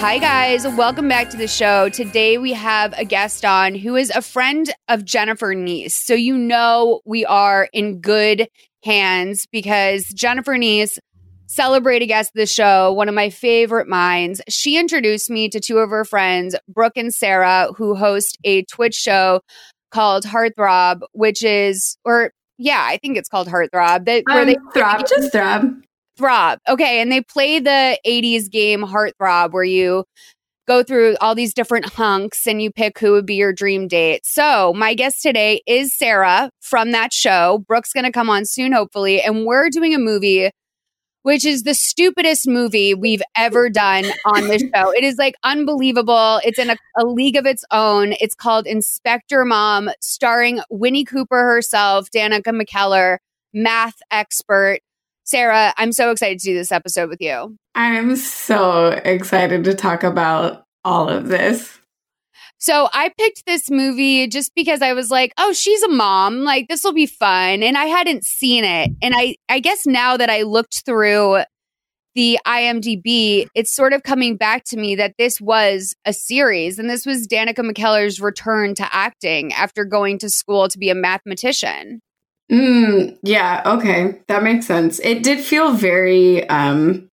Hi, guys. Welcome back to the show. Today we have a guest on who is a friend of Jennifer Neese. So, you know, we are in good hands because Jennifer Neese, celebrated guest of the show, one of my favorite minds, she introduced me to two of her friends, Brooke and Sara, who host a Twitch show called Heartthrob, which is, or yeah, I think it's called Heartthrob. That, where um, they throb, just throb. Throb. Okay. And they play the 80s game Heartthrob where you go through all these different hunks and you pick who would be your dream date. So, my guest today is Sara from that show. Brooke's going to come on soon, hopefully. And we're doing a movie which is the stupidest movie we've ever done on this show. It is like unbelievable. It's in a, a, league of its own. It's called Inspector Mom, starring Winnie Cooper herself, Danica McKellar, math expert. Sara, I'm so excited to do this episode with you. I'm so excited to talk about all of this. So I picked this movie just because I was like, oh, she's a mom. Like, this will be fun. And I hadn't seen it. And I, I guess now that I looked through the IMDb, it's sort of coming back to me that this was a series. And this was Danica McKellar's return to acting after going to school to be a mathematician. Mm, yeah, okay. That makes sense. It did feel very um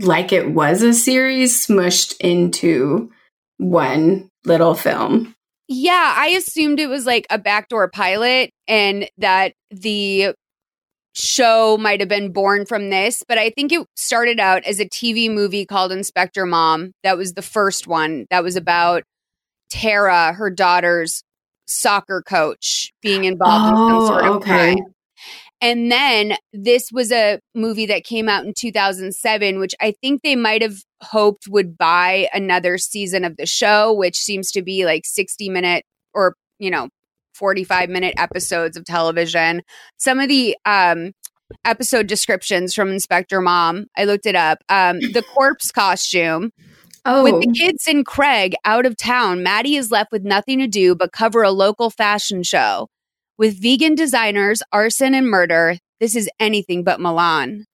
like it was a series smushed into one little film. Yeah, I assumed it was like a backdoor pilot and that the show might have been born from this, but I think it started out as a TV movie called Inspector Mom. That was the first one. That was about Tara, her daughter's soccer coach, being involved oh, in some sort of okay. crime. And then this was a movie that came out in 2007, which I think they might have hoped would buy another season of the show, which seems to be like 60 minute or, you know, 45 minute episodes of television. Some of the um, episode descriptions from Inspector Mom, I looked it up. Um, the corpse costume. Oh. With the oh. kids and Craig out of town, Maddie is left with nothing to do but cover a local fashion show. With vegan designers, arson, and murder, this is anything but Milan.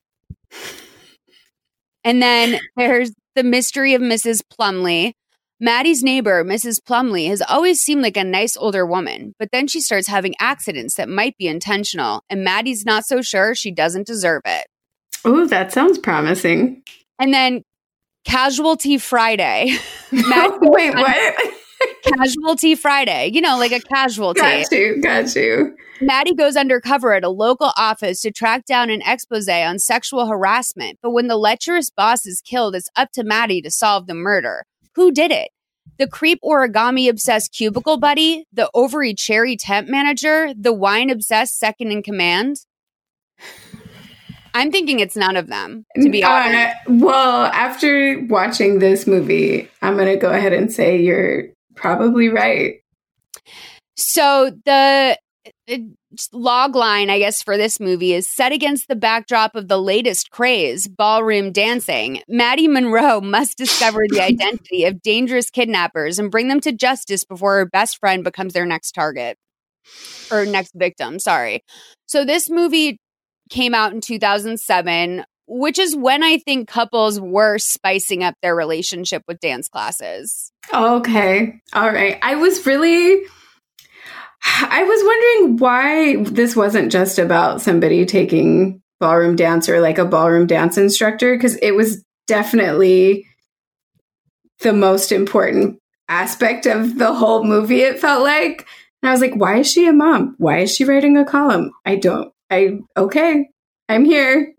And then there's the mystery of Mrs. Plumley. Maddie's neighbor, Mrs. Plumley, has always seemed like a nice older woman, but then she starts having accidents that might be intentional, and Maddie's not so sure she doesn't deserve it. Oh, that sounds promising. And then Casualty Friday. Wait, what? Casualty Friday, you know, like a casualty. Got you, got you. Maddie goes undercover at a local office to track down an expose on sexual harassment. But when the lecherous boss is killed, it's up to Maddie to solve the murder. Who did it? The creep origami obsessed cubicle buddy, the ovary cherry temp manager, the wine obsessed second in command? I'm thinking it's none of them, to be uh, honest. well, after watching this movie, I'm going to go ahead and say you're probably right. So the log line, I guess, for this movie is set against the backdrop of the latest craze, ballroom dancing. Maddie Monroe must discover the identity of dangerous kidnappers and bring them to justice before her best friend becomes their next target or next victim. Sorry. So this movie came out in 2007 which is when I think couples were spicing up their relationship with dance classes. Okay. All right. I was really I was wondering why this wasn't just about somebody taking ballroom dance or like a ballroom dance instructor because it was definitely the most important aspect of the whole movie it felt like. And I was like, why is she a mom? Why is she writing a column? I don't I okay. I'm here.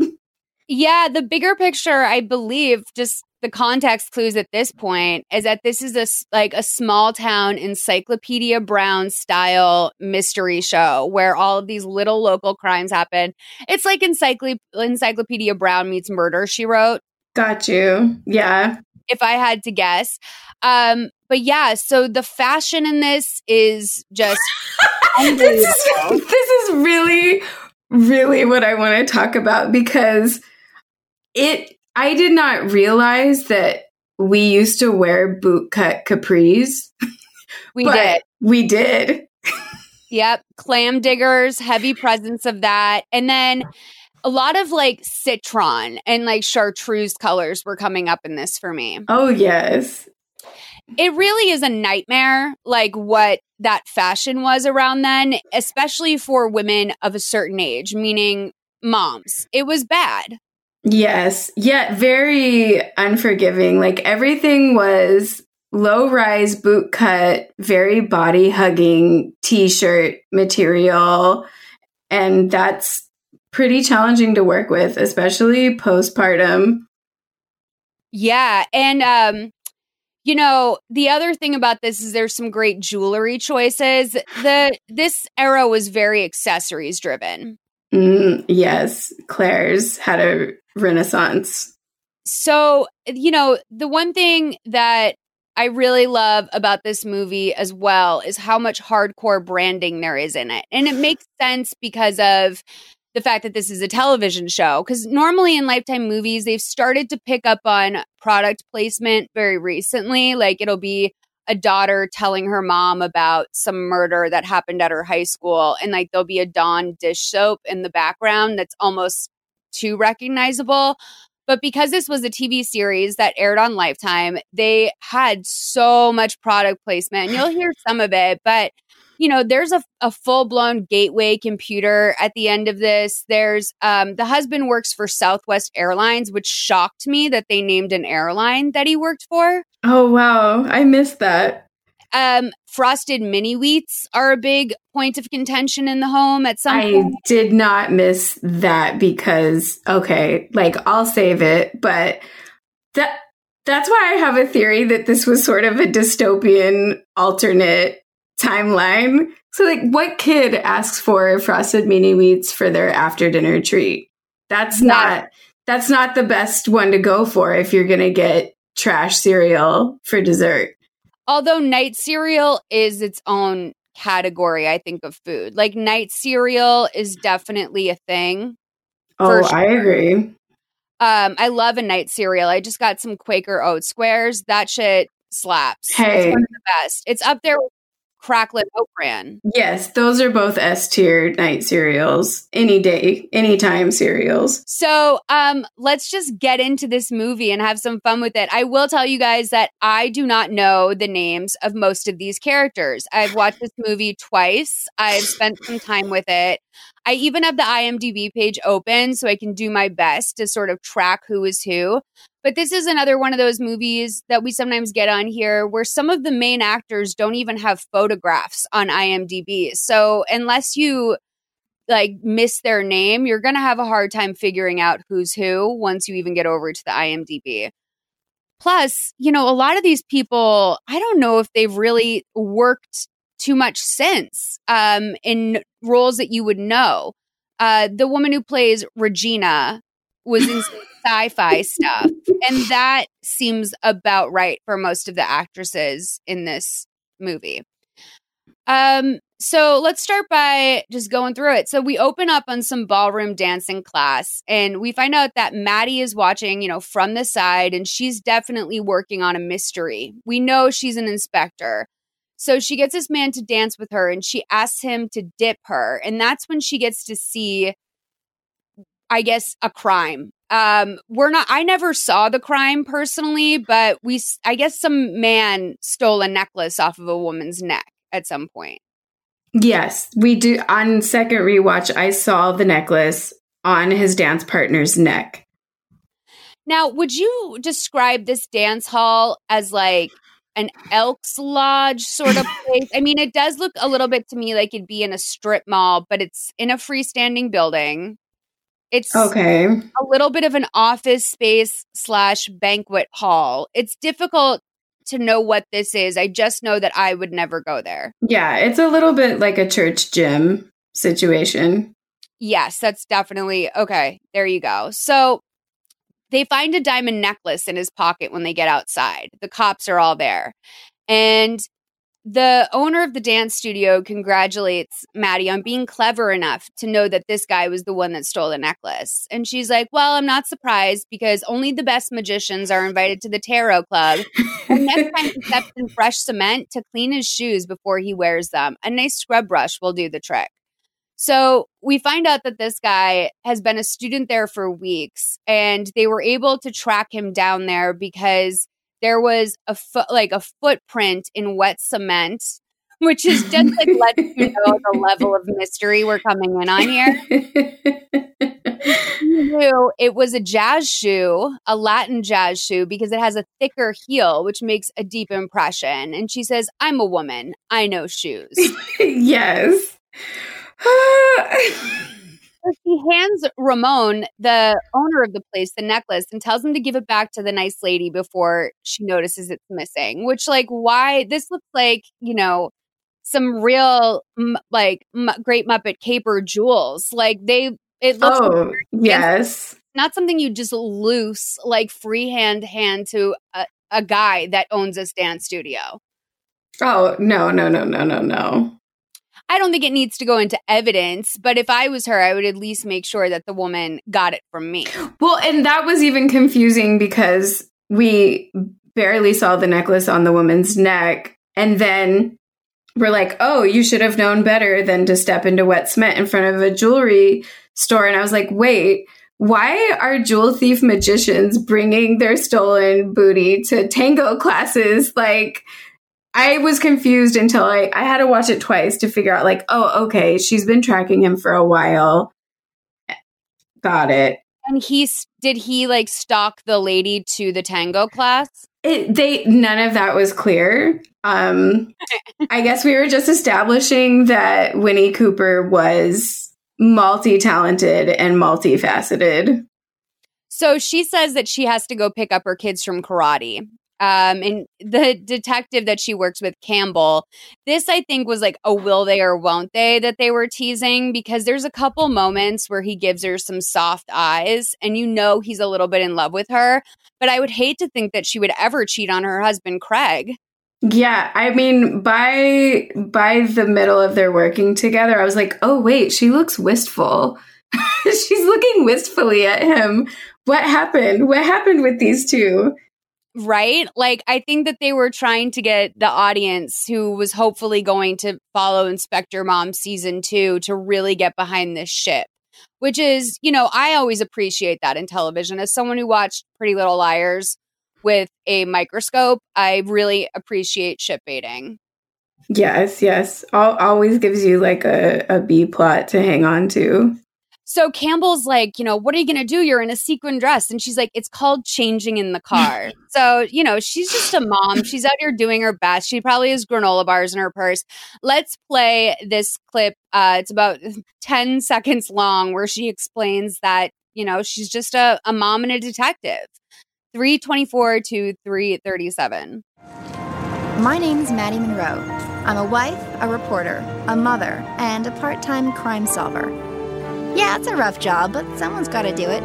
Yeah, the bigger picture, I believe, just the context clues at this point is that this is a like a small town encyclopedia brown style mystery show where all of these little local crimes happen. It's like encycl- encyclopedia brown meets murder she wrote. Got you. Yeah. If i had to guess. Um but yeah so the fashion in this is just this, is, this is really really what i want to talk about because it I did not realize that we used to wear bootcut capris. We did. We did. yep. Clam diggers, heavy presence of that. And then a lot of like citron and like chartreuse colors were coming up in this for me. Oh, yes. It really is a nightmare, like what that fashion was around then, especially for women of a certain age, meaning moms. It was bad. Yes. Yet very unforgiving. Like everything was low rise boot cut, very body hugging t shirt material. And that's pretty challenging to work with, especially postpartum. Yeah. And, um, you know, the other thing about this is there's some great jewelry choices. The this era was very accessories driven. Mm, yes, Claire's had a renaissance. So, you know, the one thing that I really love about this movie as well is how much hardcore branding there is in it. And it makes sense because of the fact that this is a television show. Because normally in Lifetime movies, they've started to pick up on product placement very recently. Like it'll be a daughter telling her mom about some murder that happened at her high school, and like there'll be a Dawn dish soap in the background that's almost too recognizable. But because this was a TV series that aired on Lifetime, they had so much product placement. And you'll hear some of it, but you know, there's a, a full blown gateway computer at the end of this. There's um, the husband works for Southwest Airlines, which shocked me that they named an airline that he worked for. Oh, wow. I missed that. Um, frosted mini wheats are a big point of contention in the home at some I point. did not miss that because okay, like I'll save it, but that that's why I have a theory that this was sort of a dystopian alternate timeline. So like what kid asks for frosted mini wheats for their after dinner treat? That's not that's not the best one to go for if you're going to get trash cereal for dessert. Although night cereal is its own category, I think, of food. Like night cereal is definitely a thing. Oh, sure. I agree. Um, I love a night cereal. I just got some Quaker oat squares. That shit slaps. Hey. It's one of the best. It's up there with Cracklin Oat Bran. Yes, those are both S tier night cereals. Any day, anytime cereals. So um let's just get into this movie and have some fun with it. I will tell you guys that I do not know the names of most of these characters. I've watched this movie twice. I've spent some time with it. I even have the IMDb page open so I can do my best to sort of track who is who. But this is another one of those movies that we sometimes get on here where some of the main actors don't even have photographs on IMDb. So unless you like miss their name, you're going to have a hard time figuring out who's who once you even get over to the IMDb. Plus, you know, a lot of these people, I don't know if they've really worked too much since um, in roles that you would know. Uh, the woman who plays Regina was in sci-fi stuff and that seems about right for most of the actresses in this movie. Um so let's start by just going through it. So we open up on some ballroom dancing class and we find out that maddie is watching you know from the side and she's definitely working on a mystery. We know she's an inspector. So she gets this man to dance with her and she asks him to dip her and that's when she gets to see I guess a crime. Um, we're not. I never saw the crime personally, but we. I guess some man stole a necklace off of a woman's neck at some point. Yes, we do. On second rewatch, I saw the necklace on his dance partner's neck. Now, would you describe this dance hall as like an Elks Lodge sort of place? I mean, it does look a little bit to me like it'd be in a strip mall, but it's in a freestanding building. It's Okay. a little bit of an office space slash banquet hall. It's difficult to know what this is. I just know that I would never go there. Yeah, it's a little bit like a church gym situation. Yes, that's definitely okay. There you go. So they find a diamond necklace in his pocket when they get outside. The cops are all there. And the owner of the dance studio congratulates Maddie on being clever enough to know that this guy was the one that stole the necklace. And she's like, Well, I'm not surprised because only the best magicians are invited to the tarot club. And next time he steps in fresh cement to clean his shoes before he wears them. A nice scrub brush will do the trick. So we find out that this guy has been a student there for weeks and they were able to track him down there because there was a foot like a footprint in wet cement, which is just like lets you know the level of mystery we're coming in on here. He knew it was a jazz shoe, a Latin jazz shoe, because it has a thicker heel, which makes a deep impression. And she says, I'm a woman. I know shoes. yes. So she hands Ramon, the owner of the place, the necklace and tells him to give it back to the nice lady before she notices it's missing. Which, like, why? This looks like, you know, some real, m- like, great Muppet caper jewels. Like, they, it looks oh, yes. not something you just loose, like, freehand hand to a, a guy that owns a dance studio. Oh, no, no, no, no, no, no. I don't think it needs to go into evidence, but if I was her, I would at least make sure that the woman got it from me. Well, and that was even confusing because we barely saw the necklace on the woman's neck. And then we're like, oh, you should have known better than to step into wet cement in front of a jewelry store. And I was like, wait, why are jewel thief magicians bringing their stolen booty to tango classes? Like, I was confused until I, I had to watch it twice to figure out, like, oh, okay, she's been tracking him for a while. Got it. And he did he like stalk the lady to the tango class? It, they none of that was clear. Um, I guess we were just establishing that Winnie Cooper was multi-talented and multifaceted. So she says that she has to go pick up her kids from karate. Um, and the detective that she works with, Campbell, this I think was like a will they or won't they that they were teasing because there's a couple moments where he gives her some soft eyes and you know he's a little bit in love with her. But I would hate to think that she would ever cheat on her husband, Craig. Yeah, I mean by by the middle of their working together, I was like, "Oh wait, she looks wistful." She's looking wistfully at him. What happened? What happened with these two? Right? Like, I think that they were trying to get the audience who was hopefully going to follow Inspector Mom season two to really get behind this ship, which is, you know, I always appreciate that in television. As someone who watched Pretty Little Liars with a microscope, I really appreciate ship baiting. Yes, yes. Al always gives you like a, a B plot to hang on to. So Campbell's like, you know, what are you going to do? You're in a sequin dress. And she's like, it's called changing in the car. so, you know, she's just a mom. She's out here doing her best. She probably has granola bars in her purse. Let's play this clip. Uh, it's about 10 seconds long where she explains that, you know, she's just a, a mom and a detective. 324 to 337. My name's Maddie Monroe. I'm a wife, a reporter, a mother, and a part time crime solver. Yeah, it's a rough job, but someone's got to do it.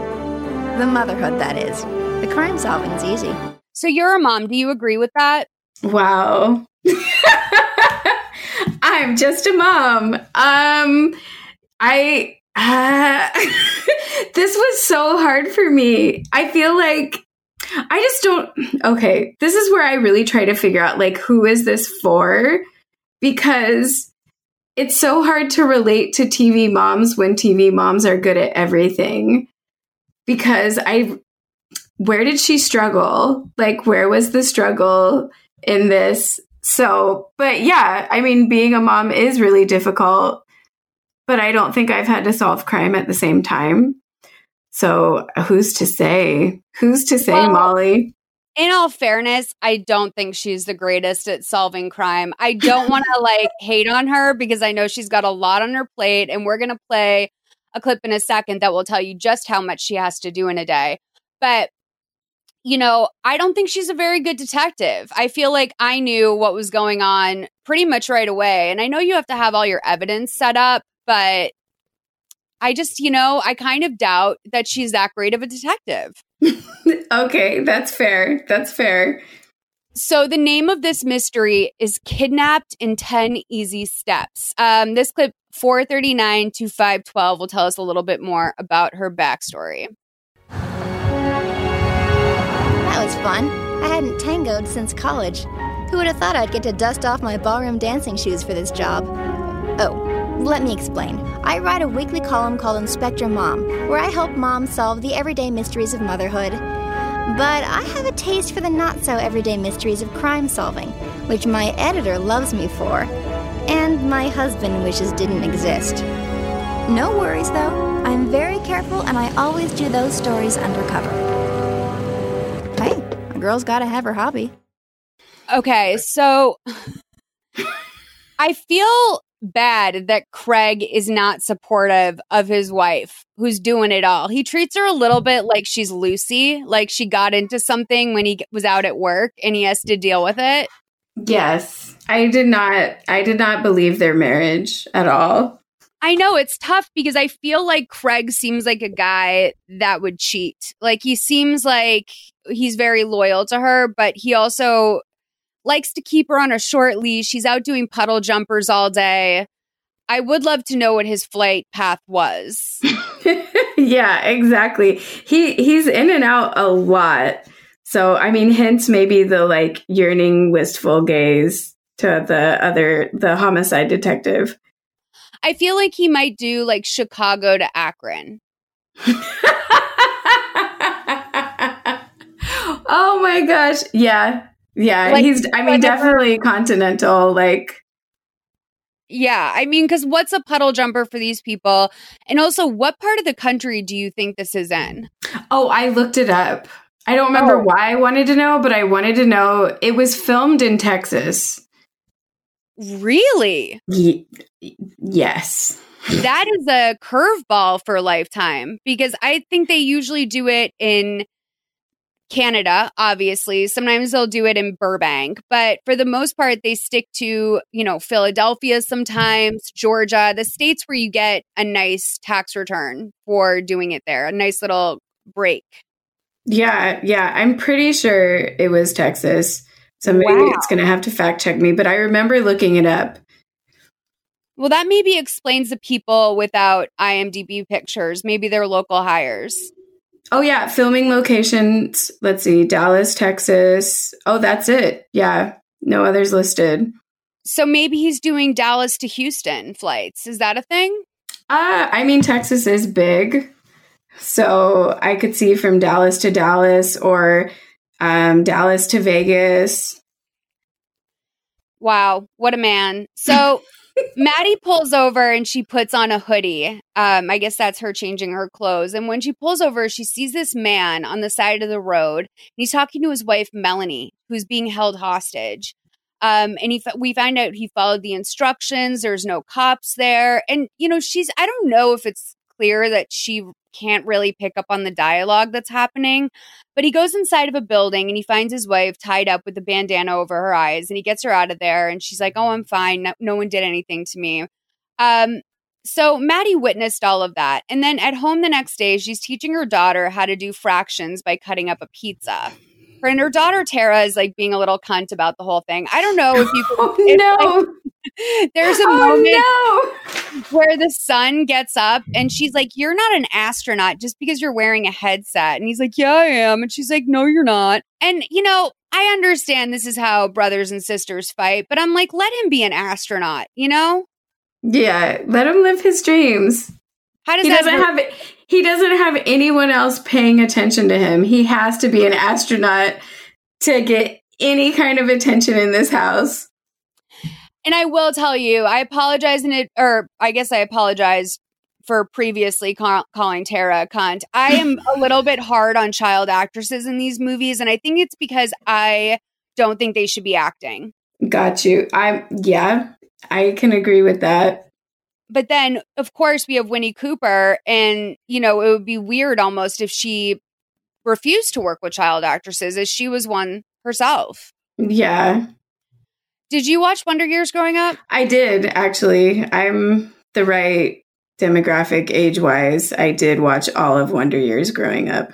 The motherhood, that is. The crime solving's easy. So you're a mom. Do you agree with that? Wow. I'm just a mom. Um I uh, this was so hard for me. I feel like I just don't okay, this is where I really try to figure out like who is this for because it's so hard to relate to TV moms when TV moms are good at everything. Because I where did she struggle? Like where was the struggle in this? So, but yeah, I mean being a mom is really difficult, but I don't think I've had to solve crime at the same time. So, who's to say? Who's to say, Well, Molly? In all fairness, I don't think she's the greatest at solving crime. I don't want to like hate on her because I know she's got a lot on her plate and we're going to play a clip in a second that will tell you just how much she has to do in a day. But you know, I don't think she's a very good detective. I feel like I knew what was going on pretty much right away. And I know you have to have all your evidence set up, but I just, you know, I kind of doubt that she's that great of a detective. okay, that's fair. That's fair. So the name of this mystery is Kidnapped in 10 Easy Steps. Um, this clip 439 to 512 will tell us a little bit more about her backstory. That was fun. I hadn't tangoed since college. Who would have thought I'd get to dust off my ballroom dancing shoes for this job? Oh, let me explain. I write a weekly column called Inspector Mom, where I help moms solve the everyday mysteries of motherhood. But I have a taste for the not so everyday mysteries of crime solving, which my editor loves me for, and my husband wishes didn't exist. No worries though, I'm very careful and I always do those stories undercover Hey, a girl's got to have her hobby. Okay, so I feel bad that Craig is not supportive of his wife who's doing it all. He treats her a little bit like she's Lucy, like she got into something when he was out at work and he has to deal with it. Yes. I did not I did not believe their marriage at all. I know it's tough because I feel like Craig seems like a guy that would cheat. Like he seems like he's very loyal to her, but he also likes to keep her on a short leash. He's out doing puddle jumpers all day. I would love to know what his flight path was. yeah, exactly. He he's in and out a lot. So, I mean, hence maybe the like yearning, wistful gaze to the other the homicide detective. I feel like he might do like Chicago to Akron. oh my gosh. Yeah. Yeah. Like, he's, I mean, definitely continental. Like, yeah. I mean, because what's a puddle jumper for these people? And also, what part of the country do you think this is in? Oh, I looked it up. I don't remember oh. why I wanted to know, but I wanted to know it was filmed in Texas. Really? Y- yes. that is a curveball for Lifetime because I think they usually do it in Canada, obviously. Sometimes they'll do it in Burbank, but for the most part, they stick to, you know, Philadelphia sometimes, Georgia, the states where you get a nice tax return for doing it there, a nice little break. Yeah, yeah. I'm pretty sure it was Texas. Somebody wow. is going to have to fact check me, but I remember looking it up. Well, that maybe explains the people without IMDb pictures. Maybe they're local hires. Oh, yeah. Filming locations. Let's see. Dallas, Texas. Oh, that's it. Yeah. No others listed. So maybe he's doing Dallas to Houston flights. Is that a thing? Uh, I mean, Texas is big. So I could see from Dallas to Dallas or um, Dallas to Vegas. Wow, what a man. So Maddie pulls over and she puts on a hoodie. Um, I guess that's her changing her clothes. And when she pulls over, she sees this man on the side of the road. he's talking to his wife, Melanie, who's being held hostage. Um, and he, we find out he followed the instructions. There's no cops there. And, you know, she's, I don't know if it's clear that she can't really pick up on the dialogue that's happening. But he goes inside of a building and he finds his wife tied up with a bandana over her eyes and he gets her out of there and she's like, "Oh, I'm fine. No, no one did anything to me." Um so Maddie witnessed all of that. And then at home the next day, she's teaching her daughter how to do fractions by cutting up a pizza. Her and her daughter Tara is like being a little cunt about the whole thing. I don't know if you oh, no. Like, there's a oh, moment no. where the son gets up and mm-hmm. she's like, You're not an astronaut just because you're wearing a headset. And he's like, Yeah, I am. And she's like, No, you're not. And, you know, I understand this is how brothers and sisters fight, but I'm like, let him be an astronaut, you know? Yeah, let him live his dreams. How does he doesn't have he doesn't have anyone else paying attention to him. He has to be an astronaut to get any kind of attention in this house. And I will tell you, I apologize in it, or I guess I apologize for previously call, calling Tara a cunt. I am a little bit hard on child actresses in these movies, and I think it's because I don't think they should be acting. Got you. I'm yeah, I can agree with that. but then, of course, we have Winnie Cooper, and you know, it would be weird almost if she refused to work with child actresses, as she was one herself. Yeah. Did you watch Wonder Years growing up? I did actually. I'm the right demographic age wise. I did watch all of Wonder Years growing up.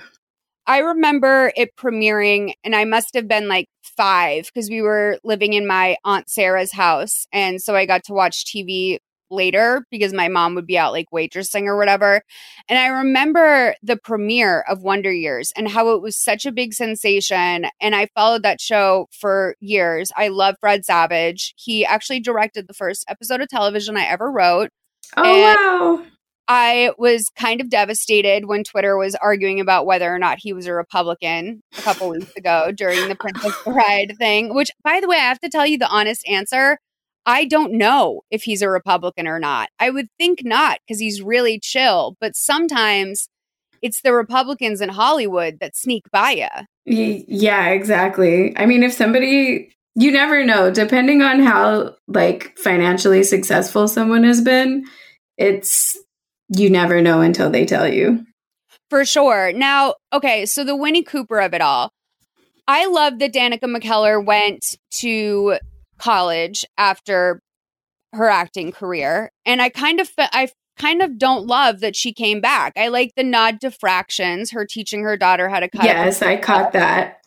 I remember it premiering, and I must have been like five because we were living in my Aunt Sarah's house. And so I got to watch TV later because my mom would be out like waitressing or whatever. And I remember the premiere of Wonder Years and how it was such a big sensation. And I followed that show for years. I love Fred Savage. He actually directed the first episode of television I ever wrote. Oh, And- wow. I was kind of devastated when Twitter was arguing about whether or not he was a Republican a couple weeks ago during the Princess Bride thing, which, by the way, I have to tell you the honest answer. I don't know if he's a Republican or not. I would think not because he's really chill, but sometimes it's the Republicans in Hollywood that sneak by you. Yeah, exactly. I mean, if somebody, you never know, depending on how like financially successful someone has been, it's, you never know until they tell you. For sure. Now, okay, so the Winnie Cooper of it all. I love that Danica McKellar went to college after her acting career, and I kind of I kind of don't love that she came back. I like the nod to fractions, her teaching her daughter how to cut. Yes, I caught that.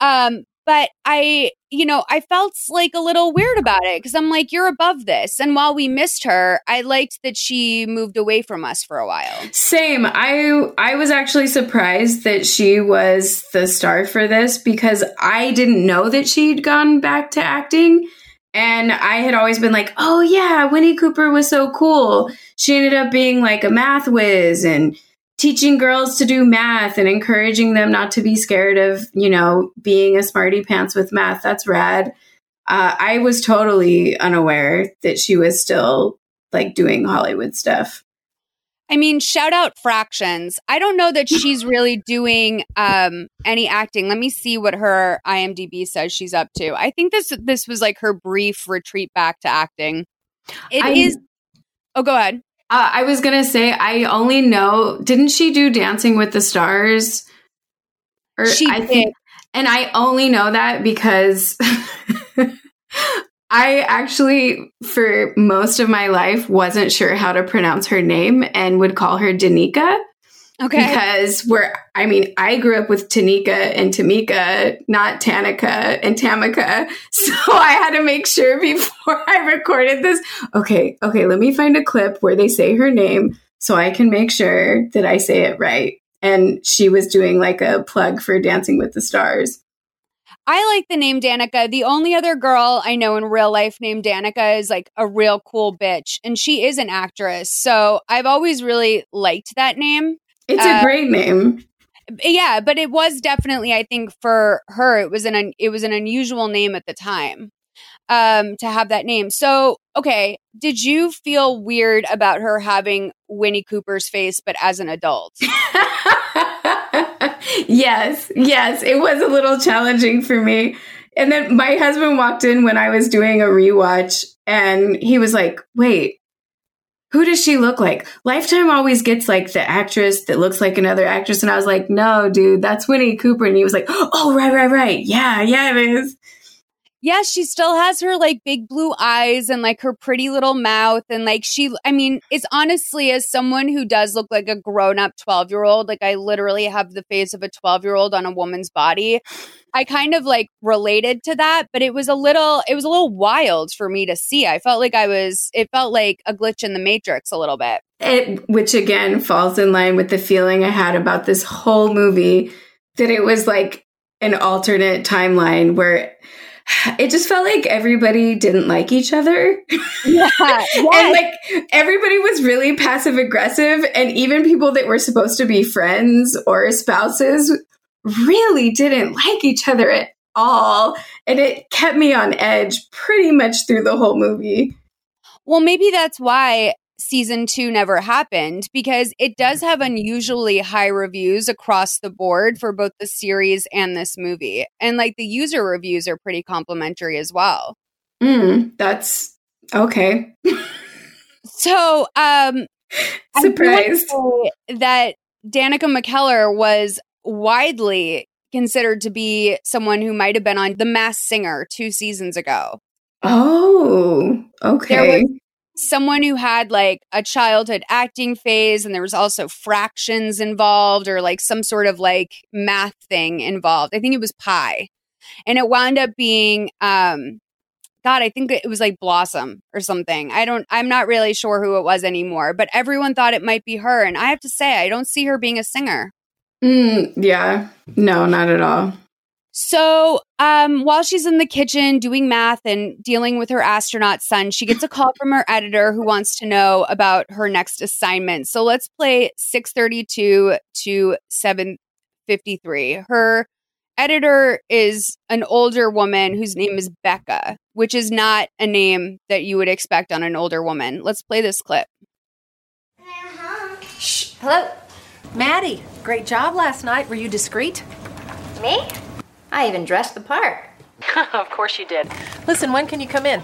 Um, but I, you know, I felt like a little weird about it because I'm like, you're above this. And while we missed her, I liked that she moved away from us for a while. Same. I I was actually surprised that she was the star for this because I didn't know that she'd gone back to acting. And I had always been like, oh yeah, Winnie Cooper was so cool. She ended up being like a math whiz and teaching girls to do math and encouraging them not to be scared of, you know, being a smarty pants with math. That's rad. Uh, I was totally unaware that she was still like doing Hollywood stuff. I mean, shout out fractions. I don't know that she's really doing um any acting. Let me see what her IMDb says she's up to. I think this this was like her brief retreat back to acting. It I- is. Oh, go ahead. Uh, I was gonna say I only know. Didn't she do Dancing with the Stars? Or She I did. think, and I only know that because I actually, for most of my life, wasn't sure how to pronounce her name and would call her Danica Okay. because we're. I mean, I grew up with Tanika and Tamika, not Tanika and Tamika, so I had to make sure before I recorded this okay, okay, let me find a clip where they say her name so I can make sure that I say it right. And she was doing like a plug for Dancing with the Stars. I like the name Danica. The only other girl I know in real life named Danica is like a real cool bitch, and she is an actress. So I've always really liked that name. It's Uh, a great name. Yeah, but it was definitely, I think, for her, it was an un- it was an unusual name at the time um, to have that name. So, okay, did you feel weird about her having Winnie Cooper's face, but as an adult? yes, yes, it was a little challenging for me. And then my husband walked in when I was doing a rewatch and he was like, wait, who does she look like? Lifetime always gets like the actress that looks like another actress. And I was like, no, dude, that's Winnie Cooper. And he was like, oh, right, right, right. Yeah, yeah, it is. Yeah, she still has her like big blue eyes and like her pretty little mouth. And like she, I mean, it's honestly, as someone who does look like a grown up 12 year old, like I literally have the face of a 12 year old on a woman's body. I kind of like related to that, but it was a little, it was a little wild for me to see. I felt like I was, it felt like a glitch in the matrix a little bit. It, which again falls in line with the feeling I had about this whole movie that it was like an alternate timeline where it just felt like everybody didn't like each other. Yeah. and like everybody was really passive aggressive and even people that were supposed to be friends or spouses really didn't like each other at all and it kept me on edge pretty much through the whole movie Well, maybe that's why season two never happened because it does have unusually high reviews across the board for both the series and this movie. And like the user reviews are pretty complimentary as well. mm, that's okay So, um, Surprise. that Danica McKellar was widely considered to be someone who might have been on The Masked Singer two seasons ago. Oh, okay. was- Someone who had like a childhood acting phase, and there was also fractions involved, or like some sort of like math thing involved. I think it was pi, and it wound up being, um, God, I think it was like Blossom or something. I don't, I'm not really sure who it was anymore, but everyone thought it might be her, and I have to say, I don't see her being a singer. Mm, yeah. No, not at all. So, um, while she's in the kitchen doing math and dealing with her astronaut son, she gets a call from her editor who wants to know about her next assignment. So let's play 632 to 753. Her editor is an older woman whose name is Becca, which is not a name that you would expect on an older woman. Let's play this clip. Shh. Hello? Maddie, great job last night. Were you discreet? Me? I even dressed the part. of course you did. Listen, when can you come in?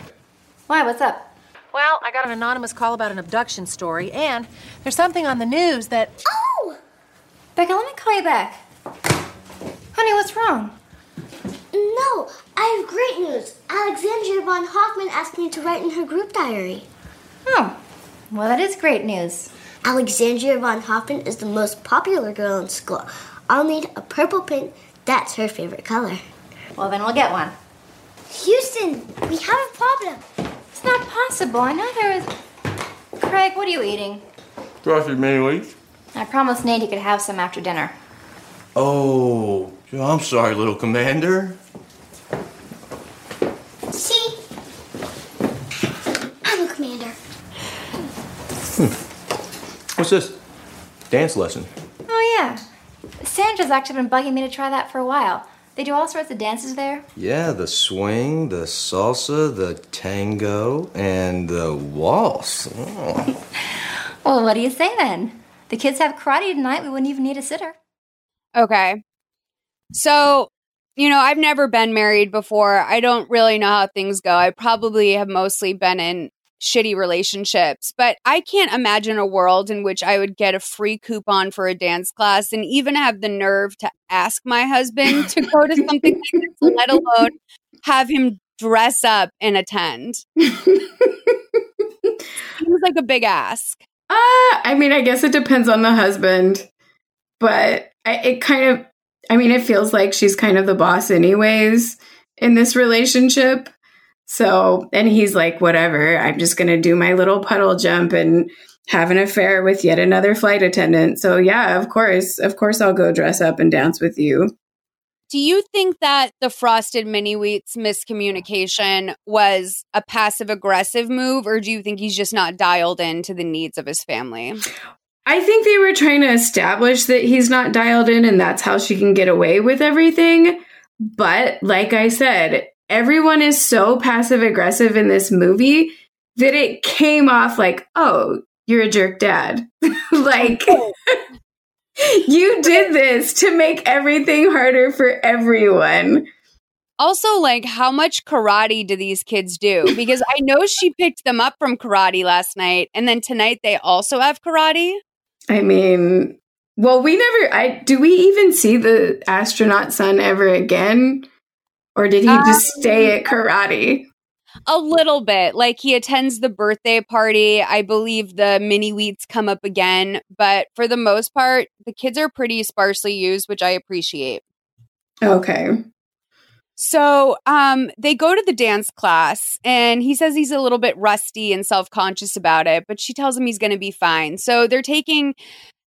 Why, what's up? Well, I got an anonymous call about an abduction story, and there's something on the news that. Oh! Becca, let me call you back. Honey, what's wrong? No, I have great news. Alexandria von Hoffman asked me to write in her group diary. Oh, well, that is great news. Alexandria von Hoffman is the most popular girl in school. I'll need a purple pin. That's her favorite color. Well, then we'll get one. Houston, we have a problem. It's not possible. I know there is. Craig, what are you eating? Sausage mini wheats. I promised Nate he could have some after dinner. Oh, I'm sorry, little commander. See? I'm a commander. Hmm. What's this? Dance lesson. Oh, yeah. Sandra's actually been bugging me to try that for a while. They do all sorts of dances there. Yeah, the swing, the salsa, the tango, and the waltz. Oh. Well, what do you say then? The kids have karate tonight. We wouldn't even need a sitter. Okay. So, you know, I've never been married before. I don't really know how things go. I probably have mostly been in shitty relationships, but I can't imagine a world in which I would get a free coupon for a dance class and even have the nerve to ask my husband to go to something like this, let alone have him dress up and attend. Seems like a big ask. Uh, I mean, I guess it depends on the husband, but I, it kind of, I mean, it feels like she's kind of the boss, anyways, in this relationship. So, and he's like, whatever, I'm just going to do my little puddle jump and have an affair with yet another flight attendant. So, yeah, of course, of course, I'll go dress up and dance with you. Do you think that the frosted mini wheats miscommunication was a passive aggressive move, or do you think he's just not dialed in to the needs of his family? I think they were trying to establish that he's not dialed in and that's how she can get away with everything. But like I said, everyone is so passive aggressive in this movie that it came off like, oh, you're a jerk dad. like, you did this to make everything harder for everyone. Also, like, how much karate do these kids do? Because I know she picked them up from karate last night, and then tonight they also have karate. I mean, well, we never. I do we even see the astronaut son ever again, or did he just stay at karate? A little bit. Like, he attends the birthday party. I believe the mini wheats come up again, but for the most part, the kids are pretty sparsely used, which I appreciate. Okay. So um, they go to the dance class, and he says he's a little bit rusty and self conscious about it, but she tells him he's going to be fine. So they're taking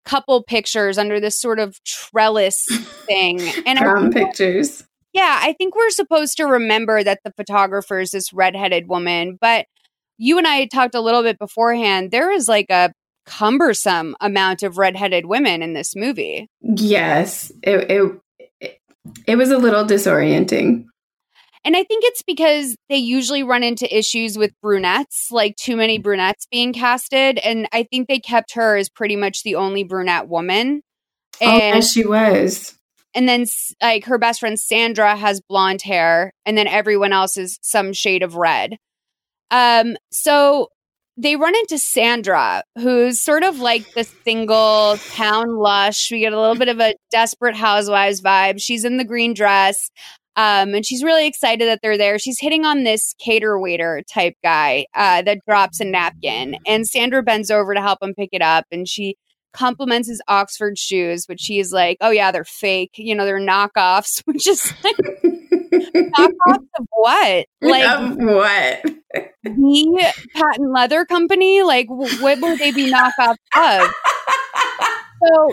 couple pictures under this sort of trellis thing, and Prom think- pictures. Yeah, I think we're supposed to remember that the photographer is this redheaded woman, but you and I had talked a little bit beforehand. There is like a cumbersome amount of redheaded women in this movie. Yes, it, it it it was a little disorienting. And I think it's because they usually run into issues with brunettes, like too many brunettes being casted. And I think they kept her as pretty much the only brunette woman. oh, And, yes, she was. And then, like, her best friend Sandra has blonde hair, and then everyone else is some shade of red. Um, so they run into Sandra, who's sort of like the single town lush. We get a little bit of a desperate housewives vibe. She's in the green dress. Um, and she's really excited that they're there. She's hitting on this cater waiter type guy uh, that drops a napkin, and Sandra bends over to help him pick it up, and she compliments his Oxford shoes, which she's like, "Oh yeah, they're fake. You know, they're knockoffs." Which is like, knockoffs of what? Like Of what? the patent leather company? Like, what would they be knockoffs of? So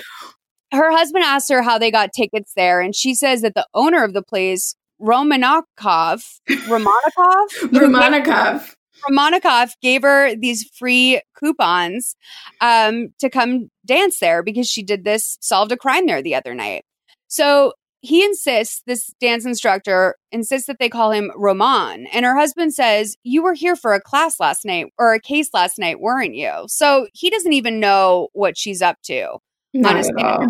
her husband asks her how they got tickets there, and she says that the owner of the place, Romanakov, Romanakov, Romanikov. Romanakov gave her these free coupons um, to come dance there because she did this, solved a crime there the other night. So he insists, this dance instructor insists that they call him Roman. And her husband says, You were here for a class last night or a case last night, weren't you? So he doesn't even know what she's up to. Not all.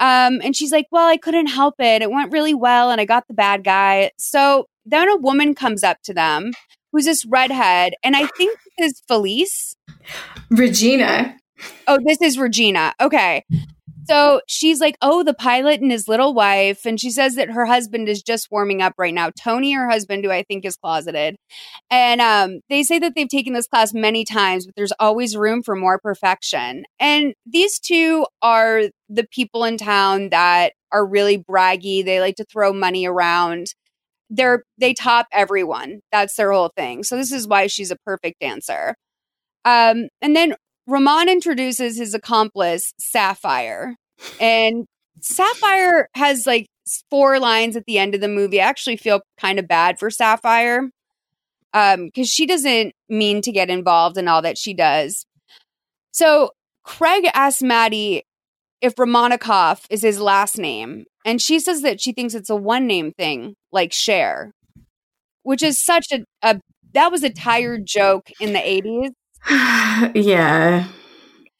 Um, and she's like, Well, I couldn't help it. It went really well, and I got the bad guy. So then a woman comes up to them who's this redhead, and I think this is Felice. Regina. Oh, this is Regina. Okay. So she's like, Oh, the pilot and his little wife. And she says that her husband is just warming up right now. Tony, her husband, who I think is closeted. And um, they say that they've taken this class many times, but there's always room for more perfection. And these two are the people in town that are really braggy. They like to throw money around. They're they top everyone. That's their whole thing. So this is why she's a perfect dancer. Um, and then Ramon introduces his accomplice, Sapphire. And Sapphire has like four lines at the end of the movie. I actually feel kind of bad for Sapphire um because she doesn't mean to get involved in all that she does. So Craig asks Maddie if Romanikov is his last name, and she says that she thinks it's a one name thing, like Cher, which is such a, a that was a tired joke in the 80s. yeah.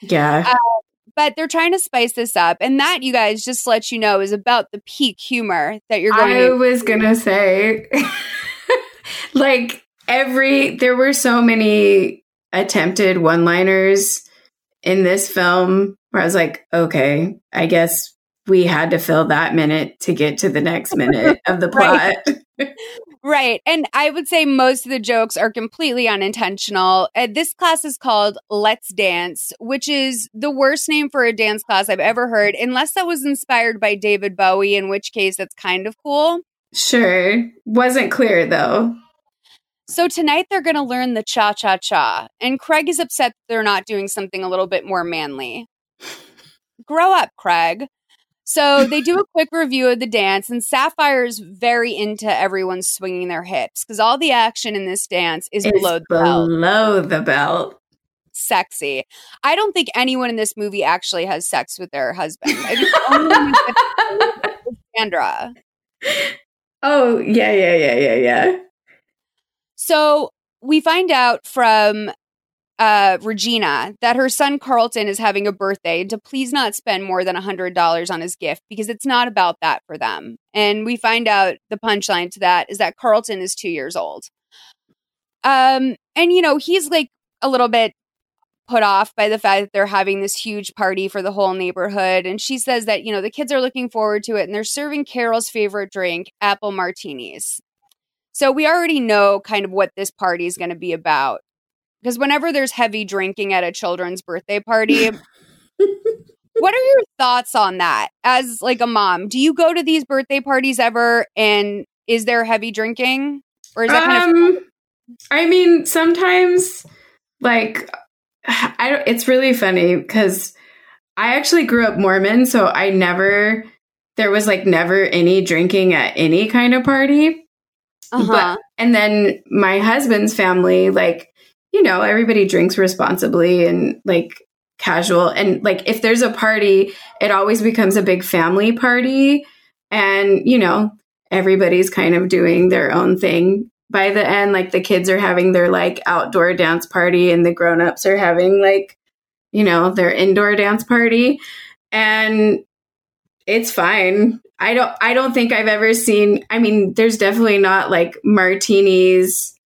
Yeah. Uh, but they're trying to spice this up. And that, you guys, just to let you know, is about the peak humor that you're going I to. was gonna say, like every there were so many attempted one-liners in this film where I was like, okay, I guess we had to fill that minute to get to the next minute of the plot. Right. Right. And I would say most of the jokes are completely unintentional. Uh, this class is called Let's Dance, which is the worst name for a dance class I've ever heard, unless that was inspired by David Bowie, in which case that's kind of cool. Sure, wasn't clear though. So tonight they're going to learn the cha cha cha. And Craig is upset they're not doing something a little bit more manly. Grow up, Craig. So they do a quick review of the dance, and Sapphire's very into everyone swinging their hips because all the action in this dance is It's below the belt. below the belt. Sexy. I don't think anyone in this movie actually has sex with their husband. I think only one who's had sex is Sandra. Oh yeah, yeah, yeah, yeah, yeah. So we find out from uh, Regina that her son Carlton is having a birthday and to please not spend more than $100 on his gift because it's not about that for them. And we find out the punchline to that is that Carlton is two years old. Um, and you know, he's like a little bit put off by the fact that they're having this huge party for the whole neighborhood. And she says that, you know, the kids are looking forward to it and they're serving Carol's favorite drink, apple martinis. So we already know kind of what this party is going to be about. Because whenever there's heavy drinking at a children's birthday party, what are your thoughts on that as like a mom? Do you go to these birthday parties ever and is there heavy drinking? Or is that kind of Um, I mean, sometimes, like, I it's really funny because I actually grew up Mormon, so I never, there was like never any drinking at any kind of party. uh-huh. But, and then my husband's family, like, you know, everybody drinks responsibly and like casual. And like, if there's a party, it always becomes a big family party. And, you know, everybody's kind of doing their own thing by the end. Like, the kids are having their like outdoor dance party, and the grown ups are having like, you know, their indoor dance party. And it's fine. I don't I don't think I've ever seen I mean there's definitely not like martinis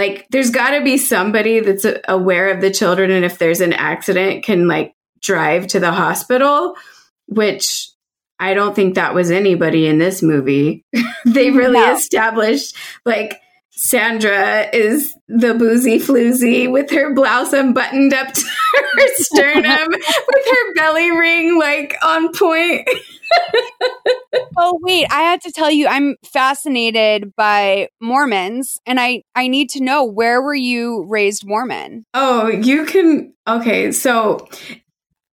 like there's got to be somebody that's uh, aware of the children and if there's an accident can like drive to the hospital which I don't think that was anybody in this movie. they really no. established like Sandra is the boozy floozy with her blouse unbuttoned up to her sternum with her belly ring like on point. oh wait, I had to tell you I'm fascinated by Mormons and I I need to know where were you raised Mormon? Oh, you can Okay, so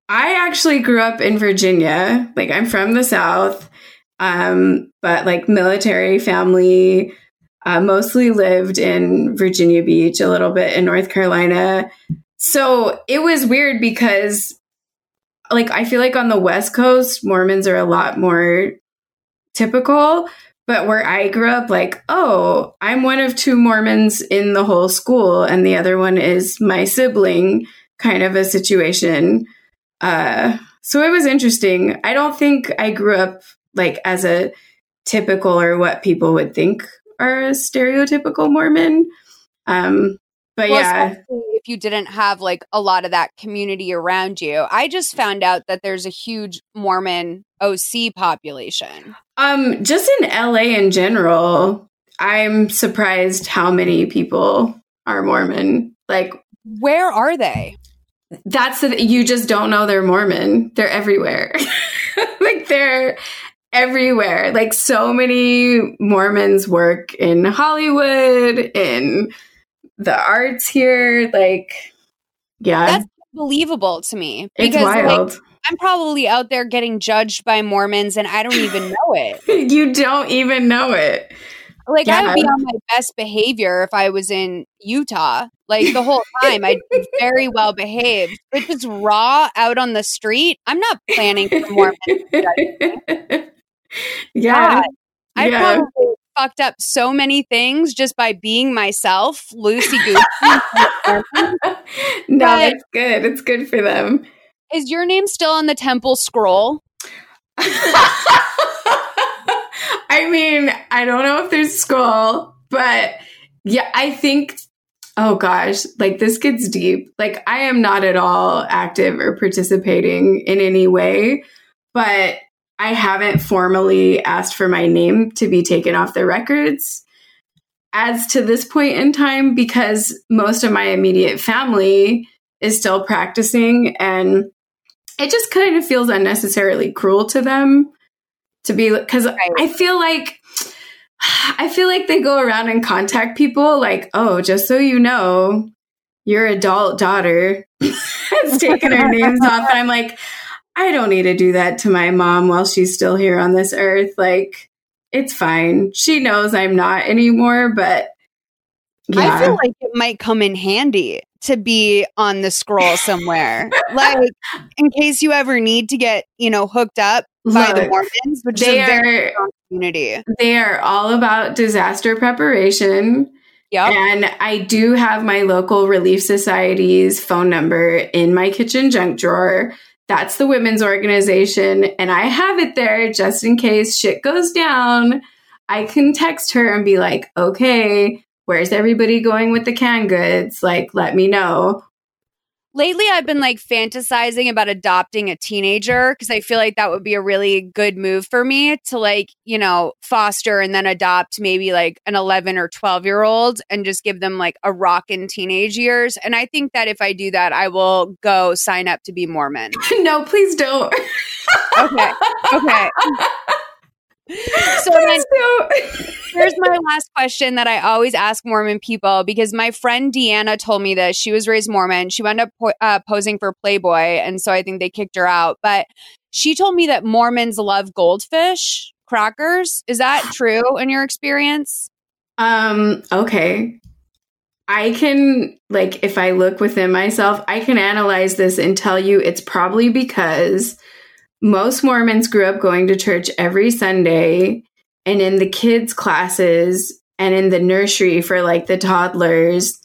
I actually grew up in Virginia. Like I'm from the South. Um but like military family uh, mostly lived in Virginia Beach, a little bit in North Carolina. So it was weird because, like, I feel like on the West Coast, Mormons are a lot more typical. But where I grew up, like, oh, I'm one of two Mormons in the whole school, and the other one is my sibling, kind of a situation. Uh, so it was interesting. I don't think I grew up like as a typical or what people would think are a stereotypical Mormon. Um, but well, yeah, if you didn't have like a lot of that community around you, I just found out that there's a huge Mormon OC population. Um, just in LA in general, I'm surprised how many people are Mormon. Like, where are they? That's the you just don't know they're Mormon. They're everywhere. like they're everywhere. Like so many Mormons work in Hollywood, in the arts here. Like, yeah. That's believable to me. Because, it's wild. Like, I'm probably out there getting judged by Mormons and I don't even know it. you don't even know it. Like yeah. I would be on my best behavior if I was in Utah. Like the whole time, I'd be very well behaved. But just raw out on the street, I'm not planning for Mormons. yeah. God, I yeah. probably fucked up so many things just by being myself, loosey goosey. no, it's good. It's good for them. Is your name still on the temple scroll? I mean, I don't know if there's scroll, but yeah, I think oh gosh, like this gets deep. Like I am not at all active or participating in any way, but I haven't formally asked for my name to be taken off the records as to this point in time because most of my immediate family is still practicing and it just kind of feels unnecessarily cruel to them to be because. I feel like I feel like they go around and contact people like, oh, just so you know, your adult daughter has taken her names off. And I'm like, I don't need to do that to my mom while she's still here on this earth. Like, it's fine. She knows I'm not anymore, but yeah. I feel like it might come in handy to be on the scroll somewhere. like, in case you ever need to get, you know, hooked up by Look, the Mormons, which they is a very are, community. They are all about disaster preparation. Yep. And I do have my local relief society's phone number in my kitchen junk drawer that's the women's organization. And I have it there just in case shit goes down. I can text her and be like, okay, where's everybody going with the canned goods? Like, let me know lately I've been like fantasizing about adopting a teenager because I feel like that would be a really good move for me to like, you know, foster and then adopt maybe like an 11 or 12 year old and just give them like a rockin' teenage years. And I think that if I do that, I will go sign up to be Mormon. no, please don't. okay. Okay. so then, here's my last question that I always ask Mormon people because my friend Deanna told me that she was raised Mormon. She wound up po- uh, posing for Playboy, and so I think they kicked her out. But she told me that Mormons love goldfish crackers. Is that true in your experience? Um. Okay. I can like if I look within myself, I can analyze this and tell you it's probably because most Mormons grew up going to church every Sunday and in the kids' classes and in the nursery for like the toddlers,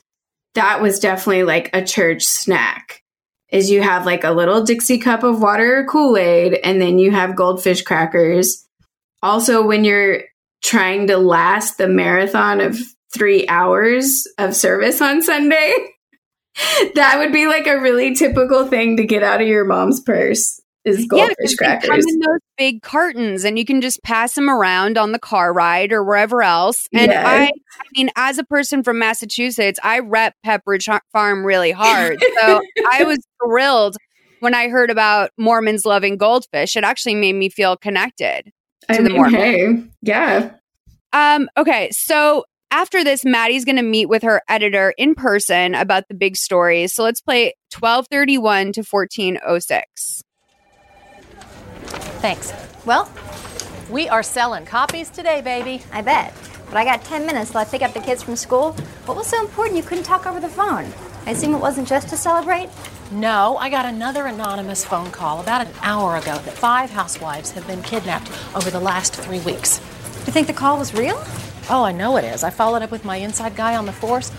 that was definitely like a church snack. Is you have like a little Dixie cup of water or Kool Aid, and then you have goldfish crackers. Also, when you're trying to last the marathon of three hours of service on Sunday. that would be like a really typical thing to get out of your mom's purse is goldfish yeah, 'cause they come in those big cartons, and you can just pass them around on the car ride or wherever else. And Yes. I, I mean, as a person from Massachusetts, I rep Pepperidge Farm really hard. So I was thrilled when I heard about Mormons loving goldfish. It actually made me feel connected. I to the mean, Mormons. hey, yeah. Um, okay, so after this, Maddie's going to meet with her editor in person about the big stories. So let's play 1231 to 1406. Thanks. Well, we are selling copies today, baby. I bet. But I got 10 minutes till I pick up the kids from school. What was so important you couldn't talk over the phone? I assume it wasn't just to celebrate? No, I got another anonymous phone call about an hour ago that five housewives have been kidnapped over the last three weeks. You think the call was real? Oh, I know it is. I followed up with my inside guy on the force.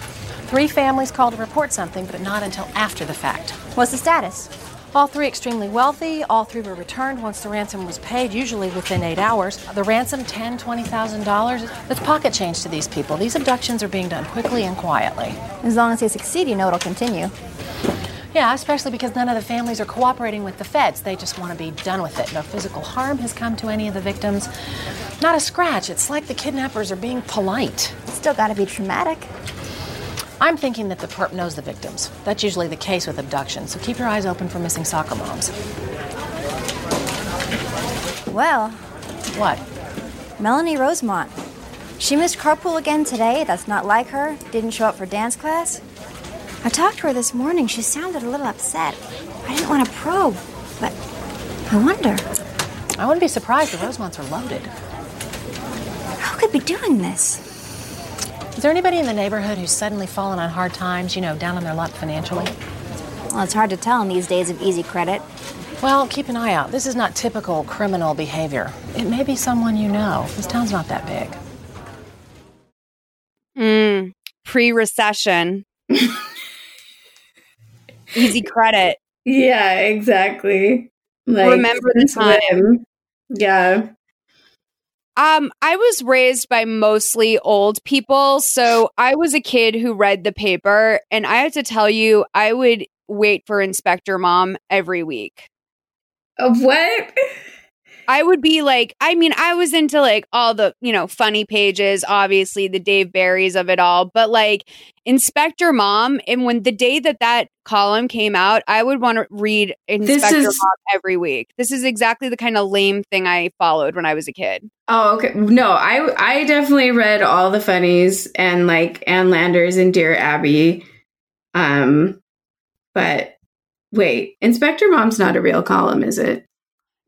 Three families called to report something, but not until after the fact. What's the status? All three extremely wealthy. All three were returned once the ransom was paid, usually within eight hours. The ransom, ten, twenty thousand dollars. That's pocket change to these people. These abductions are being done quickly and quietly. As long as they succeed, you know it'll continue. Yeah, especially because none of the families are cooperating with the feds. They just want to be done with it. No physical harm has come to any of the victims. Not a scratch. It's like the kidnappers are being polite. It's Still gotta be traumatic. I'm thinking that the perp knows the victims. That's usually the case with abductions, so keep your eyes open for missing soccer moms. Well, What? Melanie Rosemont. She missed carpool again today. That's not like her. Didn't show up for dance class. I talked to her this morning. She sounded a little upset. I didn't want to probe, but I wonder I wouldn't be surprised the Rosemonts are loaded. who could be doing this? Is there anybody in the neighborhood who's suddenly fallen on hard times, you know, down on their luck financially? Well, it's hard to tell in these days of easy credit. Well, keep an eye out. This is not typical criminal behavior. It may be someone you know. This town's not that big. Mm, Pre recession. Easy credit. Yeah, exactly. Like Remember the time. slim. Yeah. Um, I was raised by mostly old people, so I was a kid who read the paper, and I have to tell you, I would wait for Inspector Mom every week. Uh, what? I would be like, I mean, I was into like all the, you know, funny pages, obviously the Dave Barrys of it all, but like Inspector Mom, and when the day that that column came out, I would want to read Inspector is- Mom every week. This is exactly the kind of lame thing I followed when I was a kid. Oh, okay. No, I I definitely read all the funnies and like Ann Landers and Dear Abby. Um, but wait, Inspector Mom's not a real column, is it?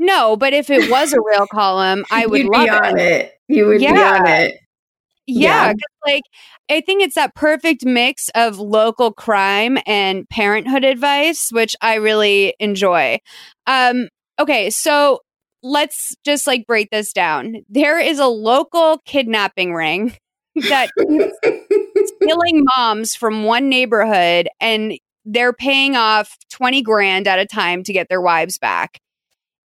No, but if it was a real column, I would love be on it. it. You would be Yeah. on it. Yeah, Yeah. like I think it's that perfect mix of local crime and parenthood advice, which I really enjoy. Um, okay, so let's just like break this down. There is a local kidnapping ring that stealing moms from one neighborhood and they're paying off 20 grand at a time to get their wives back.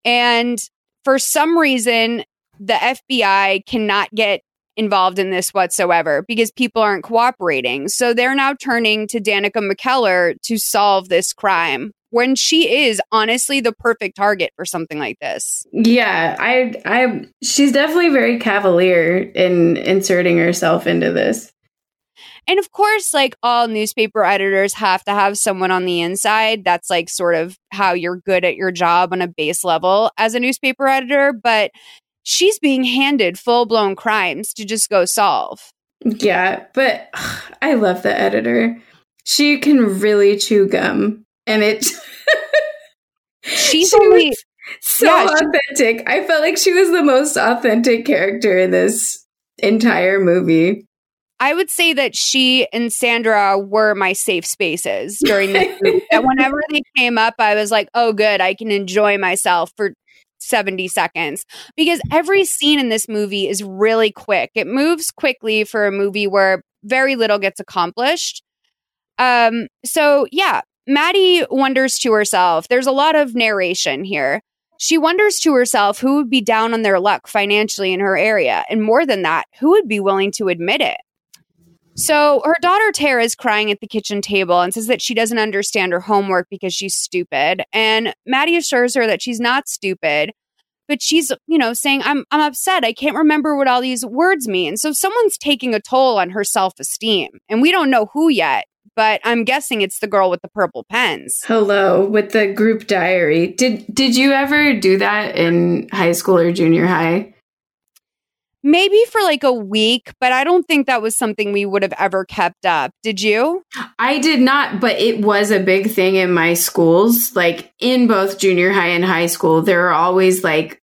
And for some reason, the FBI cannot get involved in this whatsoever because people aren't cooperating. So they're now turning to Danica McKellar to solve this crime when she is honestly the perfect target for something like this. Yeah, I I she's definitely very cavalier in inserting herself into this. And of course, like all newspaper editors have to have someone on the inside. That's like sort of how you're good at your job on a base level as a newspaper editor. But she's being handed full blown crimes to just go solve. Yeah, but ugh, I love the editor. She can really chew gum, and it. She's She only so yeah, she- authentic. I felt like she was the most authentic character in this entire movie. I would say that she and Sandra were my safe spaces during this movie. that whenever they came up, I was like, oh, good, I can enjoy myself for 70 seconds. Because every scene in this movie is really quick. It moves quickly for a movie where very little gets accomplished. Um, so yeah, Maddie wonders to herself, there's a lot of narration here. She wonders to herself who would be down on their luck financially in her area. And more than that, who would be willing to admit it? So her daughter Tara is crying at the kitchen table and says that she doesn't understand her homework because she's stupid. And Maddie assures her that she's not stupid, but she's, you know, saying, I'm I'm upset. I can't remember what all these words mean. So someone's taking a toll on her self-esteem. And we don't know who yet, but I'm guessing it's the girl with the purple pens. Hello, with the group diary. Did did you ever do that in high school or junior high? Maybe for like a week, but I don't think that was something we would have ever kept up. Did you? I did not, but it was a big thing in my schools. Like in both junior high and high school, there are always like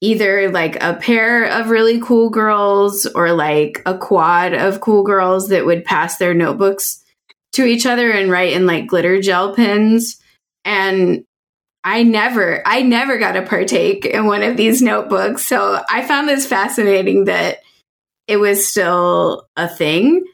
either like a pair of really cool girls or like a quad of cool girls that would pass their notebooks to each other and write in like glitter gel pens. And I never, I never got to partake in one of these notebooks. So I found this fascinating that it was still a thing,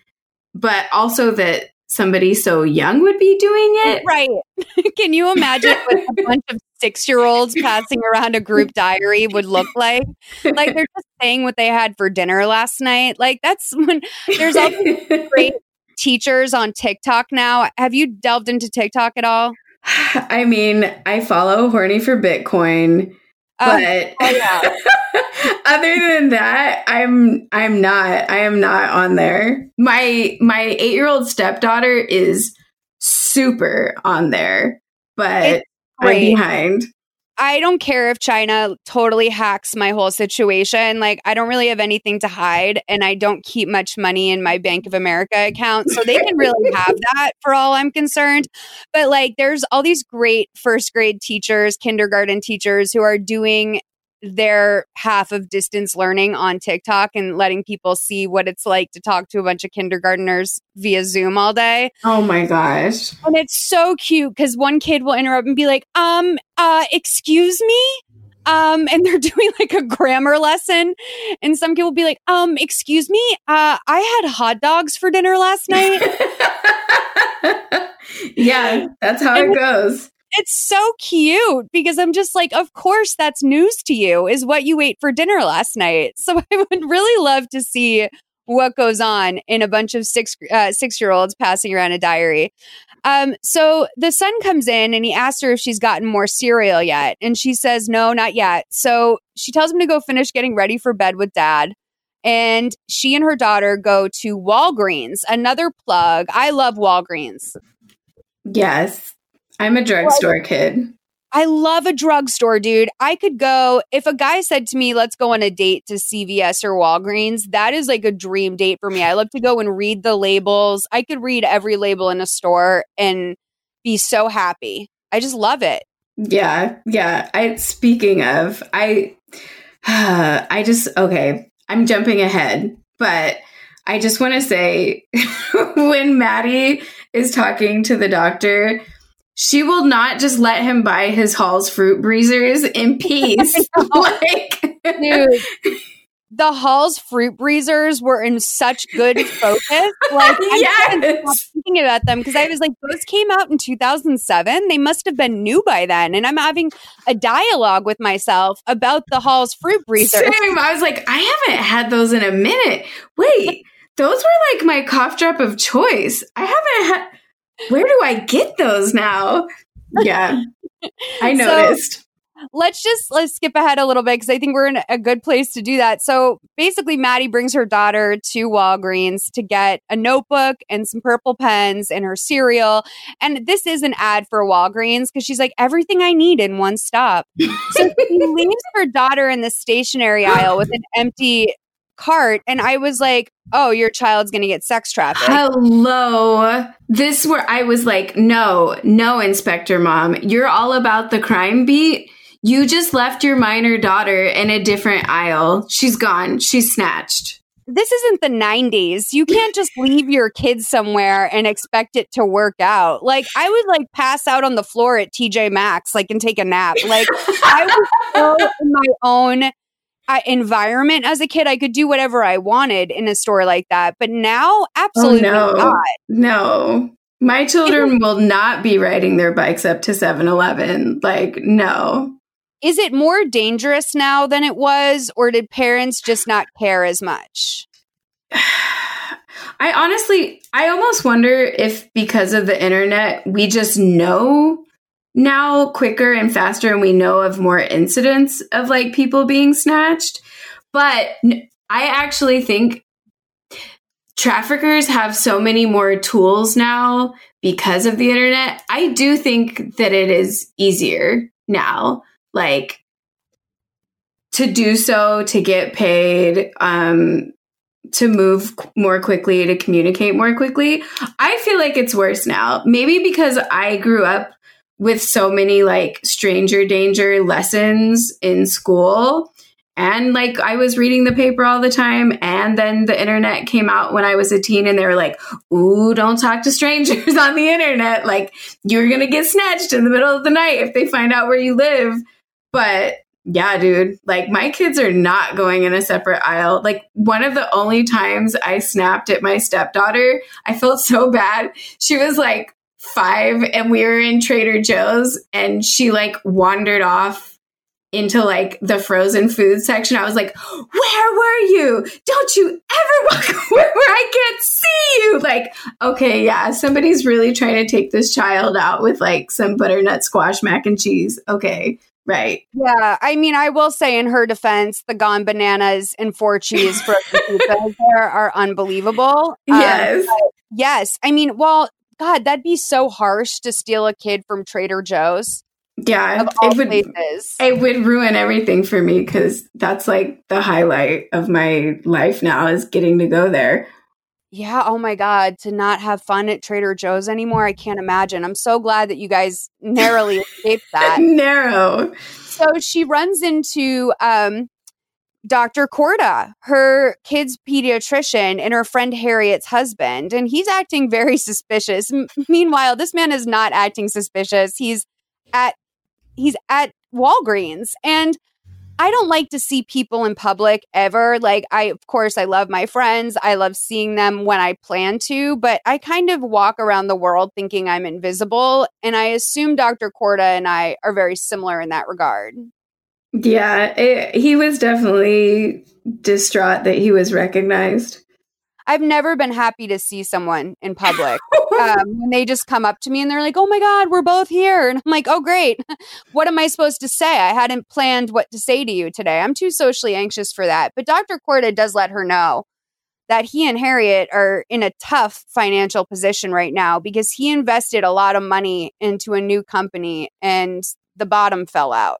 but also that somebody so young would be doing it. Right. Can you imagine what a bunch of six year olds passing around a group diary would look like? Like they're just saying what they had for dinner last night. Like that's when there's all these great teachers on TikTok now. Have you delved into TikTok at all? I mean, I follow Horny for Bitcoin, Uh, but oh, yeah. other than that, I'm I'm not I am not on there. My my 8-year-old stepdaughter is super on there, but It's I'm behind. I don't care if China totally hacks my whole situation. Like, I don't really have anything to hide, and I don't keep much money in my Bank of America account. So they can really have that for all I'm concerned. But, like, there's all these great first grade teachers, kindergarten teachers who are doing their half of distance learning on TikTok and letting people see what it's like to talk to a bunch of kindergartners via Zoom all day. Oh my gosh. And it's so cute because one kid will interrupt and be like, um, uh, excuse me? Um, and they're doing like a grammar lesson. And some kid will be like, um, excuse me, uh, I had hot dogs for dinner last night. yeah, that's how it goes. It's so cute because I'm just like, of course, that's news to you, is what you ate for dinner last night. So I would really love to see what goes on in a bunch of six uh, six year olds passing around a diary. Um, so the son comes in and he asks her if she's gotten more cereal yet, and she says no, not yet. So she tells him to go finish getting ready for bed with dad. And she and her daughter go to Walgreens. Another plug. I love Walgreens. Yes. I'm a drugstore kid. I love a drugstore, dude. I could go if a guy said to me, "Let's go on a date to CVS or Walgreens." That is like a dream date for me. I love to go and read the labels. I could read every label in a store and be so happy. I just love it. Yeah, yeah. I speaking of, I I just okay, I'm jumping ahead, but I just want to say when Maddie is talking to the doctor, she will not just let him buy his Halls fruit breezers in peace. like Dude, the Halls fruit breezers were in such good focus. Like, I yes. thinking about them because I was like, those came out in 2007. They must have been new by then. And I'm having a dialogue with myself about the Halls fruit breezers. Same. I was like, I haven't had those in a minute. Wait, those were like my cough drop of choice. I haven't had. Where do I get those now? Yeah, I So- noticed. let's just let's skip ahead a little bit because I think we're in a good place to do that. So basically, Maddie brings her daughter to Walgreens to get a notebook and some purple pens and her cereal. And this is an ad for Walgreens because she's like everything I need in one stop. so she leaves her daughter in the stationery aisle with an empty cart, and I was like, "Oh, your child's gonna get sex trafficked." Hello. This where I was like, no, no, Inspector Mom. You're all about the crime beat. You just left your minor daughter in a different aisle. She's gone. She's snatched. this isn't the 90s. You can't just leave your kids somewhere and expect it to work out. Like I would like pass out on the floor at TJ Maxx like and take a nap. Like I was so in my own environment as a kid. I could do whatever I wanted in a store like that. But now absolutely oh, no. not. No. My children will not be riding their bikes up to 7 Eleven. Like, no. Is it more dangerous now than it was or did parents just not care as much? I honestly, I almost wonder if because of the internet, we just know now quicker and faster and we know of more incidents of like people being snatched. But I actually think traffickers have so many more tools now because of the internet. I do think that it is easier now, like to do so, to get paid, um, to move more quickly, to communicate more quickly. I feel like it's worse now. Maybe because I grew up with so many like stranger danger lessons in school. And like I was reading the paper all the time. And then the internet came out when I was a teen and they were like, Ooh, don't talk to strangers on the internet. Like you're going to get snatched in the middle of the night if they find out where you live. But yeah, dude, like my kids are not going in a separate aisle. Like one of the only times I snapped at my stepdaughter, I felt so bad. She was like five and we were in Trader Joe's and she like wandered off into like the frozen food section. I was like, where were you? Don't you ever walk where, where I can't see you. Like, okay, yeah, somebody's really trying to take this child out with like some butternut squash mac and cheese. Okay. Right. Yeah. I mean, I will say in her defense, the gone bananas and four cheese frozen pizzas there are unbelievable. Yes. Um, yes. I mean, well, God, that'd be so harsh to steal a kid from Trader Joe's. Yeah, it would places. it would ruin everything for me because that's like the highlight of my life now is getting to go there. Yeah, oh my god, to not have fun at Trader Joe's anymore, I can't imagine. I'm so glad that you guys narrowly escaped that. Narrow. So she runs into um Dr. Corda, her kid's pediatrician, and her friend Harriet's husband, and he's acting very suspicious. M- meanwhile, this man is not acting suspicious. He's at he's at Walgreens and I don't like to see people in public ever. Like I of course I love my friends. I love seeing them when I plan to, but I kind of walk around the world thinking I'm invisible and I assume Dr. Corda and I are very similar in that regard. Yeah, it, he was definitely distraught that he was recognized. I've never been happy to see someone in public um, when they just come up to me and they're like, "Oh my god, we're both here," and I'm like, "Oh great, what am I supposed to say? I hadn't planned what to say to you today. I'm too socially anxious for that." But Dr. Corda does let her know that he and Harriet are in a tough financial position right now because he invested a lot of money into a new company and the bottom fell out.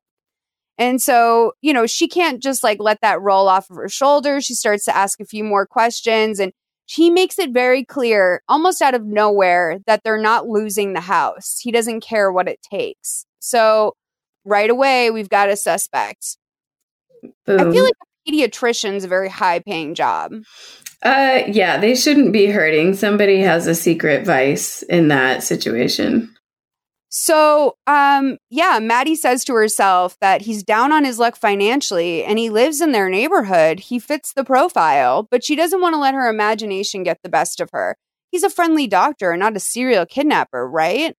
And so, you know, she can't just like let that roll off of her shoulders. She starts to ask a few more questions and he makes it very clear, almost out of nowhere, that they're not losing the house. He doesn't care what it takes. So, right away, we've got a suspect. Boom. I feel like a pediatrician's a very high paying job. Uh, yeah, they shouldn't be hurting. Somebody has a secret vice in that situation. So, um, yeah, Maddie says to herself that he's down on his luck financially and he lives in their neighborhood. He fits the profile, but she doesn't want to let her imagination get the best of her. He's a friendly doctor, not a serial kidnapper, right?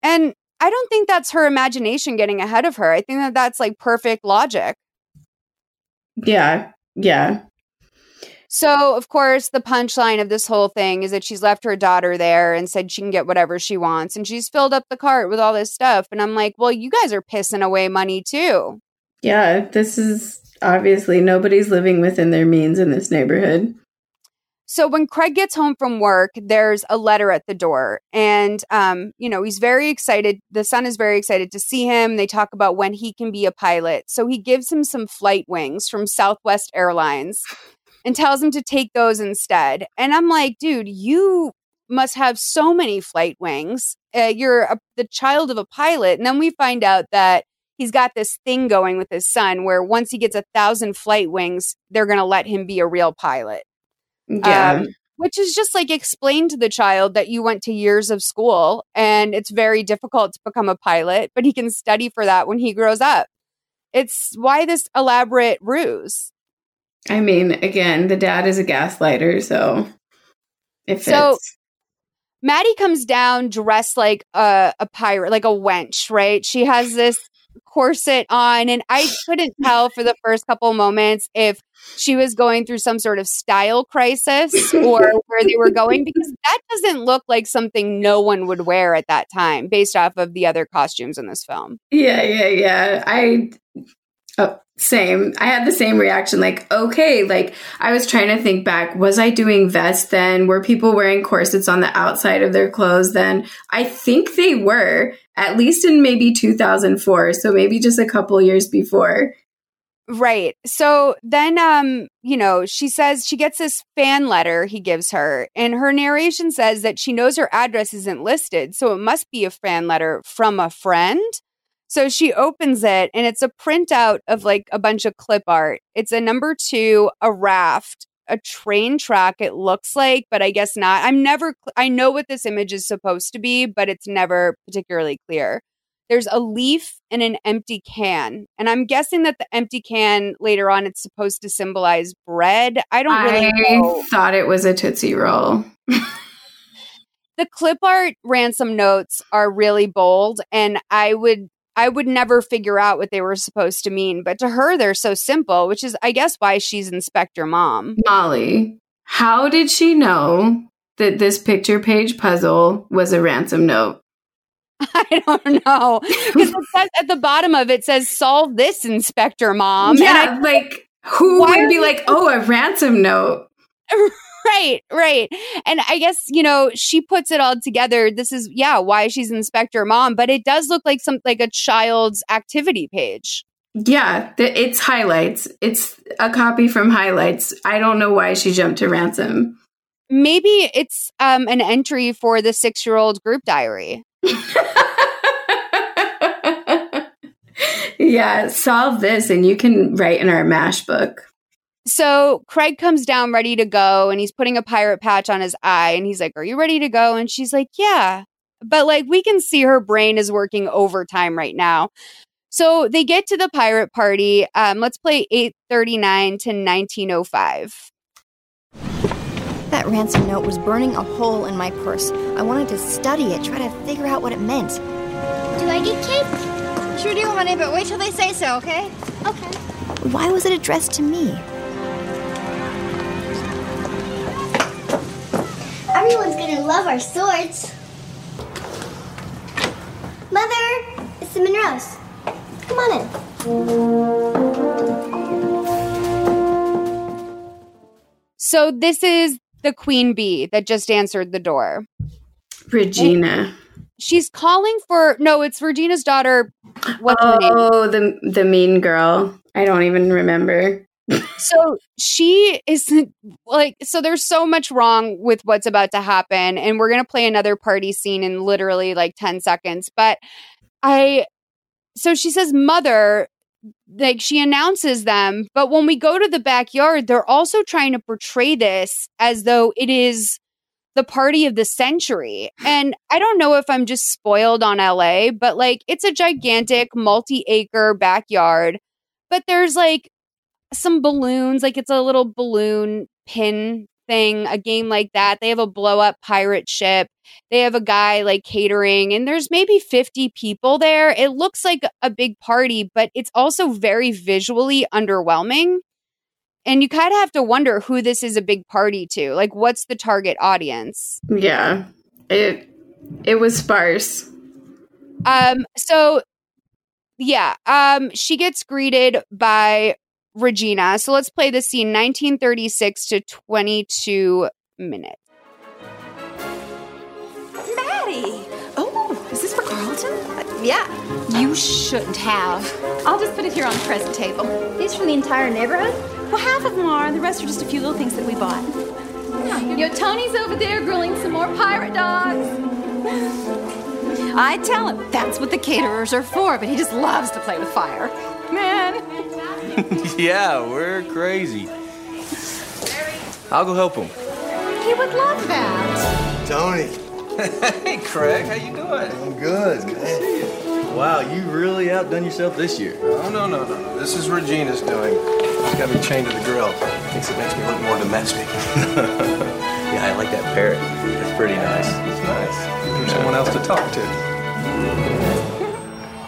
And I don't think that's her imagination getting ahead of her. I think that that's like perfect logic. Yeah, yeah. So, of course, the punchline of this whole thing is that she's left her daughter there and said she can get whatever she wants. And she's filled up the cart with all this stuff. And I'm like, well, you guys are pissing away money too. Yeah, this is obviously nobody's living within their means in this neighborhood. So when Craig gets home from work, there's a letter at the door. And, um, you know, he's very excited. The son is very excited to see him. They talk about when he can be a pilot. So he gives him some flight wings from Southwest Airlines and tells him to take those instead. And I'm like, dude, you must have so many flight wings. Uh, you're a, the child of a pilot. And then we find out that he's got this thing going with his son where once he gets a thousand flight wings, they're going to let him be a real pilot. Yeah. Um, which is just like explain to the child that you went to years of school and it's very difficult to become a pilot, but he can study for that when he grows up. It's why this elaborate ruse. I mean, again, the dad is a gaslighter, so if So- it's Maddie comes down dressed like a, a pirate, like a wench, right? She has this corset on, and I couldn't tell for the first couple moments if she was going through some sort of style crisis or where they were going because that doesn't look like something no one would wear at that time based off of the other costumes in this film. Yeah, yeah, yeah. I oh, same. I had the same reaction like, okay, like I was trying to think back, was I doing vests then? Were people wearing corsets on the outside of their clothes then? I think they were, at least in maybe 2004, so maybe just a couple years before. Right. So then um, you know, she says she gets this fan letter he gives her and her narration says that she knows her address isn't listed, so it must be a fan letter from a friend. So she opens it and it's a printout of like a bunch of clip art. It's a number 2, a raft, a train track it looks like, but I guess not. I'm never I know what this image is supposed to be, but it's never particularly clear there's a leaf and an empty can. And I'm guessing that the empty can later on it's supposed to symbolize bread. I don't really I know. thought it was a Tootsie Roll. the clip art ransom notes are really bold and I would I would never figure out what they were supposed to mean, but to her they're so simple, which is I guess why she's Inspector Mom. Molly, how did she know that this picture page puzzle was a ransom note? I don't know. Because at the bottom of it says solve this inspector mom. Yeah, I, like who would be like, oh, a ransom note? right, right. And I guess, you know, she puts it all together. This is yeah, why she's inspector mom, but it does look like some like a child's activity page. Yeah, the, it's highlights. It's a copy from highlights. I don't know why she jumped to ransom. Maybe it's um an entry for the 6-year-old group diary. yeah, solve this and you can write in our MASH book. So Craig comes down ready to go and he's putting a pirate patch on his eye and he's like, Are you ready to go? And she's like, Yeah. But like we can see her brain is working overtime right now. So they get to the pirate party. Um, let's play 839 to 1905. That ransom note was burning a hole in my purse. I wanted to study it, try to figure out what it meant. Do I get cake? Sure do, honey, but wait till they say so, okay? Okay. Why was it addressed to me? Everyone's gonna love our swords. Mother, it's the Monroes. Come on in. So this is the queen bee that just answered the door. Regina. She's calling for no, it's Regina's daughter. What's her name? Oh, the the mean girl. I don't even remember. So she is like so there's so much wrong with what's about to happen and we're going to play another party scene in literally like 10 seconds but i so she says mother like she announces them but when we go to the backyard they're also trying to portray this as though it is the party of the century and i don't know if i'm just spoiled on la but like it's a gigantic multi-acre backyard but there's like some balloons, like it's a little balloon pin thing, a game like that. They have a blow up pirate ship. They have a guy like catering, and there's maybe 50 people there. It looks like a big party, but it's also very visually underwhelming. And you kind of have to wonder who this is a big party to. Like, what's the target audience? Yeah, it it was sparse. Um, so yeah, um, she gets greeted by Regina. So let's play the scene 1936 to 22 minutes. Maddie! Oh, is this for Carlton? Yeah. You shouldn't have. I'll just put it here on the present table. These from the entire neighborhood? Well, half of them are, and the rest are just a few little things that we bought. Yo, Tony's over there grilling some more pirate dogs. I tell him that's what the caterers are for, but he just loves to play with fire. Man. yeah, we're crazy. I'll go help him. He would love that. Tony. hey, Craig, how you doing? I'm good, man. Wow, you really outdone yourself this year. Oh, no, no, no. This is Regina's doing. She's got me chained to the grill. Thinks it makes me look more domestic. yeah, I like that parrot. It's pretty nice. It's nice. There's someone else to talk to.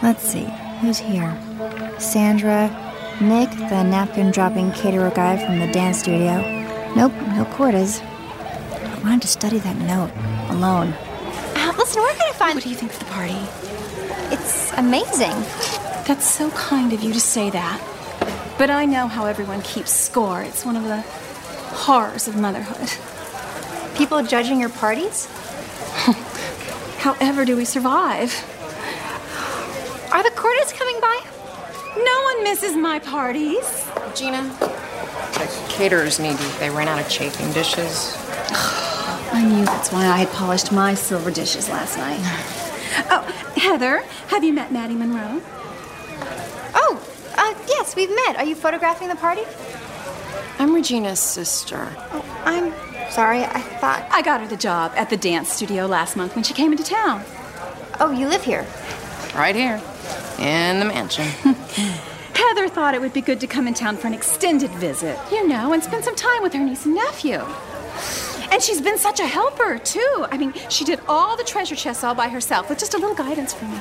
Let's see. Who's here? Sandra, Nick, the napkin dropping caterer guy from the dance studio. Nope, no Cordas. I wanted to study that note alone. Uh, listen, we're gonna find. What do you think of the party? It's amazing. That's so kind of you to say that. But I know how everyone keeps score. It's one of the horrors of motherhood. People judging your parties? However, do we survive? Are the Cordas coming by? No one misses my parties. Gina, the caterers need you. They ran out of chafing dishes. I knew that's why I had polished my silver dishes last night. Oh, Heather, have you met Maddie Monroe? Oh, uh, yes, we've met. Are you photographing the party? I'm Regina's sister. Oh, I'm sorry. I thought. I got her the job at the dance studio last month when she came into town. Oh, you live here? Right here, in the mansion. Heather thought it would be good to come in town for an extended visit, you know, and spend some time with her niece and nephew. And she's been such a helper, too. I mean, she did all the treasure chests all by herself with just a little guidance from me.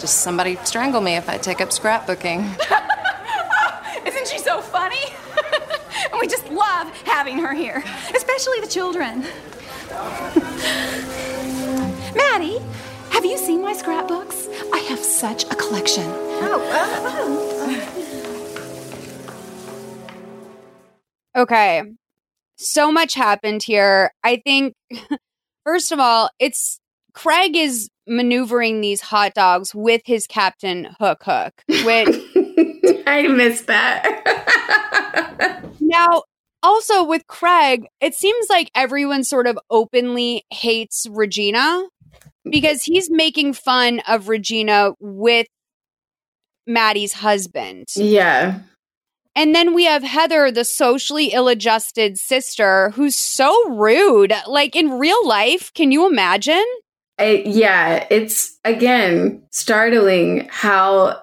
Just somebody strangle me if I take up scrapbooking. Isn't she so funny? and we just love having her here, especially the children. Maddie, have you seen my scrapbooks? I have such a collection. Oh, uh, oh. Okay. So much happened here. I think, first of all, it's Craig is maneuvering these hot dogs with his captain Hook Hook, which I missed that. now also with Craig, it seems like everyone sort of openly hates Regina because he's making fun of Regina with Maddie's husband. Yeah. And then we have Heather, the socially ill adjusted sister, who's so rude. Like in real life, can you imagine? I, yeah, it's again startling how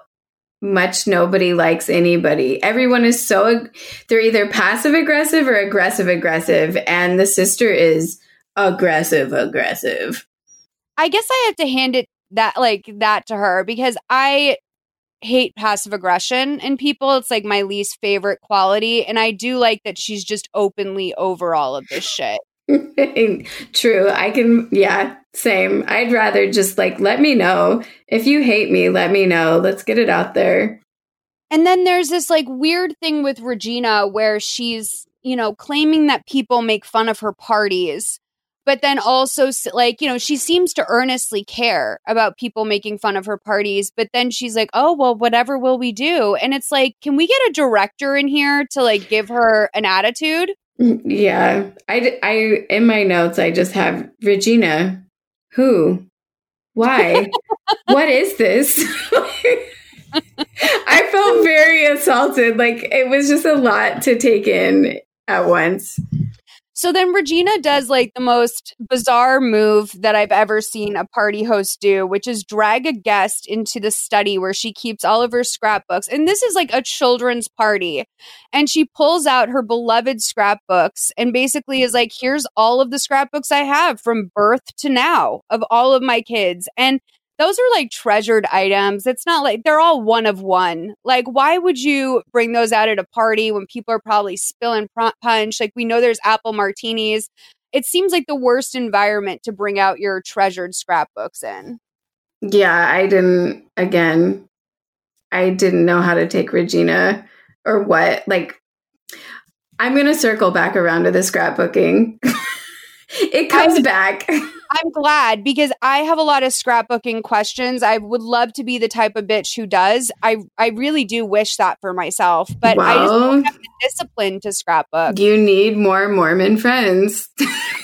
much nobody likes anybody. Everyone is so, they're either passive aggressive or aggressive aggressive. And the sister is aggressive aggressive. I guess I have to hand it that, like, that to her because I hate passive aggression in people. It's like my least favorite quality. And I do like that she's just openly over all of this shit. True. I can, yeah, same. I'd rather just like, let me know. If you hate me, let me know. Let's get it out there. And then there's this like weird thing with Regina where she's, you know, claiming that people make fun of her parties, but then also like, you know, she seems to earnestly care about people making fun of her parties, but then she's like, "Oh, well, whatever will we do?" And it's like, can we get a director in here to like give her an attitude? Mm, yeah. I, I, in my notes, I just have Regina. Who? Why? what is this? I felt very assaulted. Like it was just a lot to take in at once. So then Regina does like the most bizarre move that I've ever seen a party host do, which is drag a guest into the study where she keeps all of her scrapbooks. And this is like a children's party. And she pulls out her beloved scrapbooks and basically is like, here's all of the scrapbooks I have from birth to now of all of my kids. And those are like treasured items. It's not like they're all one of one. Like, why would you bring those out at a party when people are probably spilling punch? Like, we know there's apple martinis. It seems like the worst environment to bring out your treasured scrapbooks in. Yeah, I didn't, again, I didn't know how to take Regina or what. Like, I'm going to circle back around to the scrapbooking. it comes I'm- back. I'm glad because I have a lot of scrapbooking questions. I would love to be the type of bitch who does. I I really do wish that for myself, but I just don't have the discipline to scrapbook. You need more Mormon friends.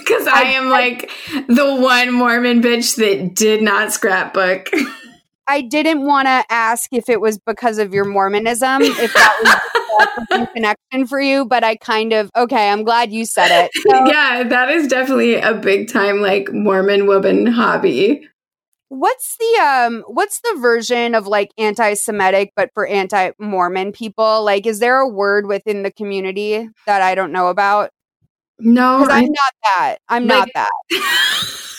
Because I am like the one Mormon bitch that did not scrapbook. I didn't want to ask if it was because of your Mormonism, if that was connection for you, but I kind of okay. I'm glad you said it. So, yeah, that is definitely a big time like Mormon woman hobby. What's the um what's the version of like anti-Semitic but for anti-Mormon people? Like is there a word within the community that I don't know about? No, I'm not that. I'm not that.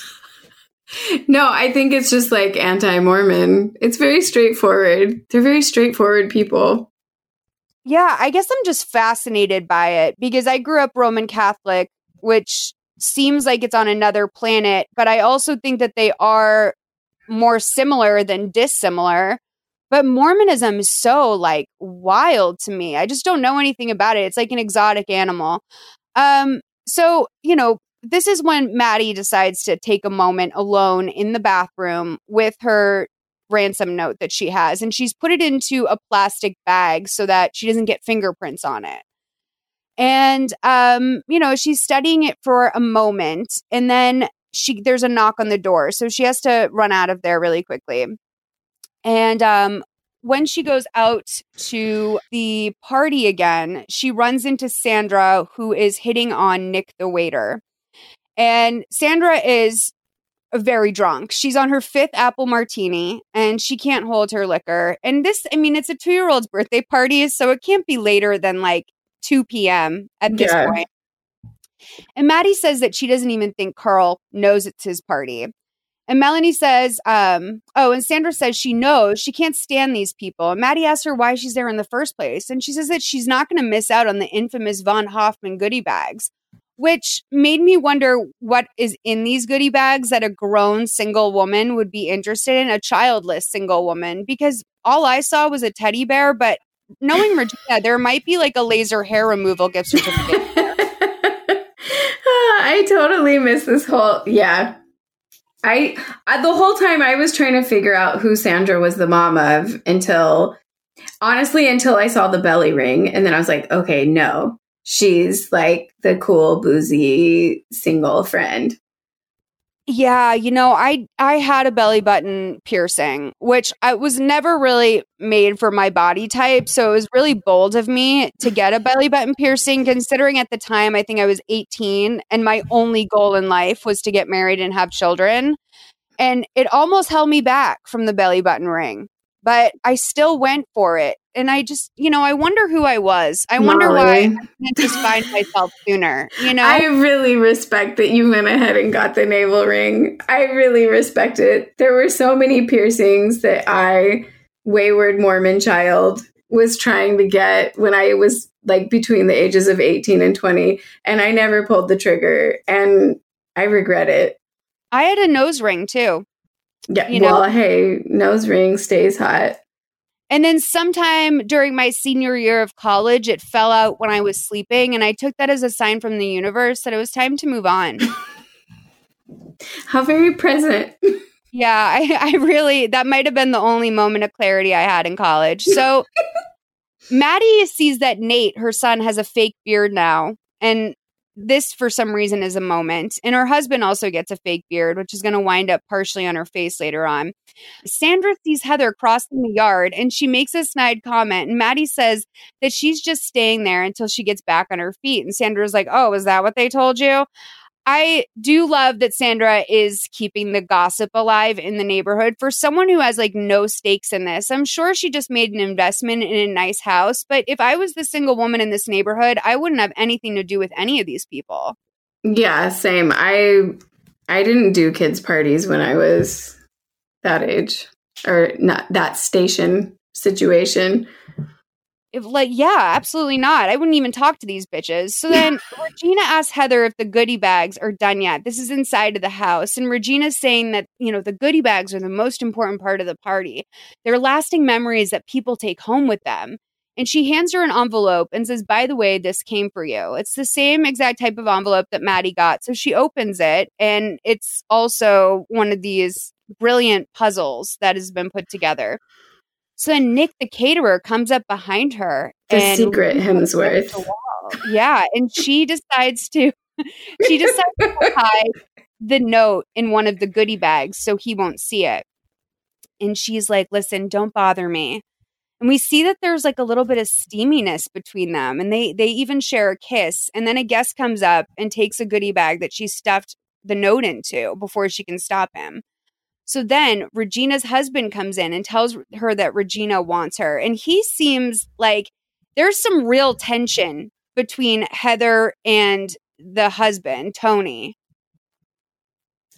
No, I think it's just like anti Mormon. It's very straightforward. They're very straightforward people. Yeah, I guess I'm just fascinated by it because I grew up Roman Catholic, which seems like it's on another planet, but I also think that they are more similar than dissimilar. But Mormonism is so like wild to me. I just don't know anything about it. It's like an exotic animal. Um, so, you know, this is when Maddie decides to take a moment alone in the bathroom with her ransom note that she has, and she's put it into a plastic bag so that she doesn't get fingerprints on it. And um, you know, she's studying it for a moment, and then she there's a knock on the door, so she has to run out of there really quickly. And um, when she goes out to the party again, she runs into Sandra, who is hitting on Nick the waiter. And Sandra is very drunk. She's on her fifth apple martini and she can't hold her liquor. And this, I mean, it's a two year old's birthday party, so it can't be later than like 2 p.m. at this Yeah. point. And Maddie says that she doesn't even think Carl knows it's his party. And Melanie says, um, oh, and Sandra says she knows she can't stand these people. And Maddie asks her why she's there in the first place. And she says that she's not going to miss out on the infamous Von Hoffman goodie bags, which made me wonder what is in these goodie bags that a grown single woman would be interested in, a childless single woman, because all I saw was a teddy bear. But knowing Regina, there might be like a laser hair removal gift certificate. I totally missed this whole yeah. I, I the whole time I was trying to figure out who Sandra was the mom of until honestly until I saw the belly ring and then I was like, okay, no. She's like the cool boozy single friend. Yeah, you know, I I had a belly button piercing, which I was never really made for my body type, so it was really bold of me to get a belly button piercing considering at the time I think I was 18 and my only goal in life was to get married and have children. And it almost held me back from the belly button ring, but I still went for it. And I just, you know, I wonder who I was. I wonder why I Molly. didn't just find myself sooner, you know? I really respect that you went ahead and got the navel ring. I really respect it. There were so many piercings that I, wayward Mormon child, was trying to get when I was like between the ages of 18 and 20, and I never pulled the trigger, and I regret it. I had a nose ring too. Yeah, You know? well, hey, nose ring stays hot. And then sometime during my senior year of college, it fell out when I was sleeping. And I took that as a sign from the universe that it was time to move on. How very present. yeah, I, I really, that might have been the only moment of clarity I had in college. So Maddie sees that Nate, her son, has a fake beard now. And this, for some reason, is a moment. And her husband also gets a fake beard, which is going to wind up partially on her face later on. Sandra sees Heather crossing the yard and she makes a snide comment. And Maddie says that she's just staying there until she gets back on her feet. And Sandra's like, Oh, is that what they told you? I do love that Sandra is keeping the gossip alive in the neighborhood for someone who has like no stakes in this. I'm sure she just made an investment in a nice house, but if I was the single woman in this neighborhood, I wouldn't have anything to do with any of these people. Yeah, same. I I didn't do kids parties when I was that age or not that station situation. If like, yeah, absolutely not. I wouldn't even talk to these bitches. So then Regina asks Heather if the goodie bags are done yet. This is inside of the house. And Regina's saying that, you know, the goodie bags are the most important part of the party. They're lasting memories that people take home with them. And she hands her an envelope and says, By the way, this came for you. It's the same exact type of envelope that Maddie got. So she opens it, and it's also one of these brilliant puzzles that has been put together. So then Nick, the caterer, comes up behind her. The and secret Hemsworth. Yeah, and she decides to she decides to hide the note in one of the goodie bags so he won't see it. And she's like, "Listen, don't bother me." And we see that there's like a little bit of steaminess between them, and they they even share a kiss. And then a guest comes up and takes a goodie bag that she stuffed the note into before she can stop him. So then Regina's husband comes in and tells her that Regina wants her. And he seems like there's some real tension between Heather and the husband, Tony.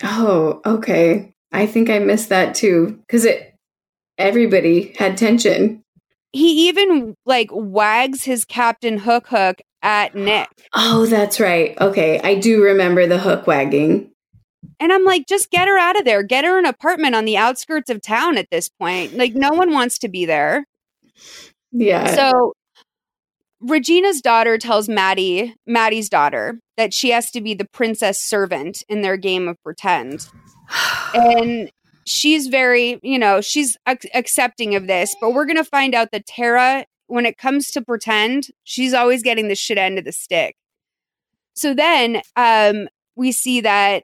Oh, okay. I think I missed that too because it everybody had tension. He even like wags his Captain Hook hook at Nick. Oh, that's right. Okay, I do remember the hook wagging. And I'm like, just get her out of there. Get her an apartment on the outskirts of town at this point. Like, no one wants to be there. Yeah. So Regina's daughter tells Maddie, Maddie's daughter, that she has to be the princess servant in their game of pretend. and she's very, you know, she's ac- accepting of this, but we're going to find out that Tara, when it comes to pretend, she's always getting the shit end of the stick. So then um, we see that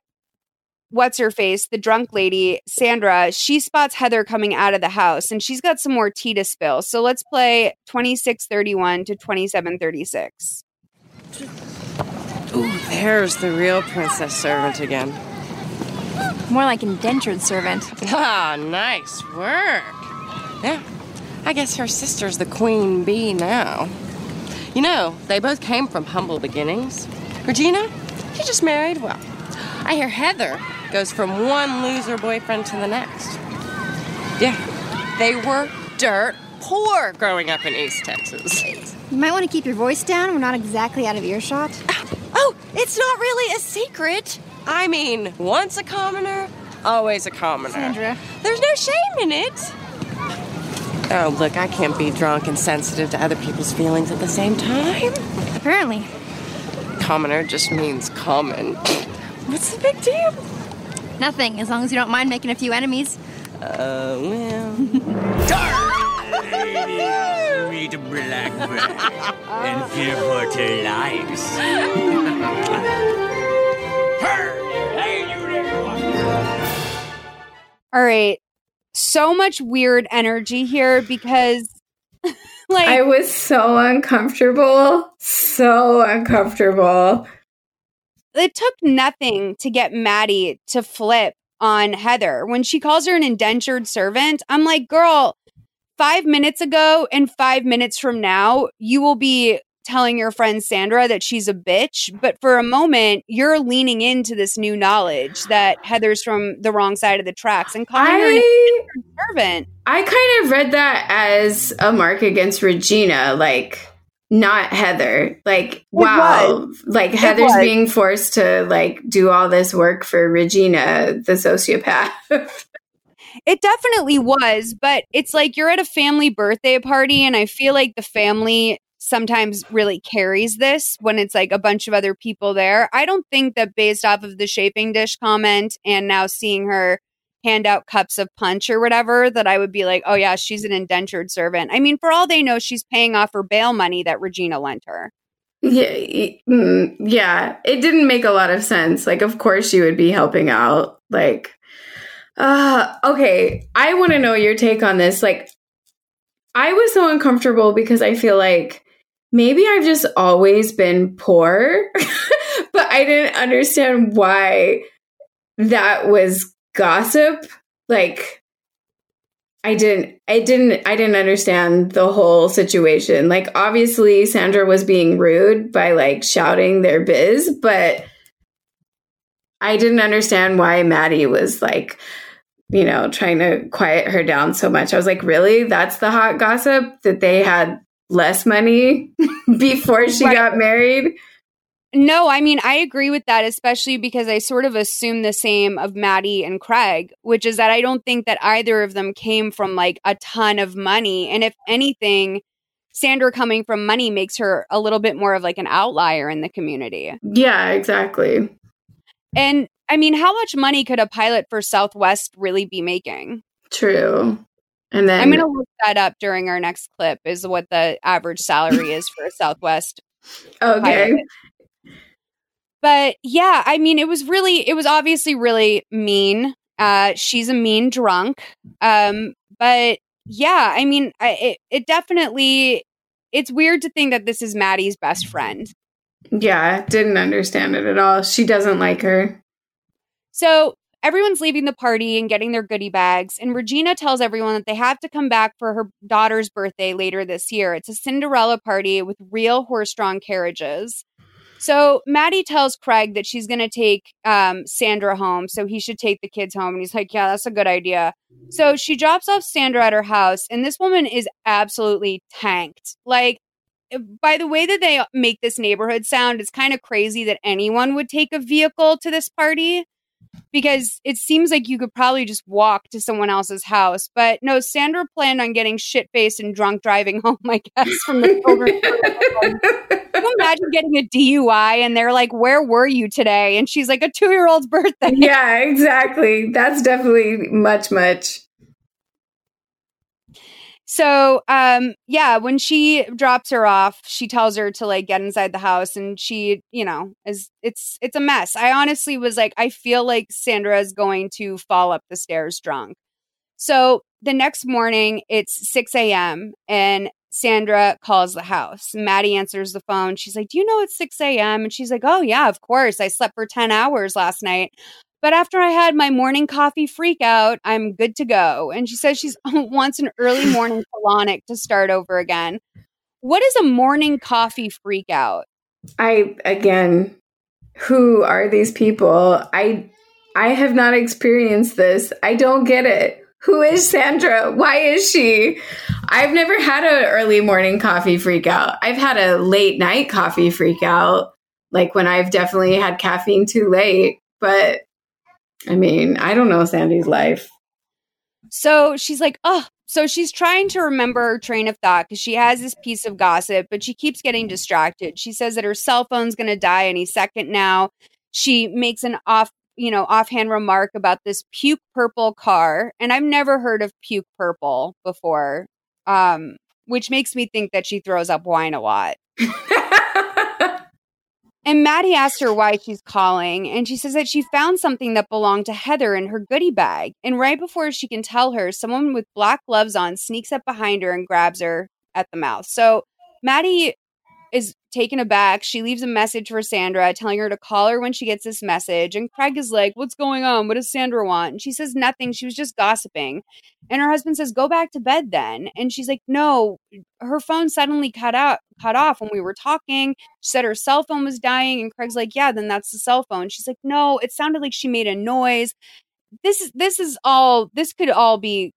what's her face, the drunk lady, Sandra, she spots Heather coming out of the house and she's got some more tea to spill. So let's play 2631 to 2736. Ooh, there's the real princess servant again. More like indentured servant. Ah, nice work. Yeah, I guess her sister's the queen bee now. You know, they both came from humble beginnings. Regina, she just married well. I hear Heather goes from one loser boyfriend to the next. Yeah, they were dirt poor growing up in East Texas. You might want to keep your voice down. We're not exactly out of earshot. Oh, it's not really a secret. I mean, once a commoner, always a commoner. Sandra. There's no shame in it. Oh, look, I can't be drunk and sensitive to other people's feelings at the same time. Apparently. Commoner just means common. What's the big deal? Nothing, as long as you don't mind making a few enemies. Uh, well. Sweet blackbird and fearful to lives. All right. So much weird energy here because like I was so uncomfortable. So uncomfortable. It took nothing to get Maddie to flip on Heather. When she calls her an indentured servant, I'm like, girl, five minutes ago and five minutes from now, you will be telling your friend Sandra that she's a bitch. But for a moment, you're leaning into this new knowledge that Heather's from the wrong side of the tracks and calling her an indentured servant. I kind of read that as a mark against Regina, like not Heather. Like wow, like Heather's being forced to like do all this work for Regina, the sociopath. It definitely was, but it's like you're at a family birthday party, and I feel like the family sometimes really carries this when it's like a bunch of other people there. I don't think that based off of the chafing dish comment and now seeing her hand out cups of punch or whatever, that I would be like, oh yeah, she's an indentured servant. I mean, for all they know, she's paying off her bail money that Regina lent her. yeah, mm, yeah, it didn't make a lot of sense. Like, of course, she would be helping out. Like, uh, okay, I want to know your take on this. Like, I was so uncomfortable because I feel like maybe I've just always been poor, but I didn't understand why that was gossip. Like, I didn't, I didn't, I didn't understand the whole situation. Like, obviously, Sandra was being rude by like shouting their biz, but I didn't understand why Maddie was like, you know, trying to quiet her down so much. I was like, really? That's the hot gossip that they had less money before she Right. got married? No, I mean, I agree with that, especially because I sort of assume the same of Maddie and Craig, which is that I don't think that either of them came from like a ton of money. And if anything, Sandra coming from money makes her a little bit more of like an outlier in the community. Yeah, exactly. And I mean, how much money could a pilot for Southwest really be making? True. And then I'm going to look that up during our next clip, is what the average salary is for a Southwest okay. pilot. But yeah, I mean, it was really, it was obviously really mean. Uh, she's a mean drunk. Um, but yeah, I mean, I, it, it definitely, it's weird to think that this is Maddie's best friend. Yeah, didn't understand it at all. She doesn't like her. So everyone's leaving the party and getting their goodie bags. And Regina tells everyone that they have to come back for her daughter's birthday later this year. It's a Cinderella party with real horse drawn carriages. So Maddie tells Craig that she's going to take um, Sandra home, so he should take the kids home. And he's like, "Yeah, that's a good idea." So she drops off Sandra at her house, and this woman is absolutely tanked. Like, by the way that they make this neighborhood sound, it's kind of crazy that anyone would take a vehicle to this party because it seems like you could probably just walk to someone else's house. But no, Sandra planned on getting shit faced and drunk driving home, I guess, from the children's Can you imagine getting a DUI and they're like, Where were you today? And she's like, A two year old's birthday. Yeah, exactly. That's definitely much, much. So, um, yeah, when she drops her off, she tells her to like get inside the house, and she, you know, is it's it's a mess. I honestly was like, I feel like Sandra is going to fall up the stairs drunk. So the next morning, it's six a.m. and Sandra calls the house. Maddie answers the phone. She's like, "Do you know it's six a.m.?" And she's like, "Oh yeah, of course. I slept for ten hours last night." But after I had my morning coffee freak out, I'm good to go. And she says she wants an early morning colonic to start over again. What is a morning coffee freak out? I again, who are these people? I I have not experienced this. I don't get it. Who is Sandra? Why is she? I've never had an early morning coffee freak out. I've had a late night coffee freak out, like when I've definitely had caffeine too late. But I mean, I don't know Sandy's life. So she's like, oh, so she's trying to remember her train of thought because she has this piece of gossip, but she keeps getting distracted. She says that her cell phone's going to die any second now. She makes an off, you know, offhand remark about this puke purple car, and I've never heard of puke purple before, um, which makes me think that she throws up wine a lot. And Maddie asked her why she's calling, and she says that she found something that belonged to Heather in her goodie bag. And right before she can tell her, someone with black gloves on sneaks up behind her and grabs her at the mouth. So Maddie is taken aback. She leaves a message for Sandra telling her to call her when she gets this message. And Craig is like, What's going on? What does Sandra want? And she says nothing. She was just gossiping. And her husband says, Go back to bed then. And she's like, No, her phone suddenly cut out cut off when we were talking. She said her cell phone was dying. And Craig's like, Yeah, then that's the cell phone. She's like, No, it sounded like she made a noise. This is this is all this could all be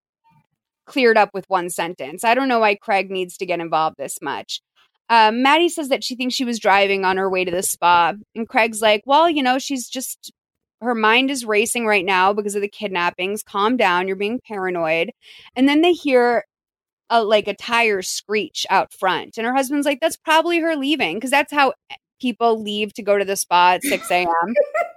cleared up with one sentence. I don't know why Craig needs to get involved this much. Um, Maddie says that she thinks she was driving on her way to the spa. And Craig's like, well, you know, she's just, her mind is racing right now because of the kidnappings. Calm down. You're being paranoid. And then they hear a, like a tire screech out front. And her husband's like, that's probably her leaving because that's how people leave to go to the spa at 6 a.m.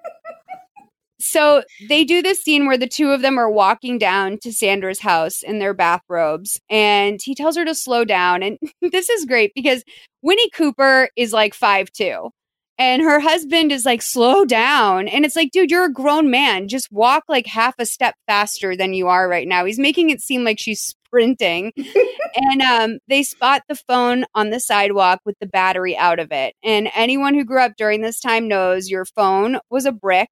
so they do this scene where the two of them are walking down to Sandra's house in their bathrobes, and he tells her to slow down. And this is great because Winnie Cooper is like five two, and her husband is like, slow down. And it's like, dude, you're a grown man. Just walk like half a step faster than you are right now. He's making it seem like she's sprinting. and um, they spot the phone on the sidewalk with the battery out of it. And anyone who grew up during this time knows your phone was a brick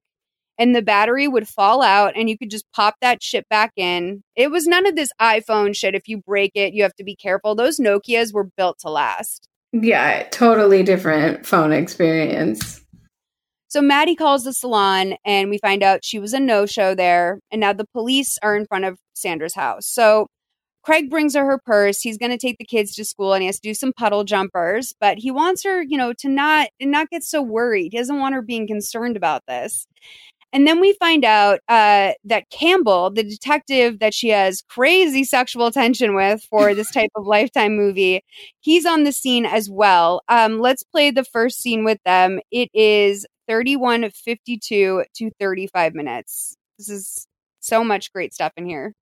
and the battery would fall out and you could just pop that shit back in. It was none of this iPhone shit. If you break it, you have to be careful. Those Nokias were built to last. Yeah, totally different phone experience. So Maddie calls the salon and we find out she was a no show there. And now the police are in front of Sandra's house. So Craig brings her her purse. He's going to take the kids to school and he has to do some puddle jumpers, but he wants her, you know, to not not get so worried. He doesn't want her being concerned about this. And then we find out uh, that Campbell, the detective that she has crazy sexual tension with for this type of lifetime movie, he's on the scene as well. Um, let's play the first scene with them. It is 31:52 to 35 minutes. This is so much great stuff in here.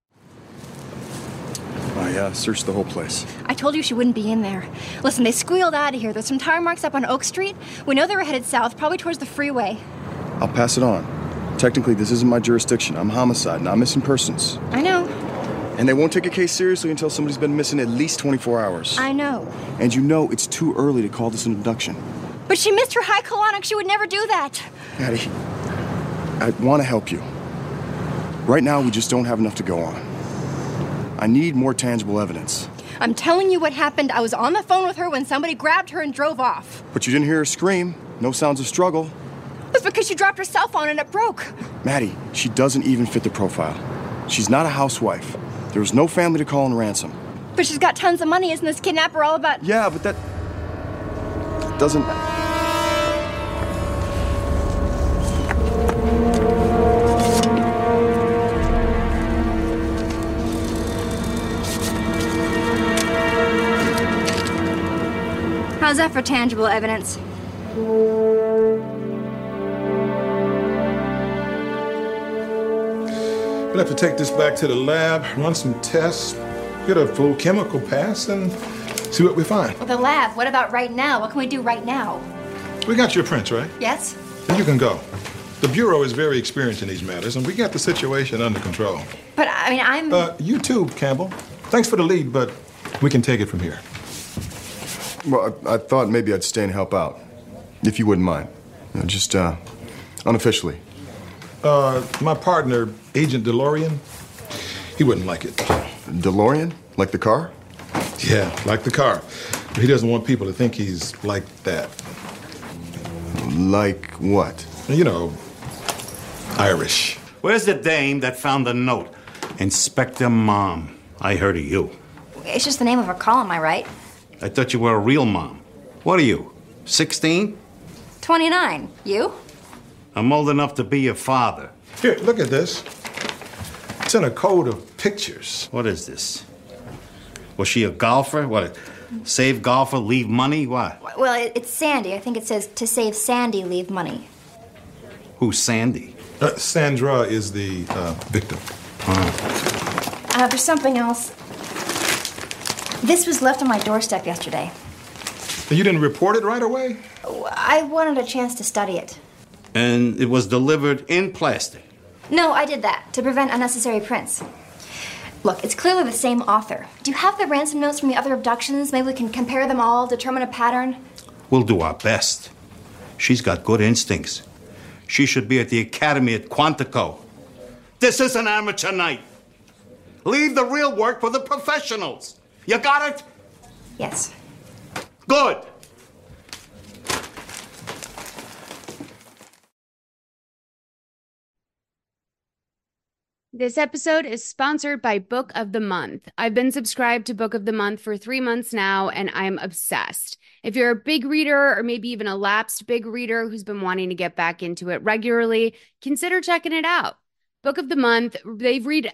I uh, searched the whole place. I told you she wouldn't be in there. Listen, they squealed out of here. There's some tire marks up on Oak Street. We know they were headed south, probably towards the freeway. I'll pass it on. Technically, this isn't my jurisdiction. I'm homicide, not missing persons. I know. And they won't take a case seriously until somebody's been missing at least 24 hours. I know. And you know it's too early to call this an abduction. But she missed her high colonic. She would never do that. Maddie, I want to help you. Right now, we just don't have enough to go on. I need more tangible evidence. I'm telling you what happened. I was on the phone with her when somebody grabbed her and drove off. But you didn't hear her scream. No sounds of struggle. It's because she dropped her cell phone and it broke. Maddie, she doesn't even fit the profile. She's not a housewife. There was no family to call in ransom. But she's got tons of money. Isn't this kidnapper all about. Yeah, but that doesn't. How's that for tangible evidence? We'll have to take this back to the lab, run some tests, get a full chemical pass, and see what we find. The lab. What about right now? What can we do right now? We got your prints, right? Yes? And you can go. The Bureau is very experienced in these matters, and we got the situation under control. But I mean, I'm. Uh, you too, Campbell. Thanks for the lead, but we can take it from here. Well, I, I thought maybe I'd stay and help out, if you wouldn't mind. You know, just uh, unofficially. Uh, my partner, Agent DeLorean, he wouldn't like it. DeLorean? Like the car? Yeah, like the car. But he doesn't want people to think he's like that. Like what? You know, Irish. Where's the dame that found the note? Inspector Mom. I heard of you. It's just the name of her column, am I right? I thought you were a real mom. What are you, 16? 29. You? I'm old enough to be your father. Here, look at this. It's in a code of pictures. What is this? Was she a golfer? What? Save golfer, leave money? Why? Well, it, it's Sandy. I think it says to save Sandy, leave money. Who's Sandy? Uh, Sandra is the uh, victim. Uh, there's something else. This was left on my doorstep yesterday. You didn't report it right away? I wanted a chance to study it. And it was delivered in plastic. No, I did that to prevent unnecessary prints. Look, it's clearly the same author. Do you have the ransom notes from the other abductions? Maybe we can compare them all, determine a pattern. We'll do our best. She's got good instincts. She should be at the academy at Quantico. This is an amateur night. Leave the real work for the professionals. You got it? Yes. Good. This episode is sponsored by Book of the Month. I've been subscribed to Book of the Month for three months now, and I'm obsessed. If you're a big reader or maybe even a lapsed big reader who's been wanting to get back into it regularly, consider checking it out. Book of the Month, they read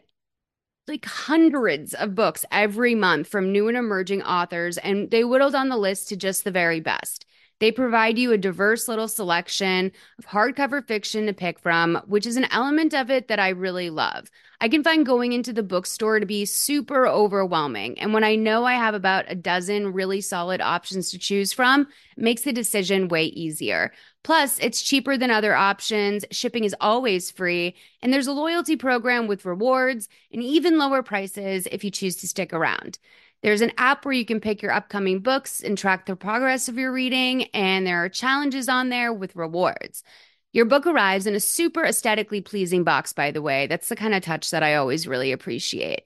like hundreds of books every month from new and emerging authors, and they whittled on the list to just the very best. They provide you a diverse little selection of hardcover fiction to pick from, which is an element of it that I really love. I can find going into the bookstore to be super overwhelming. And when I know I have about a dozen really solid options to choose from, makes the decision way easier. Plus, it's cheaper than other options, shipping is always free, and there's a loyalty program with rewards and even lower prices if you choose to stick around. There's an app where you can pick your upcoming books and track the progress of your reading, and there are challenges on there with rewards. Your book arrives in a super aesthetically pleasing box, by the way. That's the kind of touch that I always really appreciate.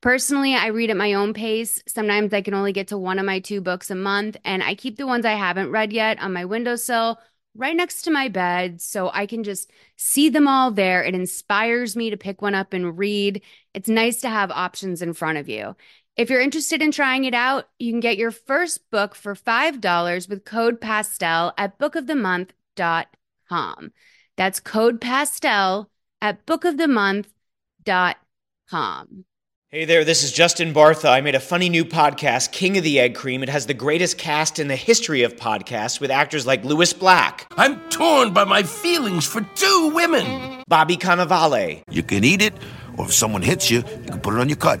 Personally, I read at my own pace. Sometimes I can only get to one of my two books a month, and I keep the ones I haven't read yet on my windowsill right next to my bed so I can just see them all there. It inspires me to pick one up and read. It's nice to have options in front of you. If you're interested in trying it out, you can get your first book for $5 with code PASTEL at bookofthemonth.com. That's code PASTEL at bookofthemonth.com. Hey there, this is Justin Bartha. I made a funny new podcast, King of the Egg Cream. It has the greatest cast in the history of podcasts with actors like Lewis Black. I'm torn by my feelings for two women. Bobby Cannavale. You can eat it, or if someone hits you, you can put it on your cut.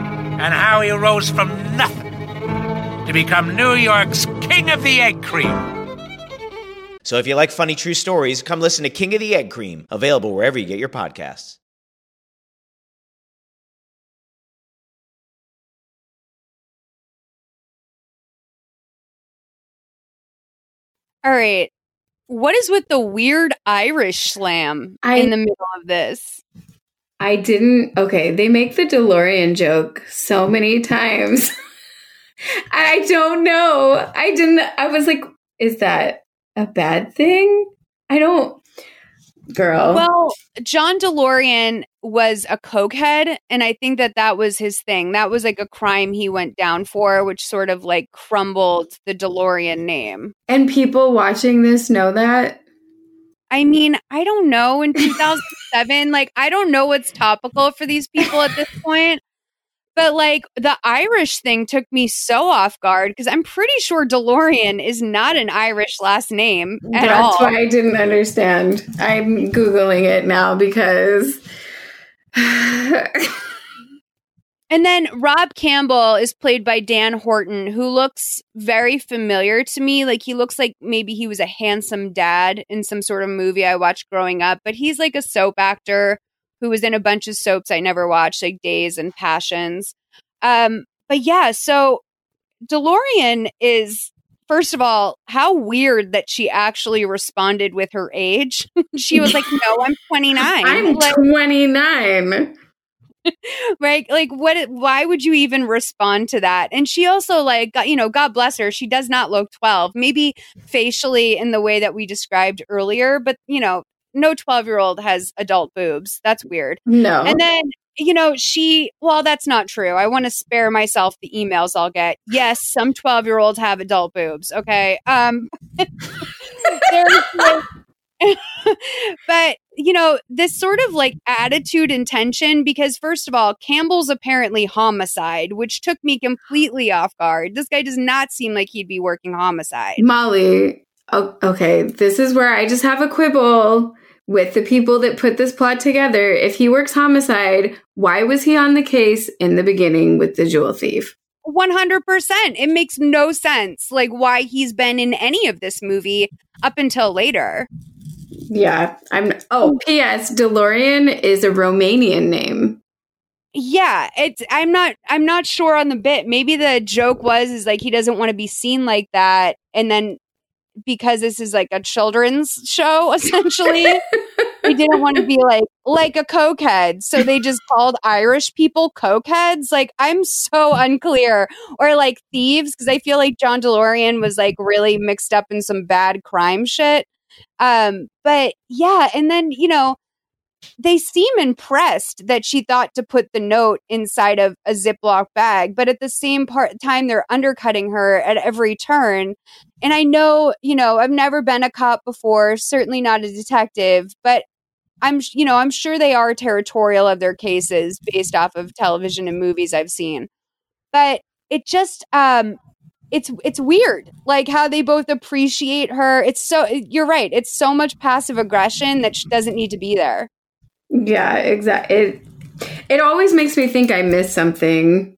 and how he rose from nothing to become New York's King of the Egg Cream. So if you like funny true stories, come listen to King of the Egg Cream, available wherever you get your podcasts. All right. What is with the weird Irish slam I- in the middle of this? I didn't. Okay, they make the DeLorean joke so many times. I don't know. I didn't. I was like, is that a bad thing? I don't. Girl. Well, John DeLorean was a cokehead, and I think that that was his thing. That was like a crime he went down for, which sort of like crumbled the DeLorean name. and people watching this know that. I mean, I don't know in 2007. like, I don't know what's topical for these people at this point. But like the Irish thing took me so off guard because I'm pretty sure DeLorean is not an Irish last name at That's all. why I didn't understand. I'm googling it now because And then Rob Campbell is played by Dan Horton, who looks very familiar to me. Like he looks like maybe he was a handsome dad in some sort of movie I watched growing up, but he's like a soap actor who was in a bunch of soaps I never watched, like Days and Passions. Um, but yeah, so DeLorean is first of all, how weird that she actually responded with her age. she was like, "No, I'm 29." I'm Like- 29. right? Like what why would you even respond to that? And she also like you know god bless her she does not look 12 maybe facially in the way that we described earlier but you know no 12 year old has adult boobs that's weird. No. and then you know she well that's not true i want to spare myself the emails i'll get. Yes some 12 year olds have adult boobs okay? Um there's like- but you know this sort of like attitude and tension because first of all campbell's apparently homicide which took me completely off guard this guy does not seem like he'd be working homicide Molly, o- okay, this is where I just have a quibble with the people that put this plot together. If he works homicide, why was he on the case in the beginning with the jewel thief? 100% it makes no sense like why he's been in any of this movie up until later Yeah, I'm. Oh, P.S. DeLorean is a Romanian name. yeah it's i'm not i'm not sure on the bit maybe the joke was is like he doesn't want to be seen like that and then because this is like a children's show essentially they didn't want to be like like a cokehead so they just called irish people cokeheads like i'm so unclear or like thieves because i feel like john delorean was like really mixed up in some bad crime shit um but yeah and then you know they seem impressed that she thought to put the note inside of a Ziploc bag, but at the same part time, they're undercutting her at every turn. And I know, you know, I've never been a cop before, certainly not a detective, but I'm, you know, I'm sure they are territorial of their cases based off of television and movies I've seen. But it just, um, it's it's weird like how they both appreciate her it's so you're right it's so much passive aggression that she doesn't need to be there Yeah, exactly. It it always makes me think I missed something,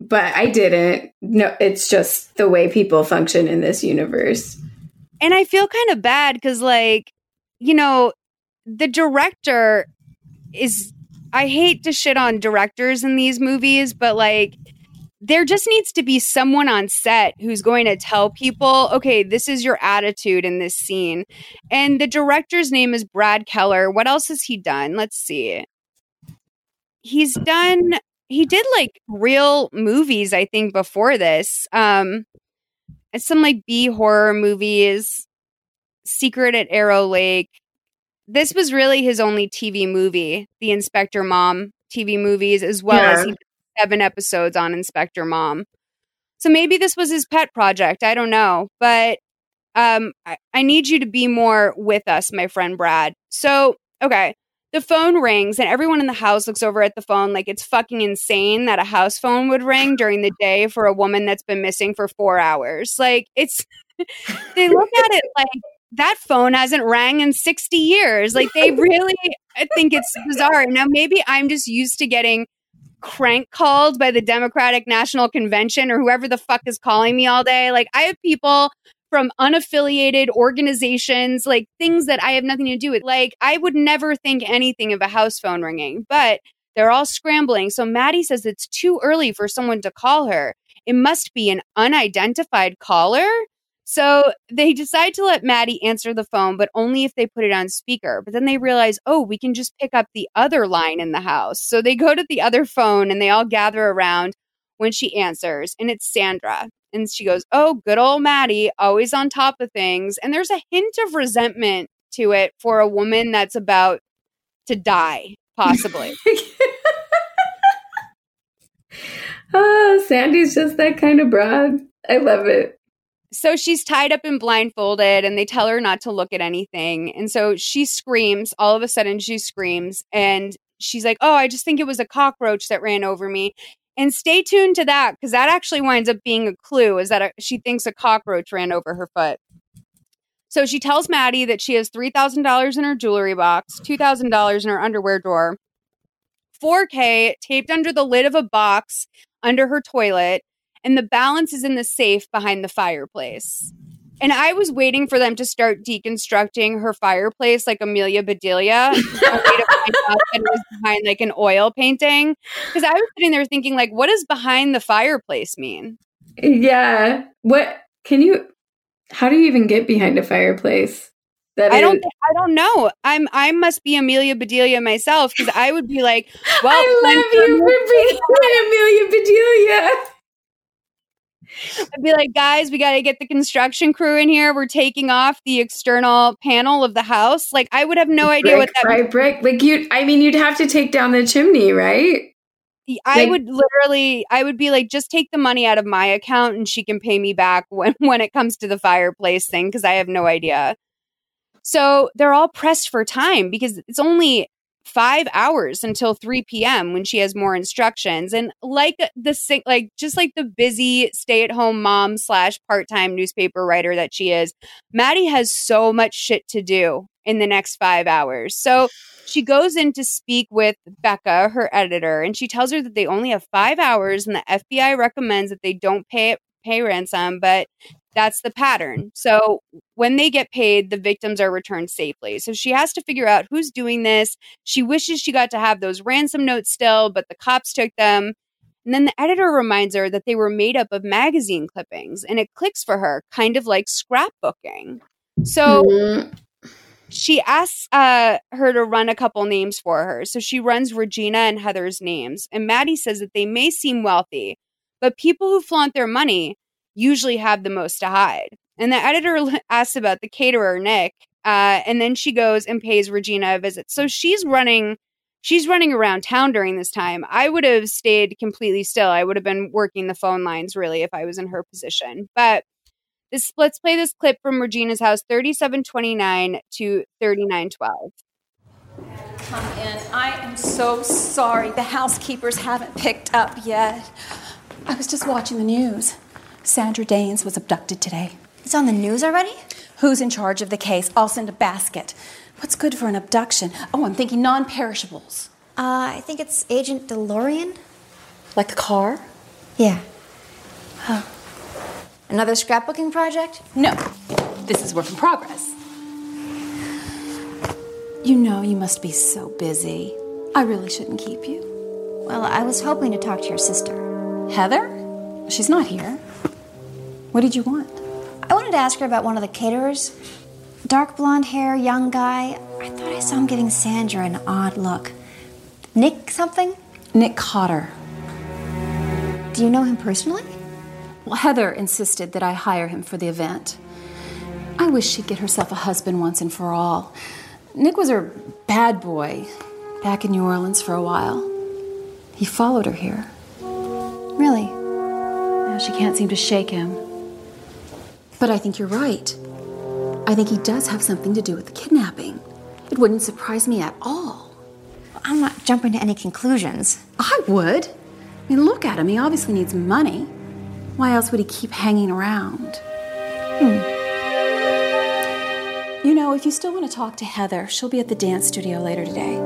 but I didn't. No, it's just the way people function in this universe. and I feel kind of bad because, like, you know, the director is. I hate to shit on directors in these movies, but like, there just needs to be someone on set who's going to tell people, okay, this is your attitude in this scene. And the director's name is Brad Keller. What else has he done? Let's see. He's done he did like real movies, I think, before this. Um some like B horror movies, Secret at Arrow Lake. This was really his only TV movie, the Inspector Mom TV movies, as well as he did seven episodes on Inspector Mom. So maybe this was his pet project. I don't know. But um, I, I need you to be more with us, my friend Brad. So, okay. The phone rings and everyone in the house looks over at the phone like it's fucking insane that a house phone would ring during the day for a woman that's been missing for four hours. Like, it's, they look at it like that phone hasn't rang in 60 years. Like, they really I think it's bizarre. Now, maybe I'm just used to getting crank called by the Democratic National Convention or whoever the fuck is calling me all day. Like, I have people from unaffiliated organizations, like things that I have nothing to do with. Like, I would never think anything of a house phone ringing, but they're all scrambling. So Maddie says it's too early for someone to call her. It must be an unidentified caller. So they decide to let Maddie answer the phone, but only if they put it on speaker. But then they realize, oh, we can just pick up the other line in the house. So they go to the other phone and they all gather around when she answers, and it's Sandra. And she goes, Oh, good old Maddie, always on top of things. And there's a hint of resentment to it for a woman that's about to die, possibly. oh, Sandy's just that kind of broad. I love it. So she's tied up and blindfolded, and they tell her not to look at anything. And so she screams. All of a sudden, she screams, and she's like, Oh, I just think it was a cockroach that ran over me. And stay tuned to that because that actually winds up being a clue is that a, she thinks a cockroach ran over her foot. So she tells Maddie that she has $3,000 in her jewelry box, $2,000 in her underwear drawer, 4K taped under the lid of a box under her toilet, and the balance is in the safe behind the fireplace. And I was waiting for them to start deconstructing her fireplace like Amelia Bedelia. behind like an oil painting. Because I was sitting there thinking, like, what does behind the fireplace mean? Yeah. What can you how do you even get behind a fireplace? That I don't. Is- I don't know. I'm. I must be Amelia Bedelia myself because I would be like, "Well, I love you for being Amelia Bedelia." I'd be like, guys, we got to get the construction crew in here. We're taking off the external panel of the house. Like, I would have no idea brick, what that right, brick. Like you, I mean, you'd have to take down the chimney, right? I like, would literally, I would be like, just take the money out of my account, and she can pay me back when when it comes to the fireplace thing because I have no idea. So they're all pressed for time because it's only five hours until 3 p.m. when she has more instructions. And like the like just like the busy stay-at-home mom slash part-time newspaper writer that she is, Maddie has so much shit to do in the next five hours. So she goes in to speak with Becca, her editor, and she tells her that they only have five hours and the FBI recommends that they don't pay pay ransom, but that's the pattern. So when they get paid, the victims are returned safely. So she has to figure out who's doing this. She wishes she got to have those ransom notes still, but the cops took them. And then the editor reminds her that they were made up of magazine clippings, and it clicks for her, kind of like scrapbooking. So mm-hmm. she asks uh, her to run a couple names for her. So she runs Regina and Heather's names. And Maddie says that they may seem wealthy, but people who flaunt their money usually have the most to hide. And the editor asks about the caterer, Nick, uh, and then she goes and pays Regina a visit. So she's running. She's running around town during this time. I would have stayed completely still. I would have been working the phone lines really if I was in her position. But this let's play this clip from Regina's house 3729 to 3912. Come in. I am so sorry. The housekeepers haven't picked up yet. I was just watching the news. Sandra Daines was abducted today. It's on the news already? Who's in charge of the case? I'll send a basket. What's good for an abduction? Oh, I'm thinking non perishables. Uh, I think it's Agent DeLorean. Like the car? Yeah. Huh. Another scrapbooking project? No. This is work in progress. You know, you must be so busy. I really shouldn't keep you. Well, I was hoping to talk to your sister. Heather? She's not here. What did you want? I wanted to ask her about one of the caterers. Dark blonde hair, young guy. I thought I saw him giving Sandra an odd look. Nick something? Nick Cotter. Do you know him personally? Well, Heather insisted that I hire him for the event. I wish she'd get herself a husband once and for all. Nick was her bad boy back in New Orleans for a while. He followed her here. Really? Now she can't seem to shake him. But I think you're right. I think he does have something to do with the kidnapping. It wouldn't surprise me at all. I'm not jumping to any conclusions. I would. I mean, look at him. He obviously needs money. Why else would he keep hanging around? Hmm. You know, if you still want to talk to Heather, she'll be at the dance studio later today.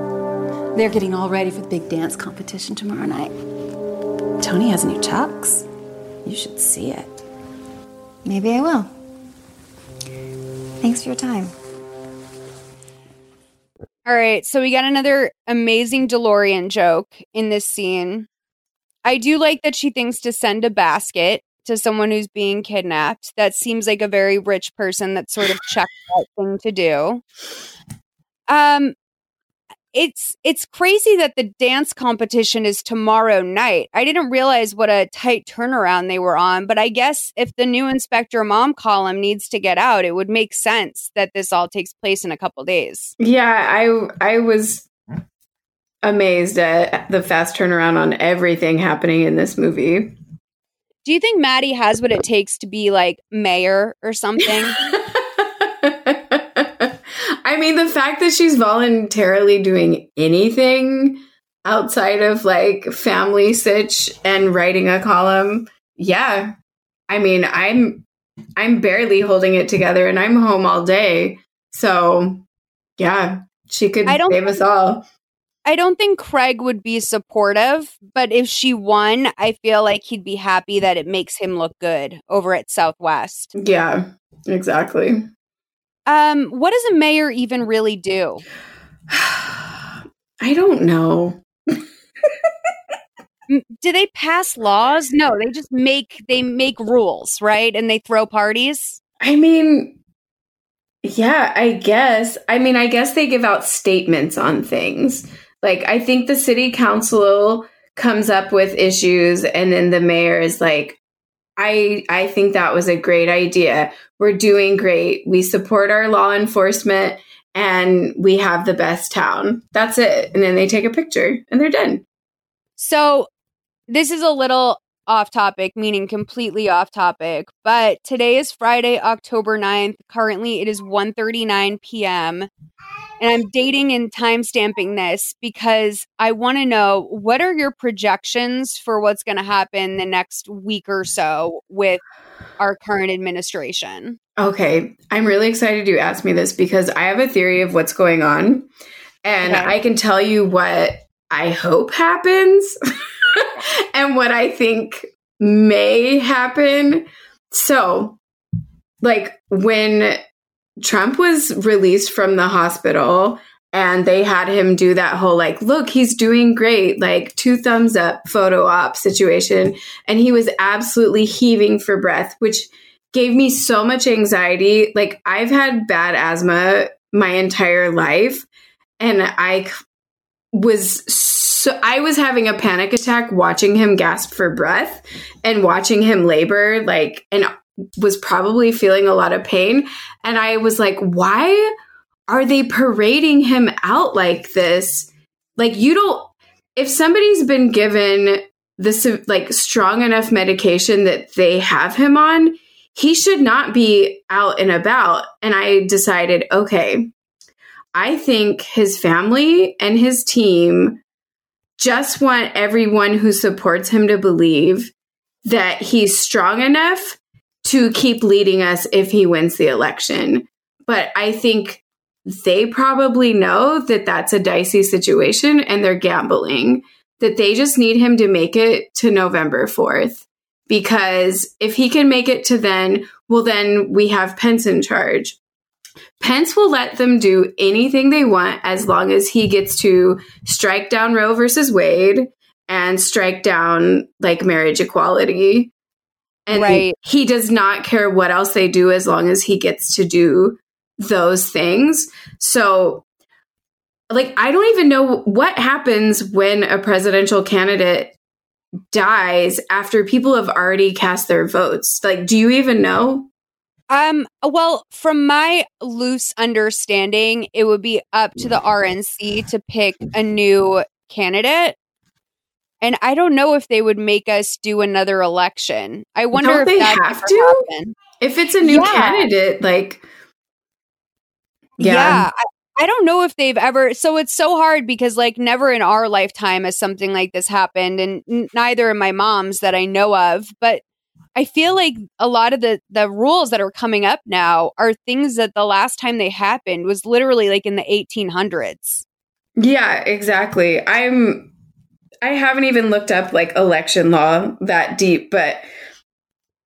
They're getting all ready for the big dance competition tomorrow night. Tony has new chucks. You should see it. Maybe I will. Thanks for your time. All right, so we got another amazing DeLorean joke in this scene. I do like that she thinks to send a basket to someone who's being kidnapped. That seems like a very rich person that sort of checked that thing to do. Um it's it's crazy that the dance competition is tomorrow night. I didn't realize what a tight turnaround they were on, but I guess if the new Inspector Mom column needs to get out, it would make sense that this all takes place in a couple days. Yeah, I I was amazed at the fast turnaround on everything happening in this movie. Do you think Maddie has what it takes to be like mayor or something? I mean, the fact that she's voluntarily doing anything outside of like family sitch and writing a column, yeah. I mean, I'm I'm barely holding it together and I'm home all day. So, yeah, she could I don't save us all. I don't think Craig would be supportive, but if she won, I feel like he'd be happy that it makes him look good over at Southwest. Yeah, exactly. Um, what does a mayor even really do? I don't know. Do they pass laws? No, they just make they make rules, right? And they throw parties. I mean, yeah, I guess. I mean, I guess they give out statements on things. Like, I think the city council comes up with issues, and then the mayor is like, I, I think that was a great idea. We're doing great. We support our law enforcement and we have the best town. That's it. And then they take a picture and they're done. So this is a little off topic, meaning completely off topic, but today is Friday, October 9th. Currently it is 1:39 p.m. And I'm dating and time stamping this because I want to know what are your projections for what's going to happen the next week or so with our current administration? Okay, I'm really excited you asked me this because I have a theory of what's going on, and Okay. I can tell you what I hope happens and what I think may happen. So, like when Trump was released from the hospital and they had him do that whole like look he's doing great like two thumbs up photo op situation. And he was absolutely heaving for breath which gave me so much anxiety. Like i've had bad asthma my entire life and i was so i was having a panic attack watching him gasp for breath and watching him labor like and was probably feeling a lot of pain. And i was like why are they parading him out like this? Like you don't if somebody's been given this like strong enough medication that they have him on he should not be out and about. And i decided okay i think his family and his team just want everyone who supports him to believe that he's strong enough to keep leading us if he wins the election. But I think they probably know that that's a dicey situation and they're gambling, that they just need him to make it to November 4th. Because if he can make it to then, well, then we have Pence in charge. Pence will let them do anything they want as long as he gets to strike down Roe versus Wade and strike down like marriage equality. And Right. he does not care what else they do as long as he gets to do those things. So, like, I don't even know what happens when a presidential candidate dies after people have already cast their votes. Like, do you even know? Um, well, from my loose understanding, it would be up to the RNC to pick a new candidate. And I don't know if they would make us do another election. I wonder Don't if they have to? happened. If it's a new Yeah. candidate, like, Yeah. yeah. I, I don't know if they've ever. So it's so hard because, like, never in our lifetime has something like this happened, and n- neither in my mom's that I know of. But I feel like a lot of the the rules that are coming up now are things that the last time they happened was literally like in the 1800s. Yeah, exactly. I'm I haven't even looked up like election law that deep, but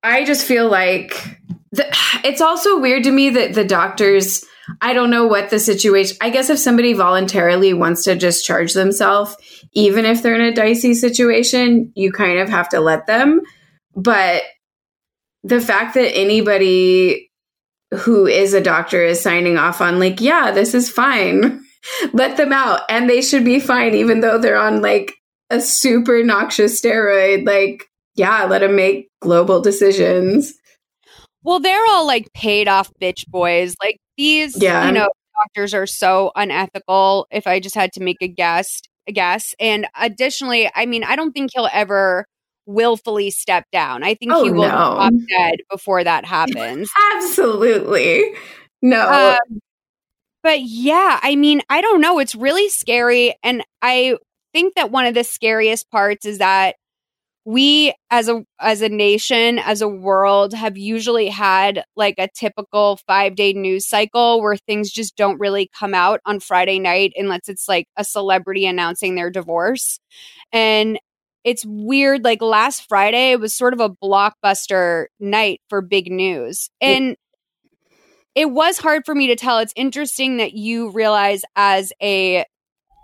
I just feel like the, it's also weird to me that the doctors I don't know what the situation I guess if somebody voluntarily wants to discharge themselves even if they're in a dicey situation, you kind of have to let them. But the fact that anybody who is a doctor is signing off on like, yeah, this is fine. let them out and they should be fine even though they're on like a super noxious steroid like yeah let him make global decisions Well, they're all like paid off bitch boys. Like these, Yeah. you know, doctors are so unethical. If I just had to make a guess, a guess. And additionally, I mean, I don't think he'll ever willfully step down. I think Oh, he will no. drop dead before that happens. absolutely no Um, but yeah, I mean, I don't know. It's really scary. And I think that one of the scariest parts is that we as a as a nation, as a world, have usually had like a typical five day news cycle where things just don't really come out on Friday night unless it's like a celebrity announcing their divorce. And it's weird. Like last Friday, it was sort of a blockbuster night for big news. And it was hard for me to tell. It's interesting that you realize as a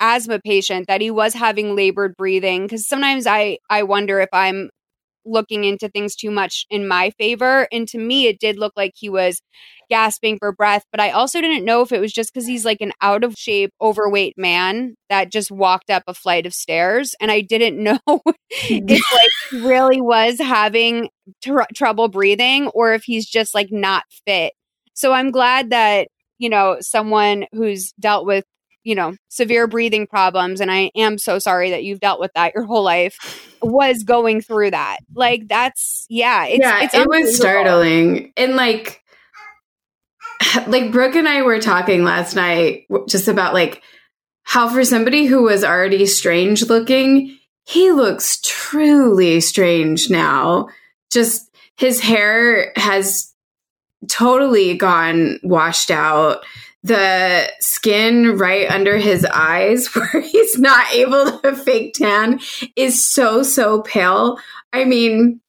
asthma patient that he was having labored breathing because sometimes I I wonder if I'm looking into things too much in my favor. And to me it did look like he was gasping for breath but I also didn't know if it was just cuz he's like an out of shape overweight man that just walked up a flight of stairs and I didn't know mm. if like he really was having tr- trouble breathing or if he's just like not fit. So I'm glad that, you know, someone who's dealt with, you know, severe breathing problems, and I am so sorry that you've dealt with that your whole life, was going through that. Like, that's, yeah, it's, yeah, it's it was startling. And like, like Brooke and I were talking last night just about like how for somebody who was already strange looking, he looks truly strange now. Just his hair has totally gone washed out. The skin right under his eyes, where he's not able to fake tan, is so, so pale. I mean,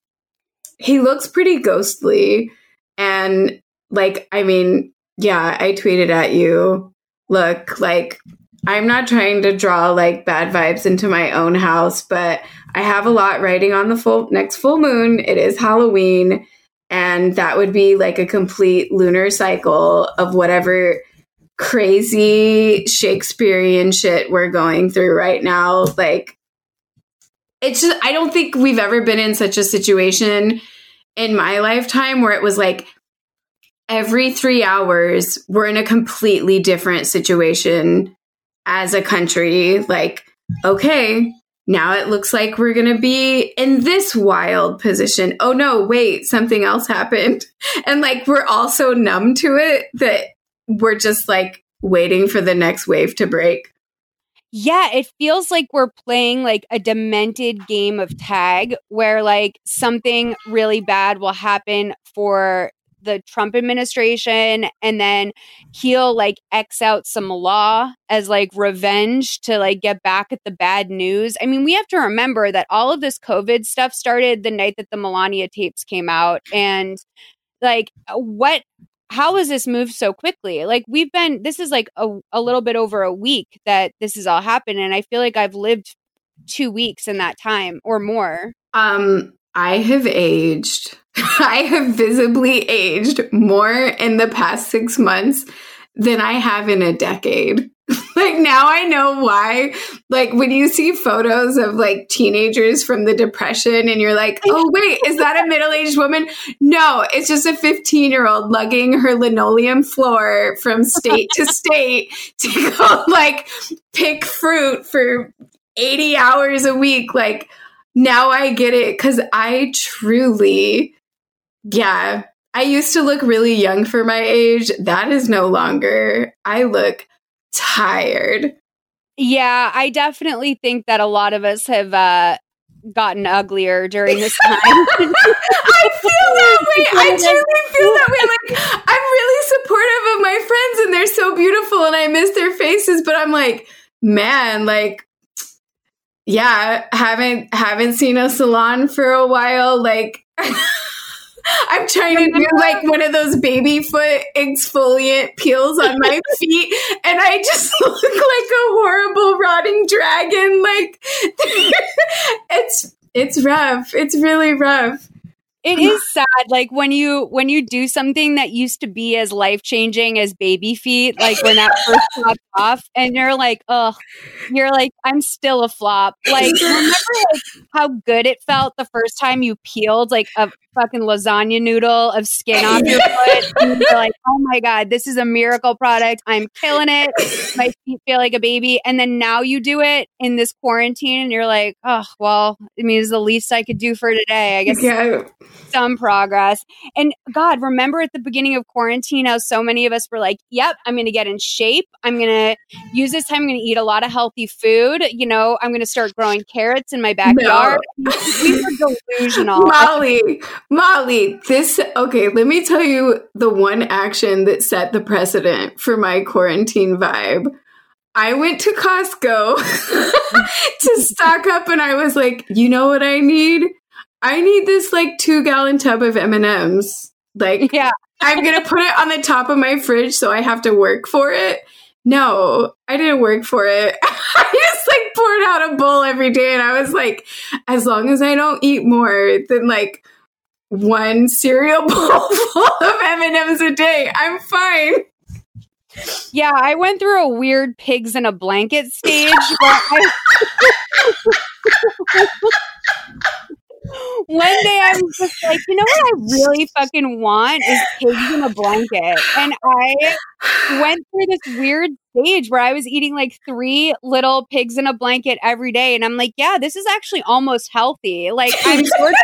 he looks pretty ghostly. And, like, I mean, yeah, I tweeted at you. Look, like, I'm not trying to draw like bad vibes into my own house, but I have a lot writing on the full next full moon. It is Halloween, and that would be like a complete lunar cycle of whatever crazy Shakespearean shit we're going through right now. Like, it's just, I don't think we've ever been in such a situation in my lifetime where it was like every three hours, we're in a completely different situation as a country. Like, okay, now it looks like we're going to be in this wild position. Oh no, wait, something else happened. And like, we're all so numb to it that we're just like waiting for the next wave to break. Yeah, it feels like we're playing like a demented game of tag where like something really bad will happen for the Trump administration and then he'll like X out some law as like revenge to like get back at the bad news. I mean, we have to remember that all of this COVID stuff started the night that the Melania tapes came out and like what how has this moved so quickly? Like we've been this is like a, a little bit over a week that this has all happened and I feel like I've lived 2 weeks in that time or more. Um, I have aged. I have visibly aged more in the past six months than I have in a decade. like now I know why. Like when you see photos of like teenagers from the depression and you're like, oh wait, is that a middle-aged woman? No, it's just a 15 year old lugging her linoleum floor from state to state to go like pick fruit for 80 hours a week. Like now I get it because I truly, yeah, I used to look really young for my age. That is no longer. I look tired. Yeah, I definitely think that a lot of us have uh gotten uglier during this time. I feel that way. I truly feel that way. Like I'm really supportive of my friends and they're so beautiful and I miss their faces, but I'm like, man, like yeah, haven't haven't seen a salon for a while. Like I'm trying to do like one of those baby foot exfoliant peels on my feet, and I just look like a horrible rotting dragon. Like it's it's rough. It's really rough. It is sad, like when you when you do something that used to be as life changing as baby feet, like when that first popped off, and you're like, oh, you're like, I'm still a flop. Like, remember like how good it felt the first time you peeled like a fucking lasagna noodle of skin off your foot, and you're like, oh my god, this is a miracle product. I'm killing it. My feet feel like a baby, and then now you do it in this quarantine, and you're like, oh well, it means the least I could do for today. I guess Yeah. some progress. And God, remember at the beginning of quarantine how so many of us were like, yep, I'm going to get in shape. I'm going to use this time. I'm going to eat a lot of healthy food. You know, I'm going to start growing carrots in my backyard. we were delusional. Molly, Molly, this okay, let me tell you the one action that set the precedent for my quarantine vibe. I went to Costco to stock up and I was like, "You know what I need? I need this like 2 gallon tub of M&Ms." Like yeah. I'm going to put it on the top of my fridge so I have to work for it. No, I didn't work for it. I just like poured out a bowl every day and I was like, as long as I don't eat more than like one cereal bowl full of M&Ms a day, I'm fine. Yeah, I went through a weird pigs in a blanket stage. I- One day I was just like, you know what I really fucking want is pigs in a blanket. And I went through this weird stage where I was eating like three little pigs in a blanket every day. And I'm like, yeah, this is actually almost healthy. Like I'm sort of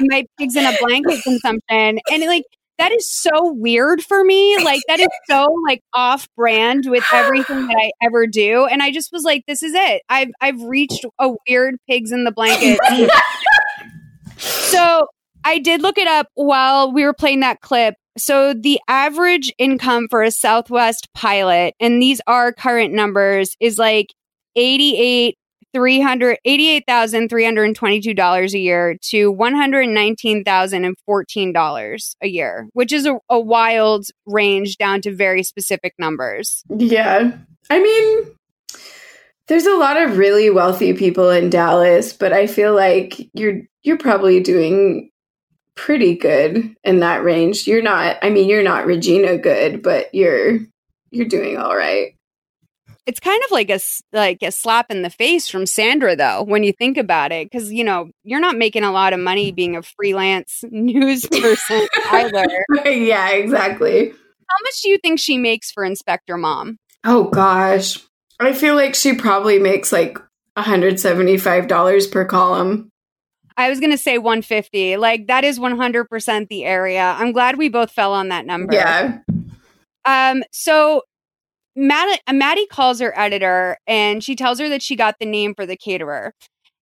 my pigs in a blanket consumption. And like that is so weird for me. Like that is so like off brand with everything that I ever do. And I just was like, this is it. I've I've reached a weird pigs in the blanket. so I did look it up while we were playing that clip. So the average income for a Southwest pilot, and these are current numbers, is like 88 300 $88,322 a year to $119,014 a year, which is a, a wild range down to very specific numbers. Yeah. I mean, there's a lot of really wealthy people in Dallas, but I feel like you're you're probably doing pretty good in that range. You're not I mean, you're not Regina good, but you're you're doing all right. It's kind of like a like a slap in the face from Sandra though when you think about it cuz you know, you're not making a lot of money being a freelance news person either. yeah, exactly. How much do you think she makes for Inspector Mom? Oh gosh. I feel like she probably makes like $175 per column. I was going to say 150. Like that is 100% the area. I'm glad we both fell on that number. Yeah. Um so Matt, Maddie calls her editor and she tells her that she got the name for the caterer.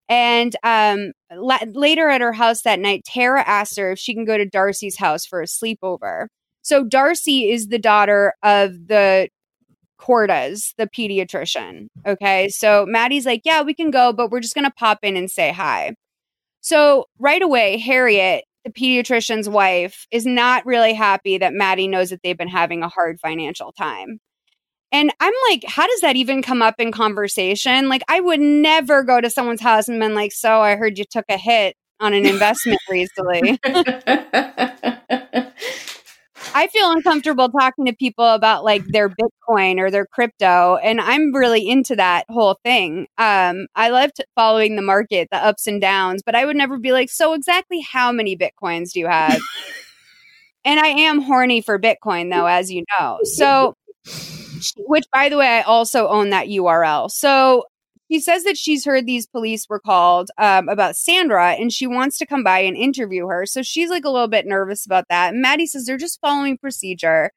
And um, la- later at her house that night, Tara asks her if she can go to Darcy's house for a sleepover. So Darcy is the daughter of the Cordas, the pediatrician. Okay. So Maddie's like, yeah, we can go, but we're just going to pop in and say hi. So right away, Harriet, the pediatrician's wife, is not really happy that Maddie knows that they've been having a hard financial time. And I'm like, how does that even come up in conversation? Like, I would never go to someone's house and been like, so I heard you took a hit on an investment recently. I feel uncomfortable talking to people about like their Bitcoin or their crypto, and I'm really into that whole thing. Um, I love following the market, the ups and downs, but I would never be like, so exactly how many Bitcoins do you have? and I am horny for Bitcoin, though, as you know. So, which by the way, I also own that URL. So she says that she's heard these police were called um, about Sandra and she wants to come by and interview her. So she's like a little bit nervous about that. And Maddie says they're just following procedure.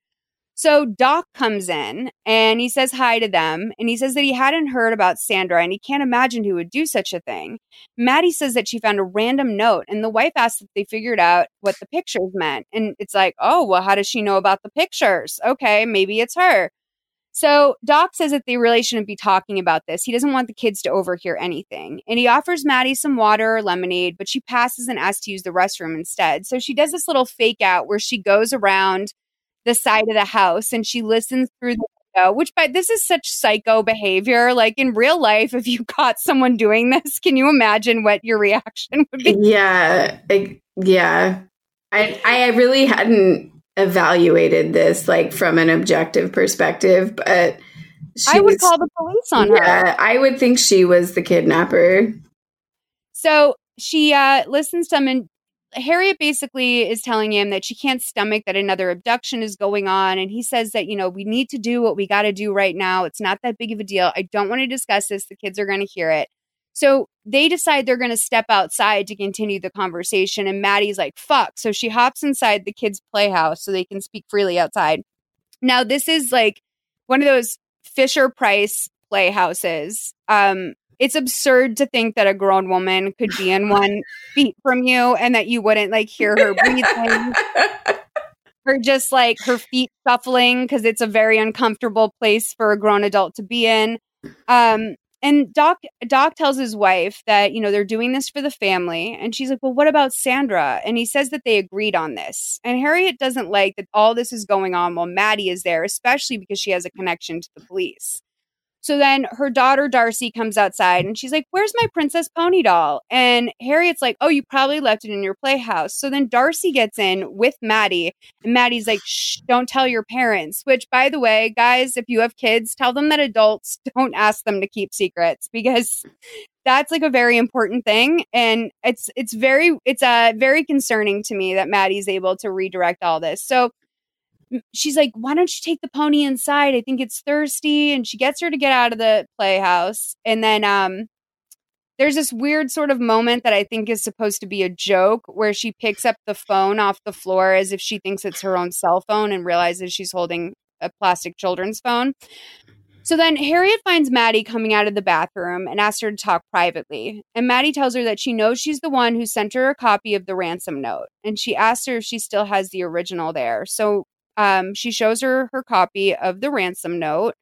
So Doc comes in and he says hi to them and he says that he hadn't heard about Sandra and he can't imagine who would do such a thing. Maddie says that she found a random note and the wife asked if they figured out what the pictures meant. And it's like, oh, well, how does she know about the pictures? Okay, maybe it's her. So Doc says that they really shouldn't be talking about this. He doesn't want the kids to overhear anything. And he offers Maddie some water or lemonade, but she passes and asks to use the restroom instead. So she does this little fake out where she goes around the side of the house and she listens through the window, which by this is such psycho behavior. Like in real life, if you caught someone doing this, can you imagine what your reaction would be? Yeah, I- yeah. I I really hadn't evaluated this like from an objective perspective, but she I would was- call the police on her. I would think she was the kidnapper. So she uh, listens to him, and Harriet basically is telling him that she can't stomach that another abduction is going on. And he says that, you know, we need to do what we got to do right now. It's not that big of a deal. I don't want to discuss this. The kids are going to hear it. So they decide they're going to step outside to continue the conversation. And Maddie's like, fuck. So she hops inside the kids' playhouse so they can speak freely outside. Now, this is like one of those Fisher Price playhouses. Um, it's absurd to think that a grown woman could be in one feet from you and that you wouldn't like hear her breathing or just like her feet shuffling because it's a very uncomfortable place for a grown adult to be in. Um, and Doc Doc tells his wife that you know they're doing this for the family, and she's like, "Well, what about Sandra?" And he says that they agreed on this. And Harriet doesn't like that all this is going on while Maddie is there, especially because she has a connection to the police. So then her daughter Darcy comes outside and she's like, Where's my princess pony doll? And Harriet's like, Oh, you probably left it in your playhouse. So then Darcy gets in with Maddie, and Maddie's like, Shh, don't tell your parents. Which, by the way, guys, if you have kids, tell them that adults don't ask them to keep secrets because that's like a very important thing. And it's it's very it's uh very concerning to me that Maddie's able to redirect all this. So she's like, why don't you take the pony inside? I think it's thirsty. And she gets her to get out of the playhouse. And then um there's this weird sort of moment that I think is supposed to be a joke where she picks up the phone off the floor as if she thinks it's her own cell phone and realizes she's holding a plastic children's phone. So then Harriet finds Maddie coming out of the bathroom and asks her to talk privately. And Maddie tells her that she knows she's the one who sent her a copy of the ransom note. And she asks her if she still has the original there. So um, she shows her her copy of the ransom note.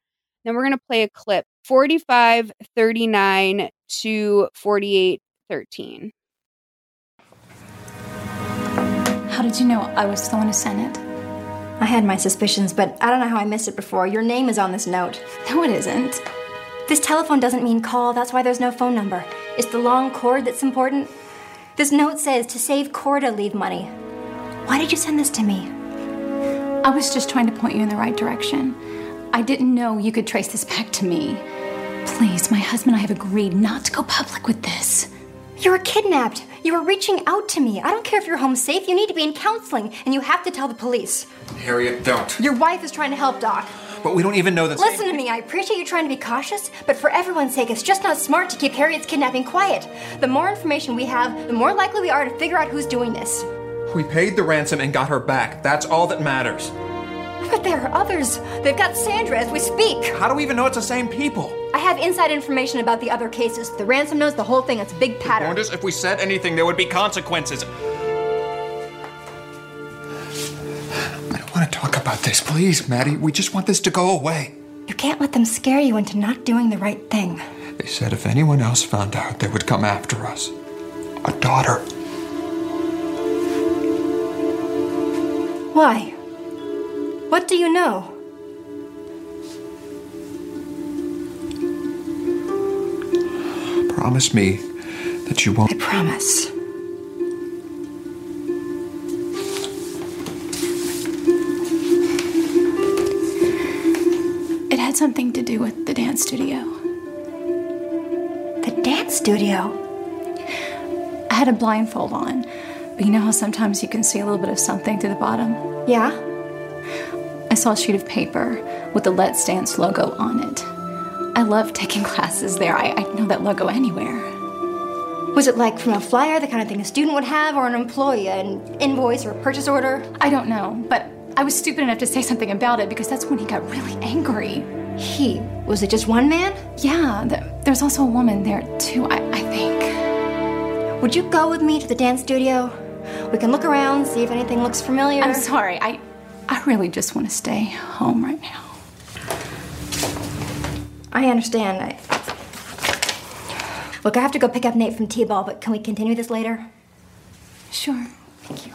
Then we're going to play a clip 45 39 to 48 13. How did you know I was the one who sent it? I had my suspicions, but I don't know how I missed it before. Your name is on this note. No, it isn't. This telephone doesn't mean call, that's why there's no phone number. It's the long cord that's important. This note says to save Corda, leave money. Why did you send this to me? I was just trying to point you in the right direction. I didn't know you could trace this back to me. Please, my husband and I have agreed not to go public with this. You were kidnapped. You were reaching out to me. I don't care if you're home safe. You need to be in counseling, and you have to tell the police. Harriet, don't. Your wife is trying to help Doc. But we don't even know this. Listen to me. I appreciate you trying to be cautious, but for everyone's sake, it's just not smart to keep Harriet's kidnapping quiet. The more information we have, the more likely we are to figure out who's doing this. We paid the ransom and got her back. That's all that matters. But there are others. They've got Sandra as we speak. How do we even know it's the same people? I have inside information about the other cases. The ransom knows the whole thing. It's a big pattern. Warned us if we said anything, there would be consequences. I don't want to talk about this, please, Maddie. We just want this to go away. You can't let them scare you into not doing the right thing. They said if anyone else found out, they would come after us. Our daughter. Why? What do you know? Promise me that you won't. I promise. It had something to do with the dance studio. The dance studio? I had a blindfold on, but you know how sometimes you can see a little bit of something through the bottom? Yeah? I saw a sheet of paper with the Let's Dance logo on it. I love taking classes there. I, I know that logo anywhere. Was it like from a flyer, the kind of thing a student would have, or an employee, an invoice or a purchase order? I don't know, but I was stupid enough to say something about it because that's when he got really angry. He? Was it just one man? Yeah, th- there's also a woman there too, I, I think. Would you go with me to the dance studio? We can look around, see if anything looks familiar. I'm sorry, I, I really just want to stay home right now. I understand. I... Look, I have to go pick up Nate from T-Ball, but can we continue this later? Sure. Thank you.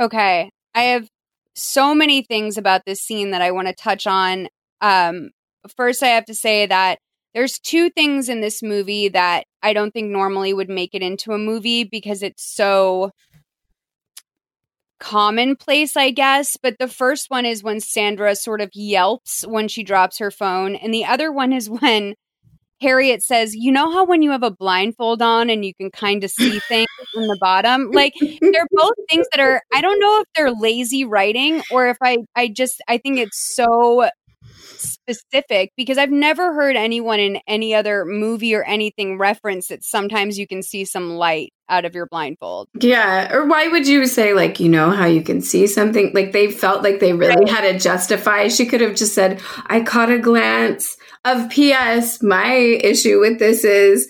Okay. I have so many things about this scene that I want to touch on. Um, first, I have to say that there's two things in this movie that I don't think normally would make it into a movie because it's so commonplace, I guess. But the first one is when Sandra sort of yelps when she drops her phone. And the other one is when Harriet says, You know how when you have a blindfold on and you can kind of see things in the bottom? Like they're both things that are, I don't know if they're lazy writing or if I, I just, I think it's so specific because I've never heard anyone in any other movie or anything reference that sometimes you can see some light out of your blindfold. Yeah. Or why would you say, like, you know, how you can see something? Like, they felt like they really Right. had to justify. She could have just said, I caught a glance of PS. My issue with this is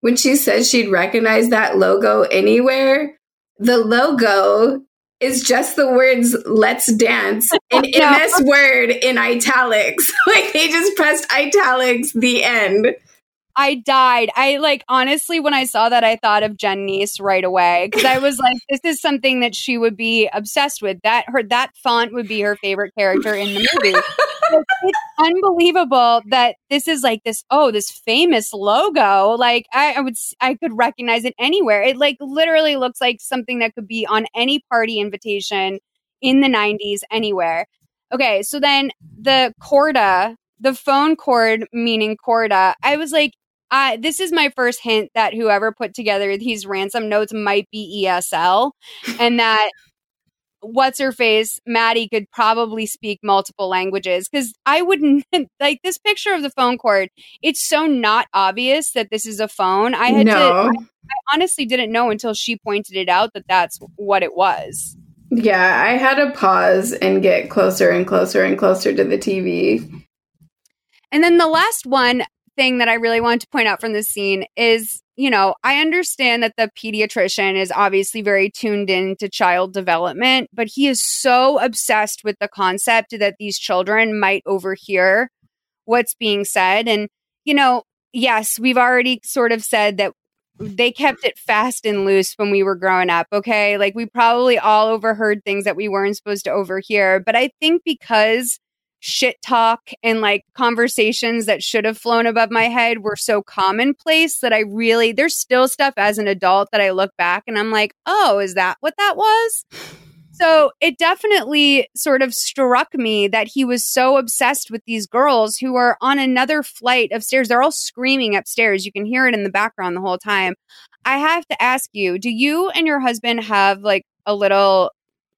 when she says she'd recognize that logo anywhere, the logo is just the words let's dance an No. MS Word in italics. like, they just pressed italics, the end. I died. I like honestly when I saw that I thought of Jen Niece right away because I was like, this is something that she would be obsessed with. That her that font would be her favorite character in the movie. It's unbelievable that this is like this. Oh, this famous logo. Like I, I would, i could recognize it anywhere. It like literally looks like something that could be on any party invitation in the '90s anywhere. Okay, so then the Corda, the phone cord meaning Corda. I was like, uh, this is my first hint that whoever put together these ransom notes might be ESL, and that what's her face, Maddie could probably speak multiple languages because I wouldn't like this picture of the phone cord. It's so not obvious that this is a phone. I had to. I, I honestly didn't know until she pointed it out that that's what it was. Yeah, I had to pause and get closer and closer and closer to the TV. And then the last one thing that I really want to point out from this scene is, you know, I understand that the pediatrician is obviously very tuned in to child development, but he is so obsessed with the concept that these children might overhear what's being said. And, you know, yes, we've already sort of said that they kept it fast and loose when we were growing up. Okay. Like we probably all overheard things that we weren't supposed to overhear. But I think because shit talk and like conversations that should have flown above my head were so commonplace that I really, there's still stuff as an adult that I look back and I'm like, oh, is that what that was? So it definitely sort of struck me that he was so obsessed with these girls who are on another flight of stairs. They're all screaming upstairs. You can hear it in the background the whole time. I have to ask you, do you and your husband have like a little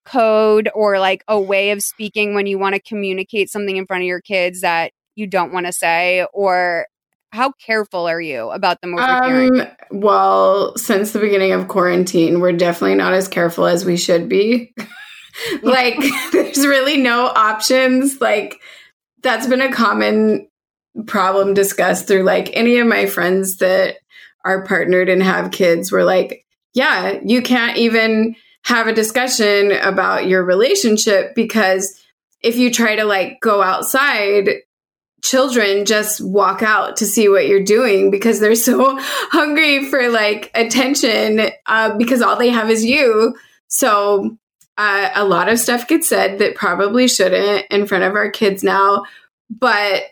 code or like a way of speaking when you want to communicate something in front of your kids that you don't want to say? Or how careful are you about them overhearing? Um, well, since the beginning of quarantine, we're definitely not as careful as we should be. like, there's really no options. Like, that's been a common problem discussed through like any of my friends that are partnered and have kids were like, yeah, you can't even have a discussion about your relationship because if you try to like go outside, children just walk out to see what you're doing because they're so hungry for like attention uh, because all they have is you. So uh, a lot of stuff gets said that probably shouldn't in front of our kids now, but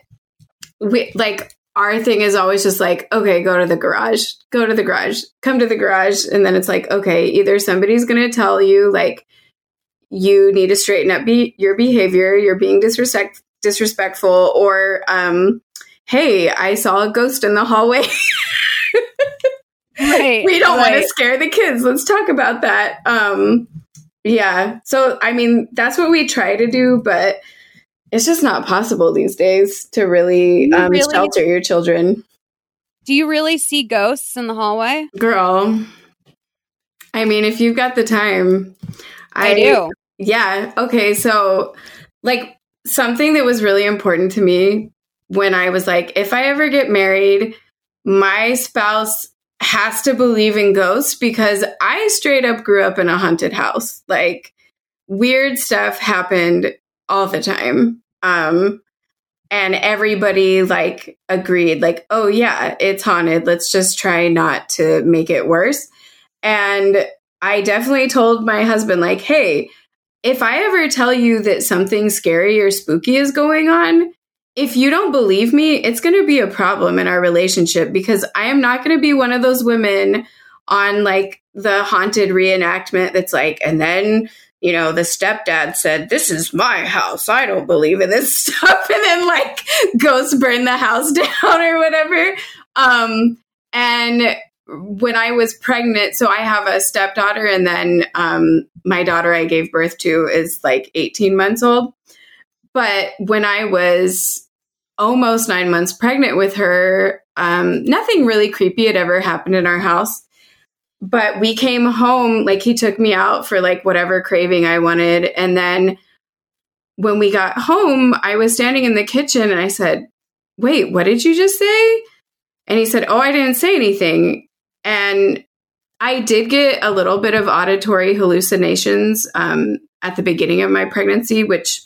we like our thing is always just like okay go to the garage go to the garage come to the garage. And then it's like okay either somebody's going to tell you like you need to straighten up be- your behavior you're being disrespect disrespectful or um hey i saw a ghost in the hallway. Right, we don't want to scare the kids. Let's talk about that. Um yeah. So i mean that's what we try to do but it's just not possible these days to really, um, really- shelter your children Do you really see ghosts in the hallway? girl i mean if you've got the time I do. yeah okay so like something that was really important to me when i was like if i ever get married my spouse has to believe in ghosts because i straight up grew up in a haunted house like weird stuff happened all the time. Um and everybody like agreed like oh yeah it's haunted. Let's just try not to make it worse. And i definitely told my husband like hey if i ever tell you that something scary or spooky is going on if you don't believe me it's going to be a problem in our relationship because i am not going to be one of those women on like the haunted reenactment that's like and then you know, the stepdad said, This is my house. I don't believe in this stuff. And then, like, goes burn the house down or whatever. Um, and when I was pregnant, so I have a stepdaughter, and then um, my daughter I gave birth to is like 18 months old. But when I was almost nine months pregnant with her, um, nothing really creepy had ever happened in our house but we came home like he took me out for like whatever craving I wanted. And then when we got home I was standing in the kitchen and I said wait what did you just say? And he said oh I didn't say anything. And I did get a little bit of auditory hallucinations um, at the beginning of my pregnancy which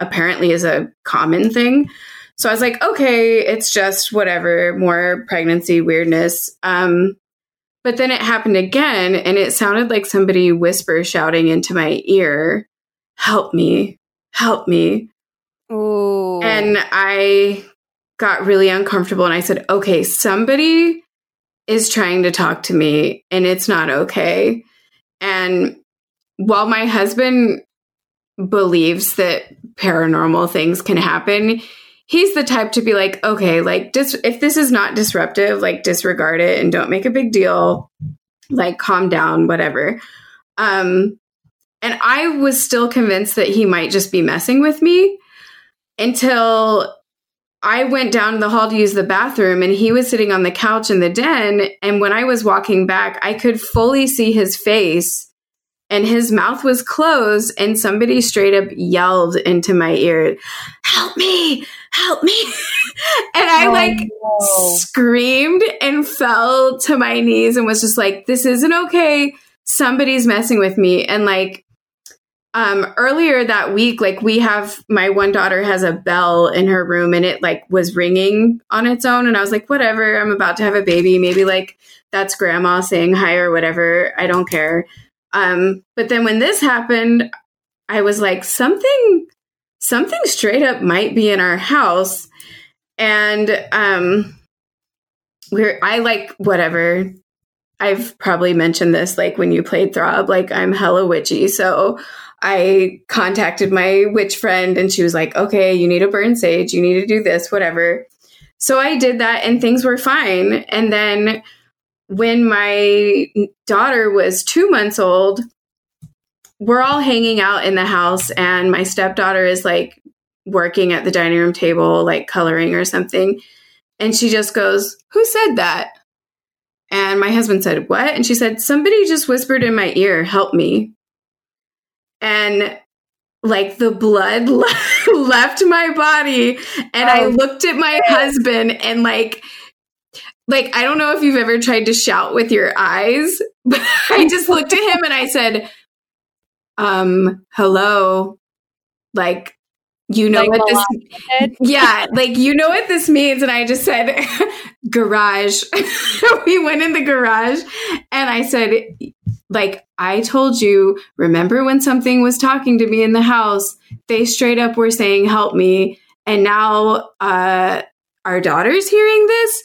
apparently is a common thing. So I was like okay it's just whatever more pregnancy weirdness. Um, but then it happened again, and it sounded like somebody whisper shouting into my ear, Help me, help me. Ooh. And I got really uncomfortable and I said, Okay, somebody is trying to talk to me and it's not okay. And while my husband believes that paranormal things can happen, he's the type to be like, okay, like dis- if this is not disruptive, like disregard it and don't make a big deal. Like calm down, whatever. Um and I was still convinced that he might just be messing with me until I went down the hall to use the bathroom and he was sitting on the couch in the den and when I was walking back, I could fully see his face and his mouth was closed and somebody straight up yelled into my ear help me! Help me! And i oh, like no. screamed and fell to my knees and was just like this isn't okay. Somebody's messing with me. And like um earlier that week like we have my one daughter has a bell in her room and it like was ringing on its own and i was like whatever i'm about to have a baby. Maybe like that's grandma saying hi or whatever. I don't care um, but then when this happened, I was like, something, something straight up might be in our house. And um, we're, I like whatever. I've probably mentioned this like when you played Throb, like I'm hella witchy. So I contacted my witch friend and she was like, okay, you need to burn sage, you need to do this, whatever. So I did that and things were fine. And then when my daughter was two months old, we're all hanging out in the house, and my stepdaughter is like working at the dining room table, like coloring or something. And she just goes, Who said that? And my husband said, What? And she said, Somebody just whispered in my ear, Help me. And like the blood left my body. And oh. I looked at my husband and like, like I don't know if you've ever tried to shout with your eyes, but I just looked at him and I said, um, hello. Like you know like what this Yeah, like you know what this means? And I just said garage. we went in the garage and I said like I told you, remember when something was talking to me in the house, they straight up were saying help me. And now uh our daughter's hearing this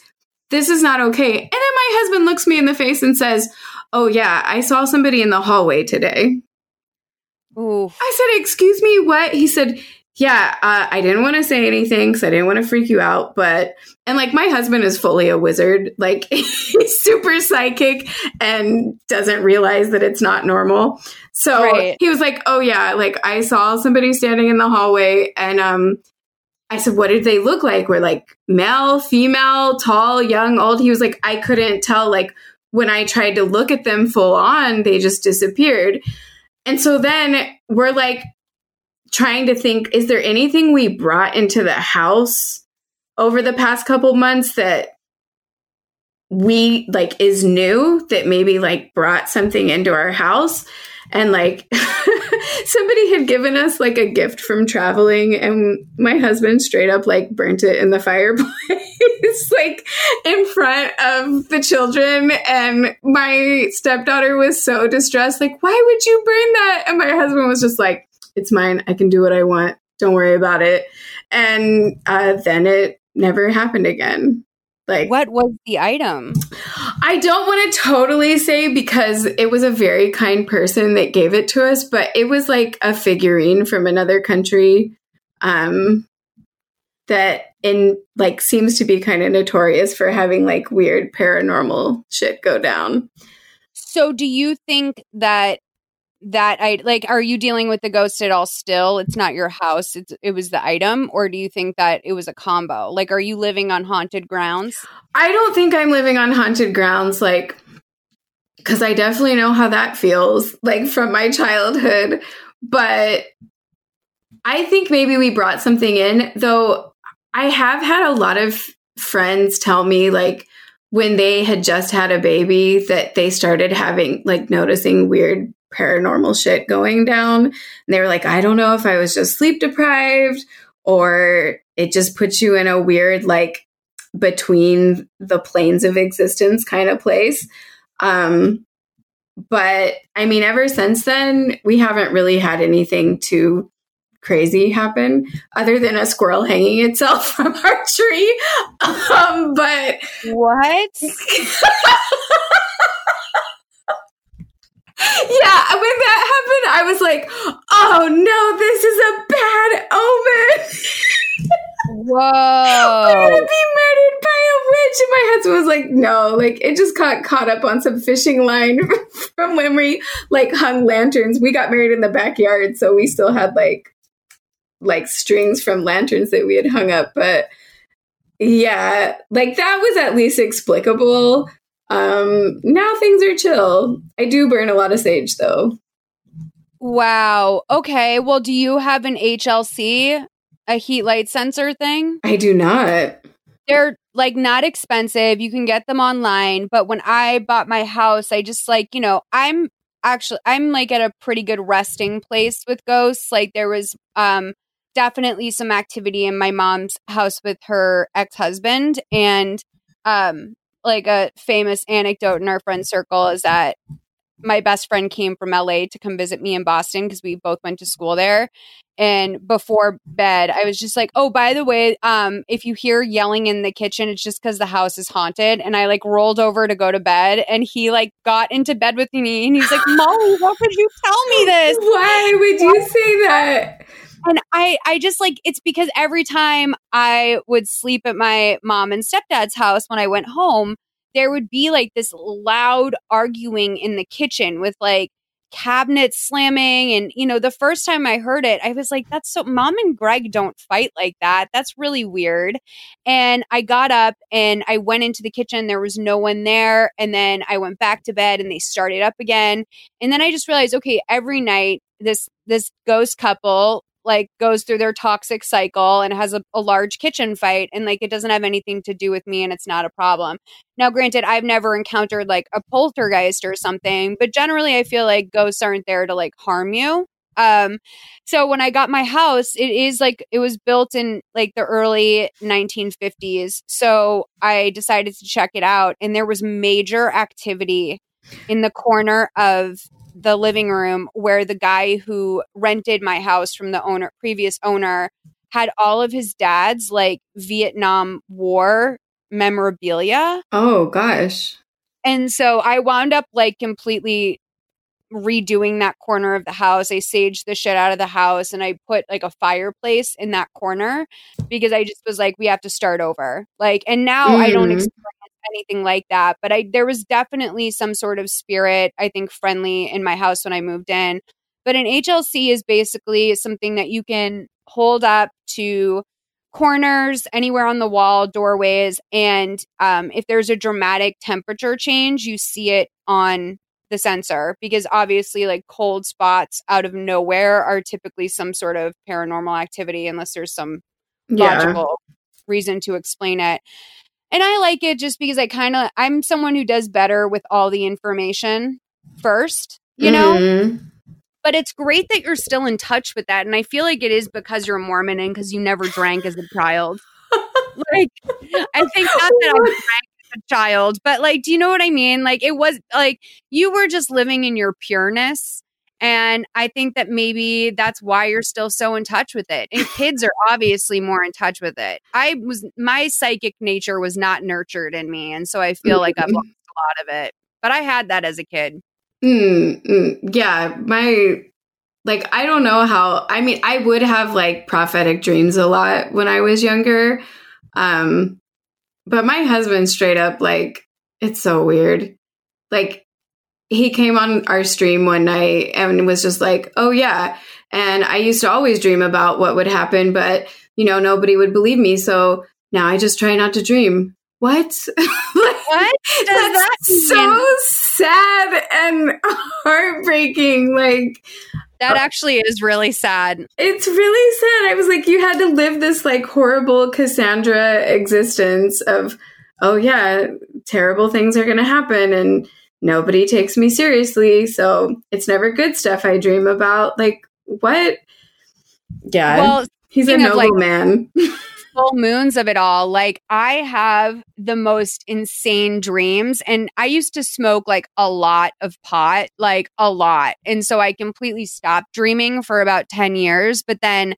this is not okay. And then my husband looks me in the face and says, Oh, yeah, I saw somebody in the hallway today. Ooh. I said, Excuse me, what? He said, Yeah, uh, I didn't want to say anything because I didn't want to freak you out. But, and like my husband is fully a wizard. Like he's super psychic and doesn't realize that it's not normal. So right. he was like, Oh, yeah, like I saw somebody standing in the hallway and, um, I said, what did they look like? Were like male, female, tall, young, old? He was like, I couldn't tell. Like when I tried to look at them full on, they just disappeared. And so then we're like trying to think, is there anything we brought into the house over the past couple months that we like is new that maybe like brought something into our house? And like somebody had given us like a gift from traveling and my husband straight up like burnt it in the fireplace like in front of the children. And my stepdaughter was so distressed like why would you burn that? And my husband was just like it's mine. I can do what i want. Don't worry about it. And uh, then it never happened again like what was the item I don't want to totally say because it was a very kind person that gave it to us, but it was like a figurine from another country um that in like seems to be kind of notorious for having like weird paranormal shit go down. So do you think that that I like are you dealing with the ghost at all still? It's not your house, it's it was the item or do you think that it was a combo? Like are you living on haunted grounds? I don't think I'm living on haunted grounds like cuz I definitely know how that feels like from my childhood, but I think maybe we brought something in though I have had a lot of friends tell me like when they had just had a baby that they started having like noticing weird paranormal shit going down. And they were like, I don't know if I was just sleep deprived or it just puts you in a weird, like, between the planes of existence kind of place. Um, but I mean, ever since then, we haven't really had anything too crazy happen other than a squirrel hanging itself from our tree. Um, but what? yeah, when that happened, I was like, oh no, this is a bad omen. Whoa. I'm gonna be murdered by a witch. And my husband was like, no, like it just got caught up on some fishing line from when we like hung lanterns. We got married in the backyard, so we still had like like strings from lanterns that we had hung up. But yeah, like that was at least explicable. Um, now things are chill. I do burn a lot of sage though. Wow. Okay. Well, do you have an HLC, a heat light sensor thing? I do not. They're like not expensive. You can get them online. But when I bought my house, I just like, you know, I'm actually I'm like at a pretty good resting place with ghosts. Like there was um definitely some activity in my mom's house with her ex-husband and um like a famous anecdote in our friend circle is that my best friend came from LA to come visit me in Boston because we both went to school there. And before bed, I was just like, "Oh, by the way, um, if you hear yelling in the kitchen, it's just because the house is haunted." And I like rolled over to go to bed, and he like got into bed with me, and he's like, "Molly, why would you tell me this? Why would you say that?" And I, I just like it's because every time I would sleep at my mom and stepdad's house when I went home, there would be like this loud arguing in the kitchen with like cabinets slamming. And you know the first time i heard it i was like that's so mom and greg don't fight like that. That's really weird. And i got up and i went into the kitchen. There was no one there. And then i went back to bed and they started up again. And then i just realized okay every night this this ghost couple like goes through their toxic cycle and has a, a, large kitchen fight and like it doesn't have anything to do with me and it's not a problem. Now granted i've never encountered like a poltergeist or something but generally i feel like ghosts aren't there to like harm you. Um so when i got my house it is like it was built in like the early 1950s so i decided to check it out and there was major activity in the corner of the living room where the guy who rented my house from the owner previous owner had all of his dad's like Vietnam War memorabilia. Oh gosh. And so I wound up like completely redoing that corner of the house. I saged the shit out of the house and I put like a fireplace in that corner because I just was like, we have to start over. Like, and now mm. I don't experience anything like that, but I there was definitely some sort of spirit, I think friendly in my house when I moved in. But an HLC is basically something that you can hold up to corners, anywhere on the wall, doorways, and um, if there's a dramatic temperature change, you see it on the sensor because obviously like cold spots out of nowhere are typically some sort of paranormal activity unless there's some yeah. logical reason to explain it and I like it just because I kind of I'm someone who does better with all the information first, you know? Mm-hmm. But it's great that you're still in touch with that. And I feel like it is because you're a Mormon and because you never drank as a child. like, I think not that I drank as a child, but like, do you know what I mean? Like, it was like you were just living in your pureness. And I think that maybe that's why you're still so in touch with it. And kids are obviously more in touch with it. I was, my psychic nature was not nurtured in me. And so I feel like I've lost a lot of it. But I had that as a kid. Mm, mm, yeah, my like I don't know how. I mean, I would have like prophetic dreams a lot when I was younger. Um but my husband straight up like it's so weird. Like he came on our stream one night and was just like, "Oh yeah." And I used to always dream about what would happen, but you know, nobody would believe me. So now I just try not to dream. What? what does that so sad and heartbreaking. Like that uh, actually is really sad. It's really sad. I was like, you had to live this like horrible Cassandra existence of, oh yeah, terrible things are going to happen and nobody takes me seriously. So it's never good stuff I dream about. Like, what? Yeah. Well, he's a noble like- man. full moons of it all. Like I have the most insane dreams and I used to smoke like a lot of pot, like a lot. And so I completely stopped dreaming for about 10 years, but then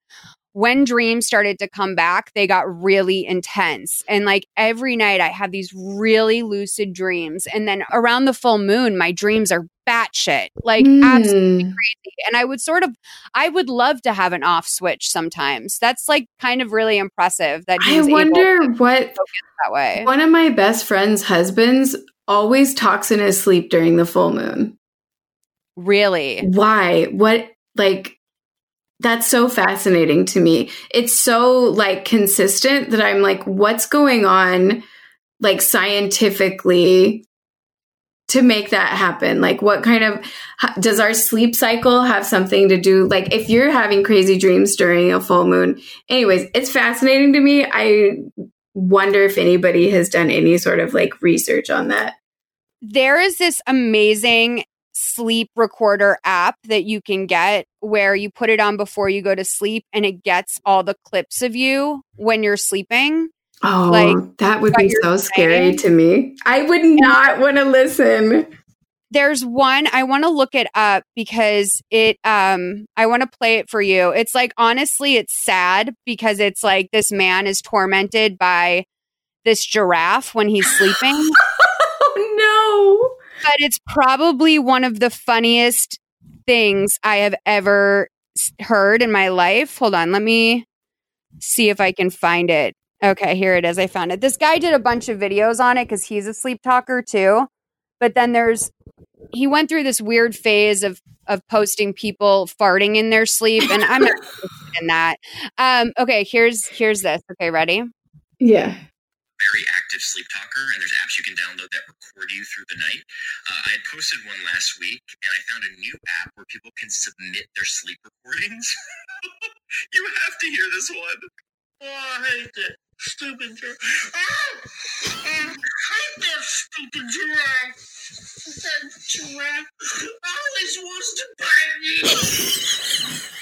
when dreams started to come back, they got really intense. And like every night I have these really lucid dreams. And then around the full moon, my dreams are batshit, like hmm. absolutely crazy. And I would sort of, I would love to have an off switch sometimes. That's like kind of really impressive that I wonder what that way. one of my best friend's husbands always talks in his sleep during the full moon. Really? Why? What like that's so fascinating to me. It's so like consistent that I'm like what's going on like scientifically to make that happen? Like what kind of does our sleep cycle have something to do like if you're having crazy dreams during a full moon? Anyways, it's fascinating to me. I wonder if anybody has done any sort of like research on that. there is this amazing sleep recorder app that you can get where you put it on before you go to sleep and it gets all the clips of you when you're sleeping. Oh, Like, that would be so scary to me. I would not want to listen. There's one I want to look it up because it um I want to play it for you. It's like honestly it's sad because it's like this man is tormented by this giraffe when he's sleeping. oh no. But it's probably one of the funniest things I have ever heard in my life. Hold on, let me see if I can find it. Okay, here it is. I found it. This guy did a bunch of videos on it because he's a sleep talker too. But then there's he went through this weird phase of of posting people farting in their sleep, and I'm not in that. Um, okay, here's here's this. Okay, ready? Yeah. very active sleep talker, and there's apps you can download that record you through the night. Uh, I had posted one last week, and I found a new app where people can submit their sleep recordings. you have to hear this one. Oh, I hate that stupid giraffe. Oh, I hate that stupid giraffe. That giraffe always wants to bite me.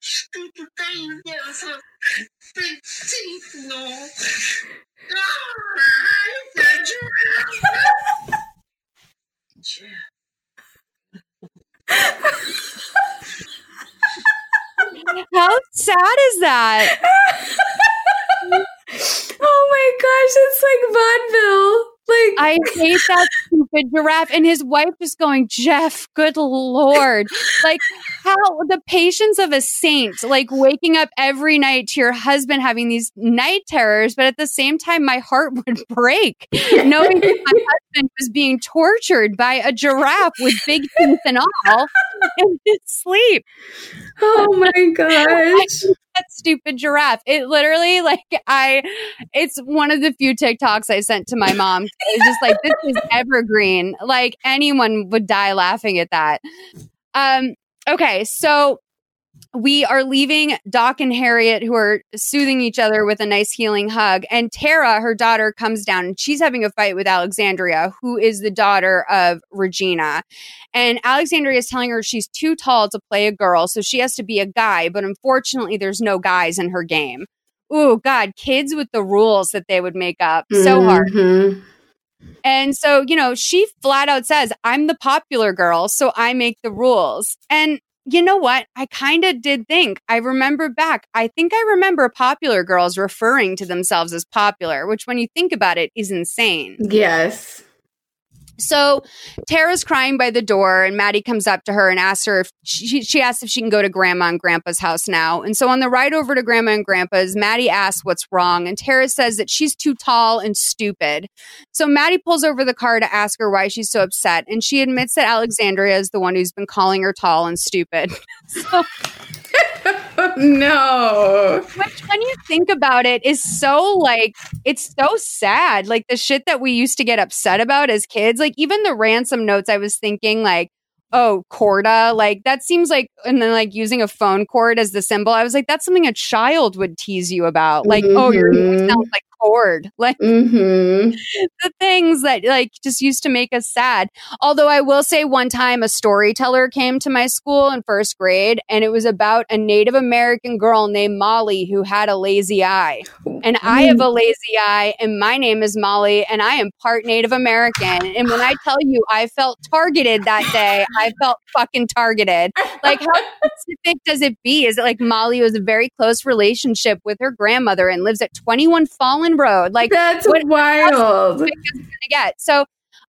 Stupid thing, yes. Big teeth, no. How sad is that? oh my gosh, it's like vaudeville. Like I hate that stupid giraffe and his wife just going, Jeff, good lord. Like how the patience of a saint, like waking up every night to your husband having these night terrors, but at the same time my heart would break knowing that my husband was being tortured by a giraffe with big teeth and all in his sleep. Oh my gosh. That stupid giraffe. It literally like I it's one of the few TikToks I sent to my mom. It's just like this is evergreen. Like anyone would die laughing at that. Um okay, so we are leaving Doc and Harriet, who are soothing each other with a nice healing hug. And Tara, her daughter, comes down and she's having a fight with Alexandria, who is the daughter of Regina. And Alexandria is telling her she's too tall to play a girl, so she has to be a guy. But unfortunately, there's no guys in her game. Ooh, God, kids with the rules that they would make up. So hard. Mhm. And so, you know, she flat out says, I'm the popular girl, so I make the rules. And you know what? I kind of did think, I remember back, I think I remember popular girls referring to themselves as popular, which when you think about it is insane. Yes. So Tara's crying by the door, and Maddie comes up to her and asks her if she, she asks if she can go to Grandma and Grandpa's house now. And so on the ride over to Grandma and Grandpa's, Maddie asks what's wrong, and Tara says that she's too tall and stupid. So Maddie pulls over the car to ask her why she's so upset, and she admits that Alexandria is the one who's been calling her tall and stupid. so no. which when you think about it is so like it's so sad like the shit that we used to get upset about as kids like even the ransom notes i was thinking like oh corda like that seems like and then like using a phone cord as the symbol i was like that's something a child would tease you about like oh your Mhm. sounds like cord like Mm-hmm. the things that like just used to make us sad. Although I will say one time a storyteller came to my school in first grade and it was about a Native American girl named Molly who had a lazy eye. And I have a lazy eye and my name is Molly and I am part Native American. And when I tell you I felt targeted that day, I felt fucking targeted. Like how specific does it be? Is it like Molly was a very close relationship with her grandmother and lives at 21 Fallen Road? Like That's what wild. gonna get. So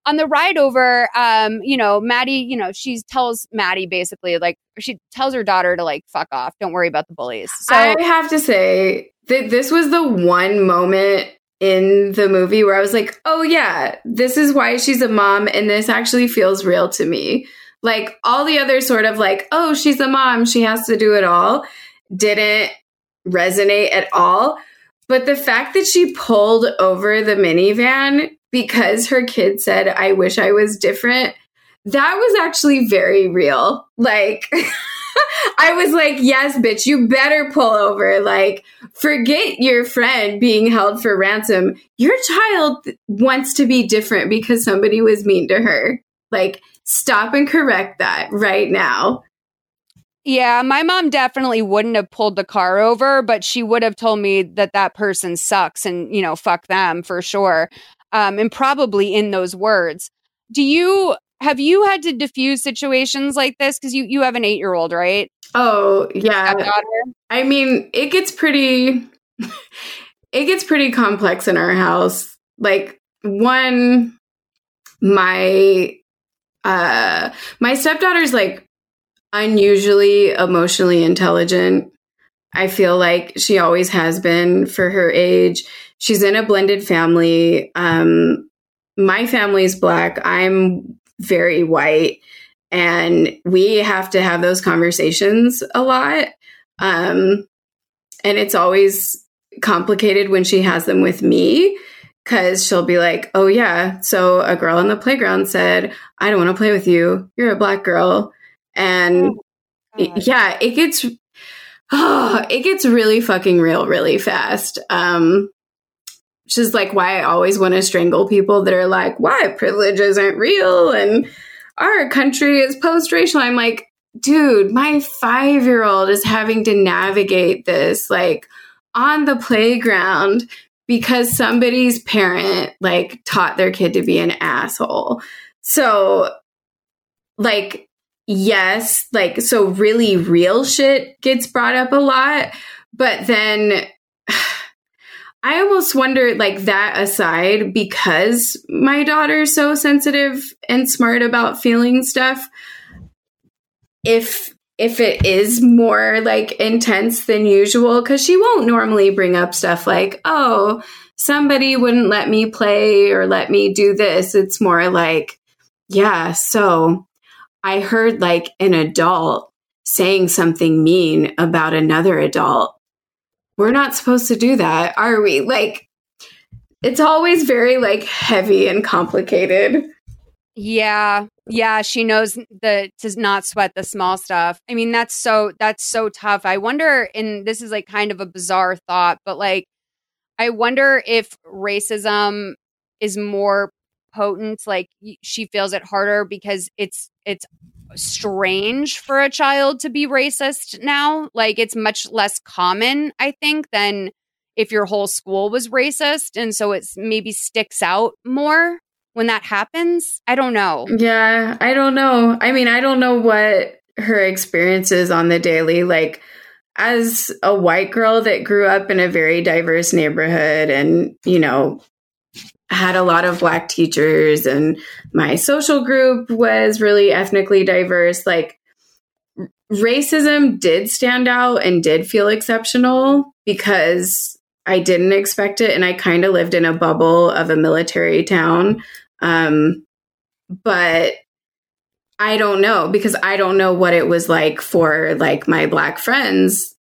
on the ride over, um, you know, Maddie, you know, she tells Maddie basically like she tells her daughter to like fuck off. Don't worry about the bullies. So I have to say that this was the one moment in the movie where I was like, oh, yeah, this is why she's a mom, and this actually feels real to me. Like all the other sort of like, oh, she's a mom, she has to do it all, didn't resonate at all. But the fact that she pulled over the minivan because her kid said, I wish I was different, that was actually very real. Like, I was like, yes, bitch, you better pull over. Like, forget your friend being held for ransom. Your child wants to be different because somebody was mean to her. Like, stop and correct that right now. Yeah, my mom definitely wouldn't have pulled the car over, but she would have told me that that person sucks and you know fuck them for sure, um, and probably in those words. Do you have you had to diffuse situations like this because you you have an eight year old right? Oh, yeah. I mean, it gets pretty it gets pretty complex in our house. Like one my uh my stepdaughter's like unusually emotionally intelligent. I feel like she always has been for her age. She's in a blended family. Um my family's black. I'm very white and we have to have those conversations a lot. Um and it's always complicated when she has them with me because she'll be like, oh, yeah. So a girl on the playground said, I don't want to play with you. You're a black girl. And it- yeah, it gets. Oh, it gets really fucking real really fast. Um, which is like why I always want to strangle people that are like, why privilege isn't real and our country is post racial. I'm like, dude, my five year old is having to navigate this like on the playground because somebody's parent like taught their kid to be an asshole. So, like, yes, like, so really real shit gets brought up a lot, but then I almost wonder, like, that aside, because my daughter's so sensitive and smart about feeling stuff, if if it is more like intense than usual because she won't normally bring up stuff like oh somebody wouldn't let me play or let me do this. It's more like yeah so i heard like an adult saying something mean about another adult we're not supposed to do that are we like it's always very like heavy and complicated Yeah. Yeah, she knows the to not sweat the small stuff. I mean, that's so that's so tough. I wonder and this is like kind of a bizarre thought, but like I wonder if racism is more potent like she feels it harder because it's it's strange for a child to be racist now. Like it's much less common, I think, than if your whole school was racist and so it's maybe sticks out more when that happens. I don't know. Yeah, I don't know. I mean, I don't know what her experience is on the daily. Like, as a white girl that grew up in a very diverse neighborhood and, you know, had a lot of black teachers, and my social group was really ethnically diverse, like, racism did stand out and did feel exceptional because I didn't expect it. And I kind of lived in a bubble of a military town. Um, but I don't know because I don't know what it was like for like my black friends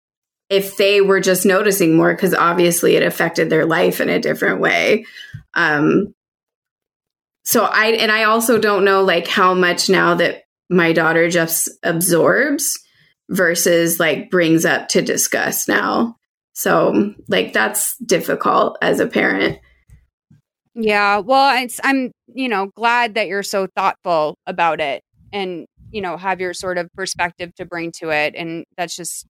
if they were just noticing more because obviously it affected their life in a different way. Um, so I and I also don't know like how much now that my daughter just absorbs versus like brings up to discuss now. So like that's difficult as a parent. Yeah, well, I'm, you know, glad that you're so thoughtful about it and, you know, have your sort of perspective to bring to it and that's just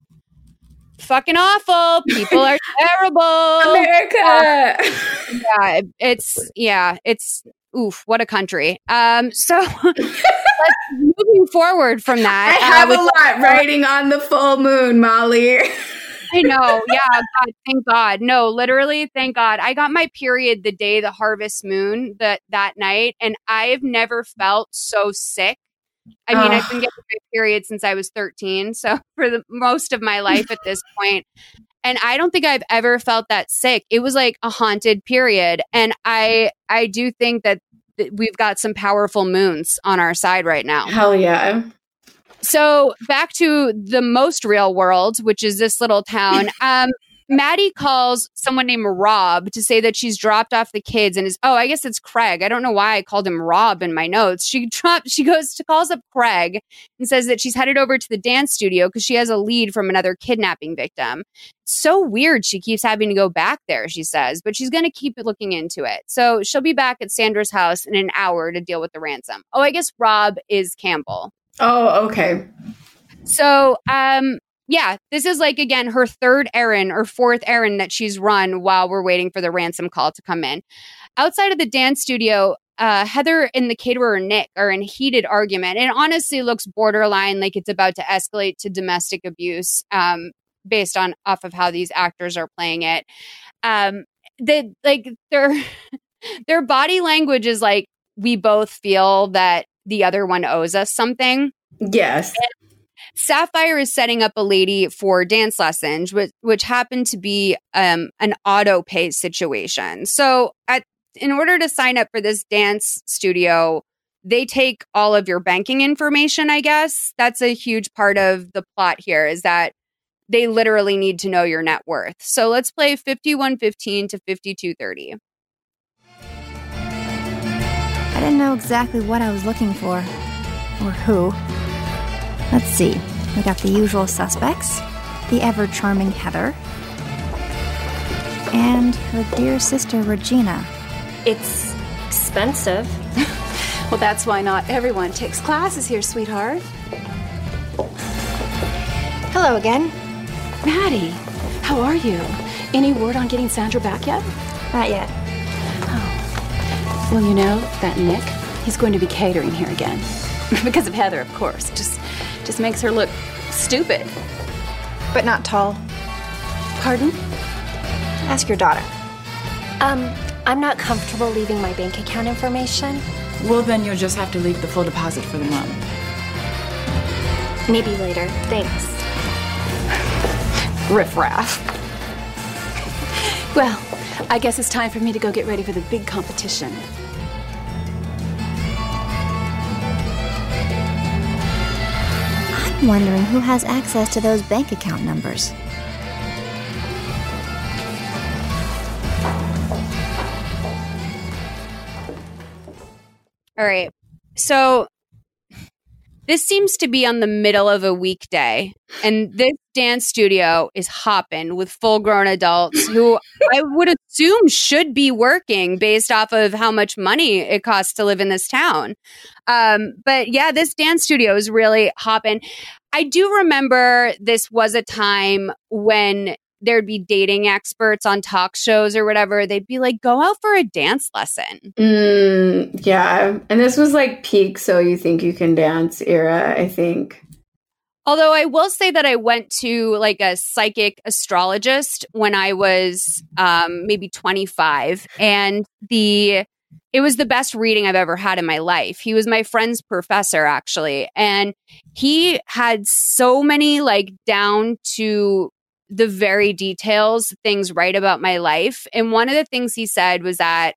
fucking awful. People are terrible. America. yeah, it's yeah, it's oof, what a country. Um so moving forward from that. I have uh, a lot writing on the full moon, Molly. I know. Yeah. God, thank God. No, literally, thank God. I got my period the day the harvest moon that that night, and I've never felt so sick. I mean, I've been getting my period since I was 13, so for the most of my life at this point. And I don't think I've ever felt that sick. It was like a haunted period, and I I do think that th- we've got some powerful moons on our side right now. Hell yeah. So back to the most real world, which is this little town. Um, Maddie calls someone named Rob to say that she's dropped off the kids and is oh I guess it's Craig. I don't know why I called him Rob in my notes. She dropped she goes to calls up Craig and says that she's headed over to the dance studio because she has a lead from another kidnapping victim. So weird she keeps having to go back there, she says, but she's gonna keep looking into it. So she'll be back at Sandra's house in an hour to deal with the ransom. Oh, I guess Rob is Campbell. Oh, okay. So, um, yeah, this is like again her third errand or fourth errand that she's run while we're waiting for the ransom call to come in. Outside of the dance studio, uh, Heather and the caterer Nick are in heated argument. It honestly looks borderline like it's about to escalate to domestic abuse, um, based on off of how these actors are playing it. Um, the like their their body language is like we both feel that the other one owes us something. Yes. Sapphire is setting up a lady for dance lessons, which, which happened to be um, an auto pay situation. So, at, in order to sign up for this dance studio, they take all of your banking information, I guess. That's a huge part of the plot here is that they literally need to know your net worth. So, let's play 5115 to 5230. I didn't know exactly what I was looking for. Or who. Let's see. We got the usual suspects the ever charming Heather, and her dear sister Regina. It's expensive. well, that's why not everyone takes classes here, sweetheart. Hello again. Maddie, how are you? Any word on getting Sandra back yet? Not yet. Oh. Well, you know, that Nick, he's going to be catering here again. because of Heather, of course. Just just makes her look stupid. But not tall. Pardon? Ask your daughter. Um, I'm not comfortable leaving my bank account information. Well, then you'll just have to leave the full deposit for the month. Maybe later. Thanks. Riff raff. well, I guess it's time for me to go get ready for the big competition. Wondering who has access to those bank account numbers. All right. So this seems to be on the middle of a weekday, and this dance studio is hopping with full grown adults who I would assume should be working based off of how much money it costs to live in this town. Um, but yeah, this dance studio is really hopping. I do remember this was a time when there'd be dating experts on talk shows or whatever. They'd be like, go out for a dance lesson. Mm, yeah. And this was like peak So You Think You Can Dance era, I think. Although I will say that I went to like a psychic astrologist when I was um, maybe 25, and the it was the best reading I've ever had in my life. He was my friend's professor, actually, and he had so many like down to the very details things right about my life. And one of the things he said was that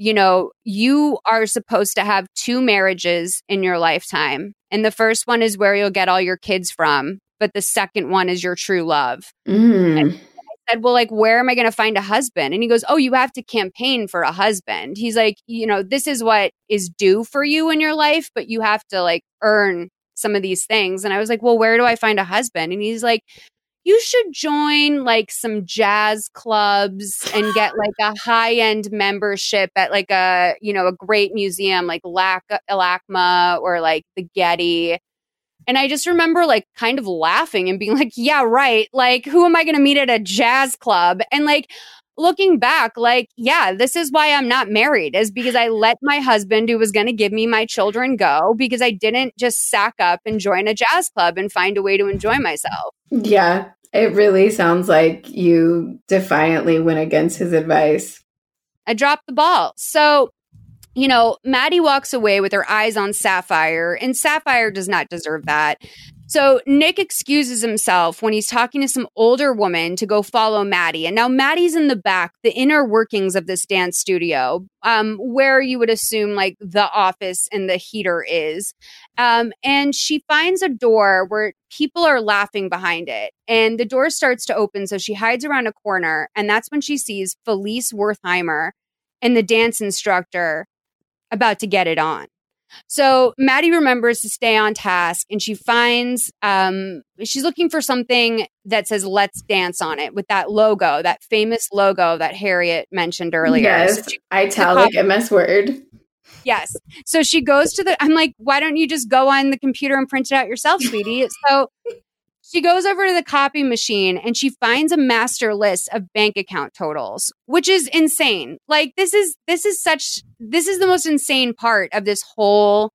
you know, you are supposed to have two marriages in your lifetime. And the first one is where you'll get all your kids from, but the second one is your true love. Mm. I said, Well, like, where am I going to find a husband? And he goes, Oh, you have to campaign for a husband. He's like, You know, this is what is due for you in your life, but you have to like earn some of these things. And I was like, Well, where do I find a husband? And he's like, you should join like some jazz clubs and get like a high end membership at like a you know a great museum like Lac- LACMA or like the Getty. And I just remember like kind of laughing and being like, yeah, right. Like, who am I going to meet at a jazz club? And like, looking back, like, yeah, this is why I'm not married, is because I let my husband, who was going to give me my children, go because I didn't just sack up and join a jazz club and find a way to enjoy myself. Yeah, it really sounds like you defiantly went against his advice. I dropped the ball. So, you know, Maddie walks away with her eyes on Sapphire, and Sapphire does not deserve that. So Nick excuses himself when he's talking to some older woman to go follow Maddie. And now Maddie's in the back, the inner workings of this dance studio, um, where you would assume like the office and the heater is. Um, and she finds a door where people are laughing behind it. And the door starts to open. So she hides around a corner. And that's when she sees Felice Wertheimer and the dance instructor about to get it on. So Maddie remembers to stay on task and she finds um, she's looking for something that says let's dance on it with that logo, that famous logo that Harriet mentioned earlier. Yes, so italic MS Word. Yes. So she goes to the I'm like, why don't you just go on the computer and print it out yourself, sweetie? So she goes over to the copy machine and she finds a master list of bank account totals, which is insane. Like this is this is such this is the most insane part of this whole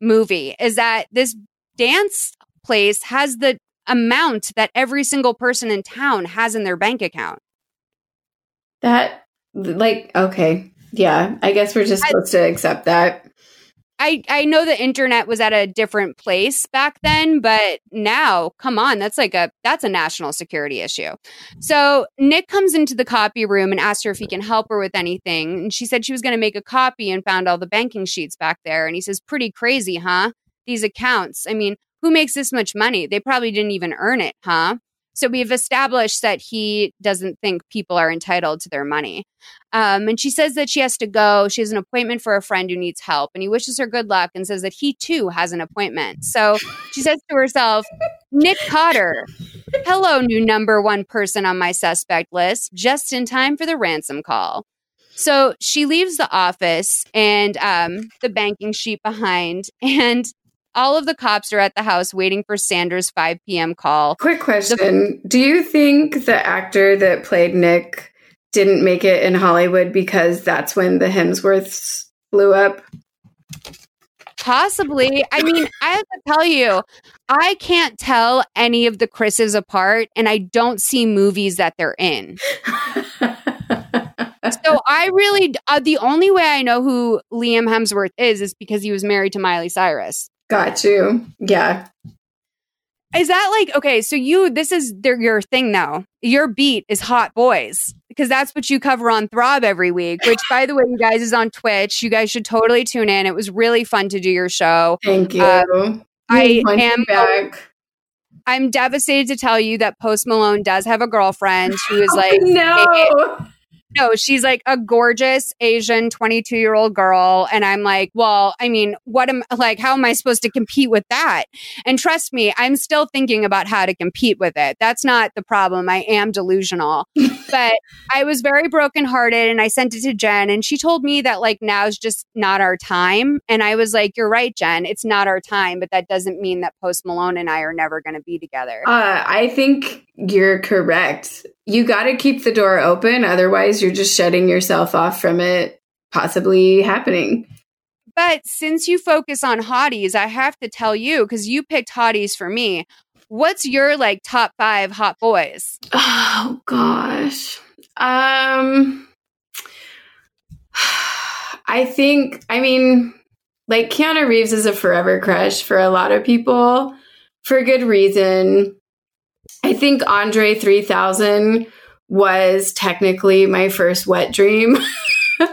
movie is that this dance place has the amount that every single person in town has in their bank account. That like okay. Yeah, I guess we're just supposed to accept that. I I know the internet was at a different place back then, but now, come on, that's like a that's a national security issue. So Nick comes into the copy room and asks her if he can help her with anything, and she said she was going to make a copy and found all the banking sheets back there. And he says, "Pretty crazy, huh? These accounts. I mean, who makes this much money? They probably didn't even earn it, huh?" So we've established that he doesn't think people are entitled to their money. Um, and she says that she has to go. She has an appointment for a friend who needs help. And he wishes her good luck and says that he too has an appointment. So she says to herself, Nick Cotter, hello, new number one person on my suspect list, just in time for the ransom call. So she leaves the office and um, the banking sheet behind. And all of the cops are at the house waiting for Sanders' 5 p.m. call. Quick question. The- Do you think the actor that played Nick didn't make it in Hollywood because that's when the Hemsworths blew up? Possibly. I mean, I have to tell you, I can't tell any of the Chris's apart, and I don't see movies that they're in. so I really, uh, the only way I know who Liam Hemsworth is is because he was married to Miley Cyrus. Got you. Yeah. Is that like okay? So you, this is their, your thing now. Your beat is hot boys because that's what you cover on Throb every week. Which, by the way, you guys is on Twitch. You guys should totally tune in. It was really fun to do your show. Thank you. Um, I am back. I'm devastated to tell you that Post Malone does have a girlfriend who is like, no. No, she's like a gorgeous Asian 22 year old girl. And I'm like, well, I mean, what am like, how am I supposed to compete with that? And trust me, I'm still thinking about how to compete with it. That's not the problem. I am delusional. but I was very brokenhearted and I sent it to Jen and she told me that like now's just not our time. And I was like, you're right, Jen. It's not our time, but that doesn't mean that Post Malone and I are never going to be together. Uh, I think you're correct. You got to keep the door open. Otherwise, you're just shutting yourself off from it possibly happening. But since you focus on hotties, I have to tell you, because you picked hotties for me, what's your like top five hot boys? Oh, gosh. Um, I think, I mean, like Keanu Reeves is a forever crush for a lot of people for good reason. I think Andre 3000 was technically my first wet dream. and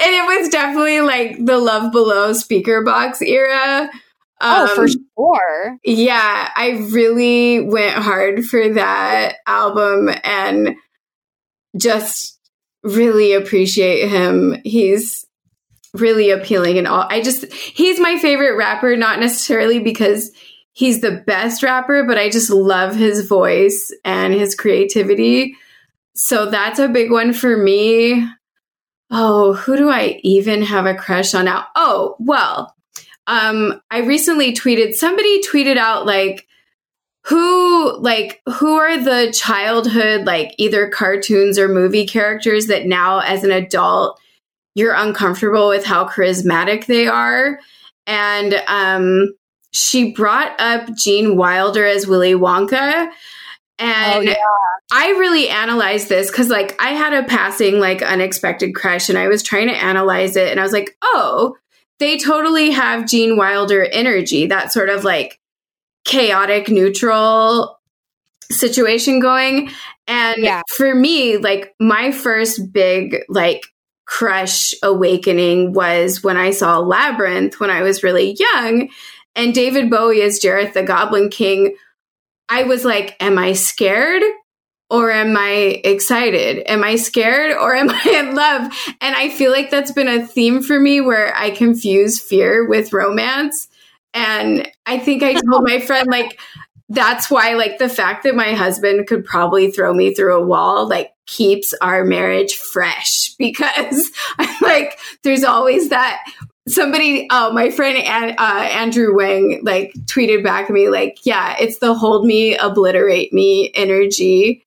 it was definitely like the Love Below Speakerboxxx era. Oh, for um, sure. Yeah, I really went hard for that album and just really appreciate him. He's really appealing and all. I just, he's my favorite rapper, not necessarily because he's the best rapper, but I just love his voice and his creativity. So that's a big one for me. Oh, who do I even have a crush on now? Oh, well, um, I recently tweeted, somebody tweeted out like, who like who are the childhood like either cartoons or movie characters that now as an adult you're uncomfortable with how charismatic they are and um she brought up Gene Wilder as Willy Wonka and Oh, yeah. I really analyzed this cuz like I had a passing like unexpected crush and I was trying to analyze it and I was like, "Oh, they totally have Gene Wilder energy, that sort of like chaotic neutral situation going. And for me like my first big like crush awakening was when i saw labyrinth when i was really young. And david bowie as jareth the goblin king i was like am i scared or am i excited am i scared or am i in love and i feel like that's been a theme for me where i confuse fear with romance and I think I told my friend, like, that's why, like, the fact that my husband could probably throw me through a wall, like, keeps our marriage fresh because I'm like, there's always that. Somebody, oh, my friend An- uh, Andrew Wang, like, tweeted back at me, like, yeah, it's the hold me, obliterate me energy.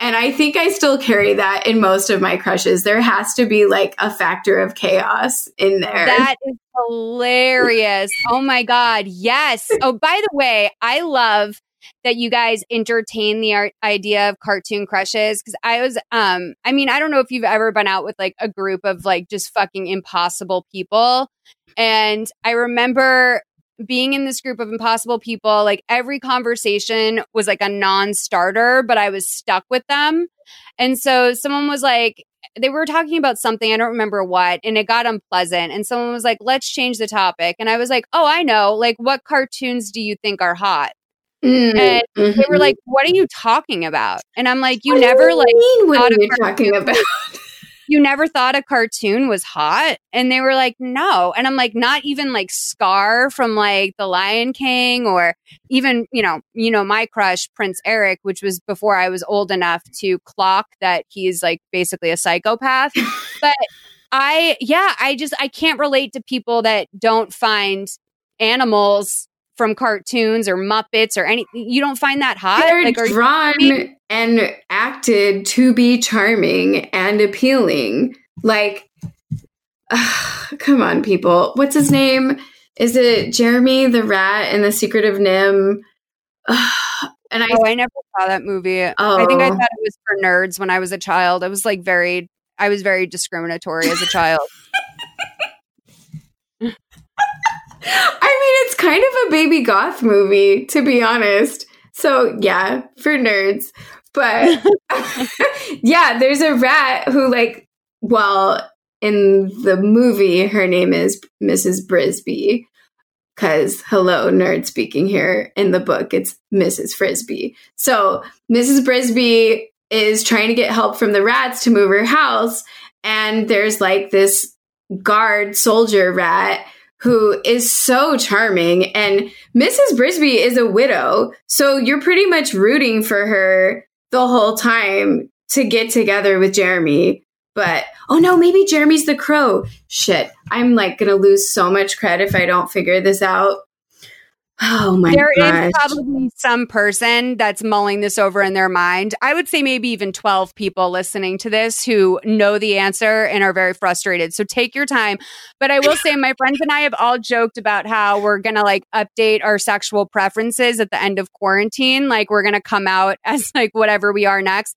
And I think I still carry that in most of my crushes. There has to be like a factor of chaos in there. That is hilarious. oh my God. Yes. Oh, by the way, I love that you guys entertain the art- idea of cartoon crushes because I was, um, I mean, I don't know if you've ever been out with like a group of like just fucking impossible people. And I remember being in this group of impossible people, like every conversation was like a non starter, but I was stuck with them. And so someone was like, they were talking about something, I don't remember what, and it got unpleasant. And someone was like, let's change the topic. And I was like, oh, I know. Like, what cartoons do you think are hot? Mm, And they were mhm. like, what are you talking about? And I'm like, you What never like what are you talking about? you never thought a cartoon was hot? And they were like, no. And I'm like, not even like Scar from like The Lion King or even, you know, you know, my crush, Prince Eric, which was before I was old enough to clock that he's like basically a psychopath. but I, yeah, I just, I can't relate to people that don't find animals from cartoons or Muppets or any, you don't find that hot? They're Like, are you- drawn and acted to be charming and appealing. Like, come on, people. What's his name? Is it Jeremy the Rat in The Secret of NIMH? and I, oh, I never saw that movie. I think I Oh. thought it was for nerds when I was a child. I was like very, I was very discriminatory as a child. I mean, it's kind of a baby goth movie, to be honest. So, yeah, for nerds. But yeah, there's a rat who, like, well, in the movie, her name is Mrs. Brisby. Because, hello, nerd speaking here. In the book, it's Mrs. Frisby. So, Mrs. Brisby is trying to get help from the rats to move her house. And there's like this guard soldier rat who is so charming. And Mrs. Brisby is a widow. So you're pretty much rooting for her the whole time to get together with Jeremy. But oh no, maybe Jeremy's the crow. Shit. I'm like gonna lose so much credit if I don't figure this out. Oh my There is gosh. probably some person that's mulling this over in their mind. I would say maybe even 12 people listening to this who know the answer and are very frustrated. So take your time. But I will say, my friends and I have all joked about how we're going to like update our sexual preferences at the end of quarantine. Like we're going to come out as like whatever we are next.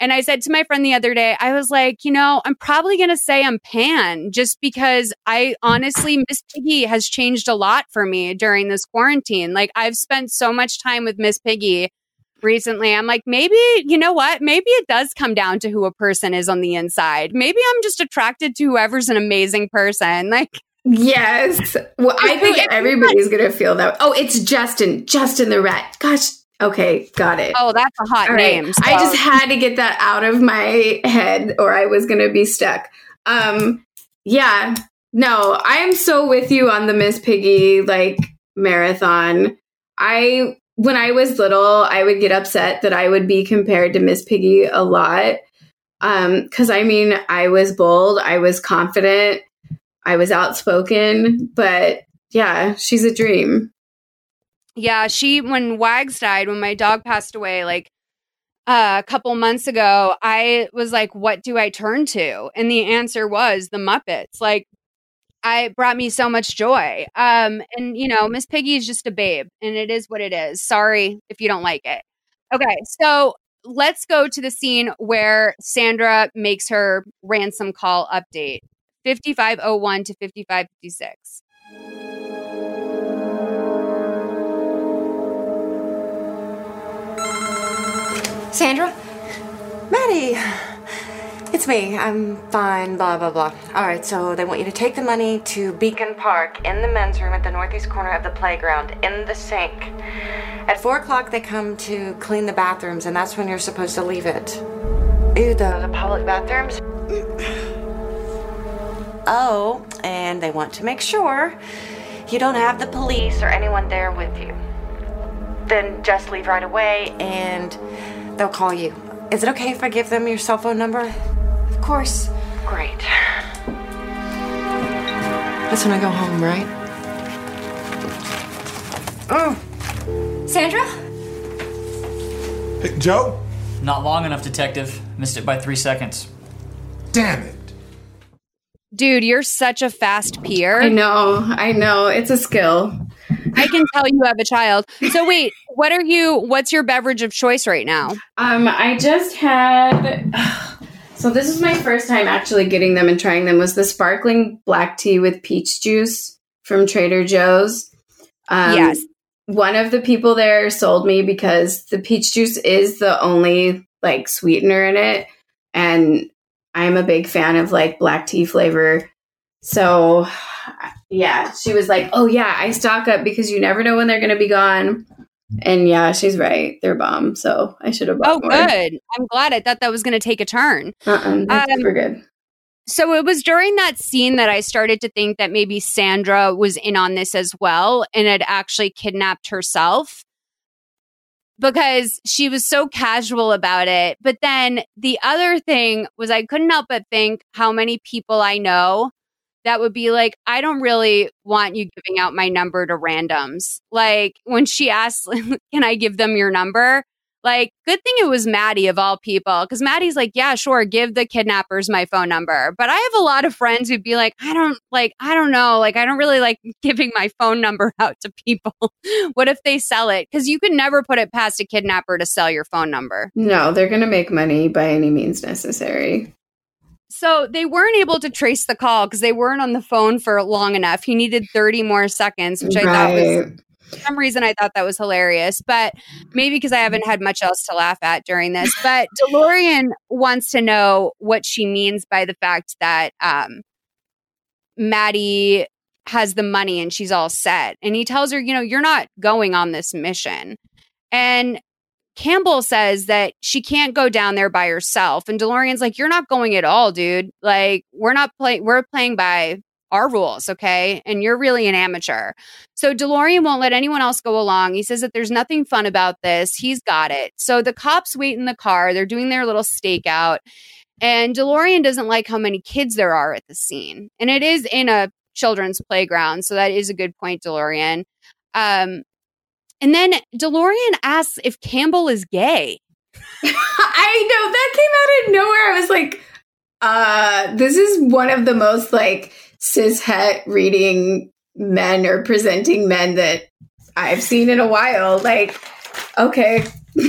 And I said to my friend the other day, I was like, you know, I'm probably going to say I'm pan just because I honestly, Miss Piggy has changed a lot for me during this quarantine. Like, I've spent so much time with Miss Piggy recently. I'm like, maybe, you know what? Maybe it does come down to who a person is on the inside. Maybe I'm just attracted to whoever's an amazing person. Like, Yes. Well, I think everybody's going to feel that. Oh, it's Justin. Justin the rat. Gosh. Okay. Got it. oh, that's a hot All right. name. I so- just had to get that out of my head or I was going to be stuck. Um, yeah. No, I am so with you on the Miss Piggy like marathon. I when I was little, I would get upset that I would be compared to Miss Piggy a lot. Um, cuz I mean, I was bold, I was confident, I was outspoken, but yeah, she's a dream. Yeah, she when Wags died, when my dog passed away, like uh, a couple months ago, I was like, "What do I turn to?" And the answer was the Muppets. Like, I brought me so much joy. Um, and you know, Miss Piggy is just a babe, and it is what it is. Sorry if you don't like it. Okay, so let's go to the scene where Sandra makes her ransom call update. 5501 to 5556. Sandra? Maddie! It's me. I'm fine, blah, blah, blah. All right, so they want you to take the money to Beacon Park in the men's room at the northeast corner of the playground in the sink. At 4 o'clock, they come to clean the bathrooms, and that's when you're supposed to leave it. Ew, the, the public bathrooms? Oh, and they want to make sure you don't have the police or anyone there with you. Then just leave right away and they'll call you. Is it okay if I give them your cell phone number? Of course. Great. That's when I go home, right? Mm. Sandra? Hey, Joe? Not long enough, Detective. Missed it by three seconds. Damn it. Dude, you're such a fast peer. I know. I know. It's a skill. I can tell you have a child. So wait, what are you what's your beverage of choice right now? Um, I just had. So this is my first time actually getting them and trying them. Was the sparkling black tea with peach juice from Trader Joe's? Um, Yes. One of the people there sold me because the peach juice is the only like sweetener in it, and I'm a big fan of like black tea flavor. So yeah, she was like, "Oh yeah, I stock up because you never know when they're going to be gone." And yeah, she's right. They're bomb. So I should have bought Oh, more. good. I'm glad. I thought that was going to take a turn. Uh-uh, that's Um, super good. So it was during that scene that I started to think that maybe Sandra was in on this as well and had actually kidnapped herself because she was so casual about it. But then the other thing was I couldn't help but think how many people I know that would be like, I don't really want you giving out my number to randoms. Like when she asked, Can I give them your number? Like, good thing it was Maddie of all people, because Maddie's like, yeah, sure, give the kidnappers my phone number. But I have a lot of friends who'd be like, I don't like, I don't know, like, I don't really like giving my phone number out to people. what if they sell it? Because you could never put it past a kidnapper to sell your phone number. No, they're going to make money by any means necessary. So they weren't able to trace the call because they weren't on the phone for long enough. He needed 30 more seconds, which I thought was for some reason I thought that was hilarious, but maybe because I haven't had much else to laugh at during this. But DeLorean wants to know what she means by the fact that um, Maddie has the money and she's all set. And he tells her, you know, you're not going on this mission. And Campbell says that she can't go down there by herself. And DeLorean's like, You're not going at all, dude. Like, we're not playing, we're playing by our rules, okay? And you're really an amateur. So DeLorean won't let anyone else go along. He says that there's nothing fun about this. He's got it. So the cops wait in the car. They're doing their little stakeout. And DeLorean doesn't like how many kids there are at the scene. And it is in a children's playground. So that is a good point, DeLorean. Um, and then DeLorean asks if Campbell is gay. I know that came out of nowhere. I was like, uh, this is one of the most like cis het reading men or presenting men that I've seen in a while. Like, okay.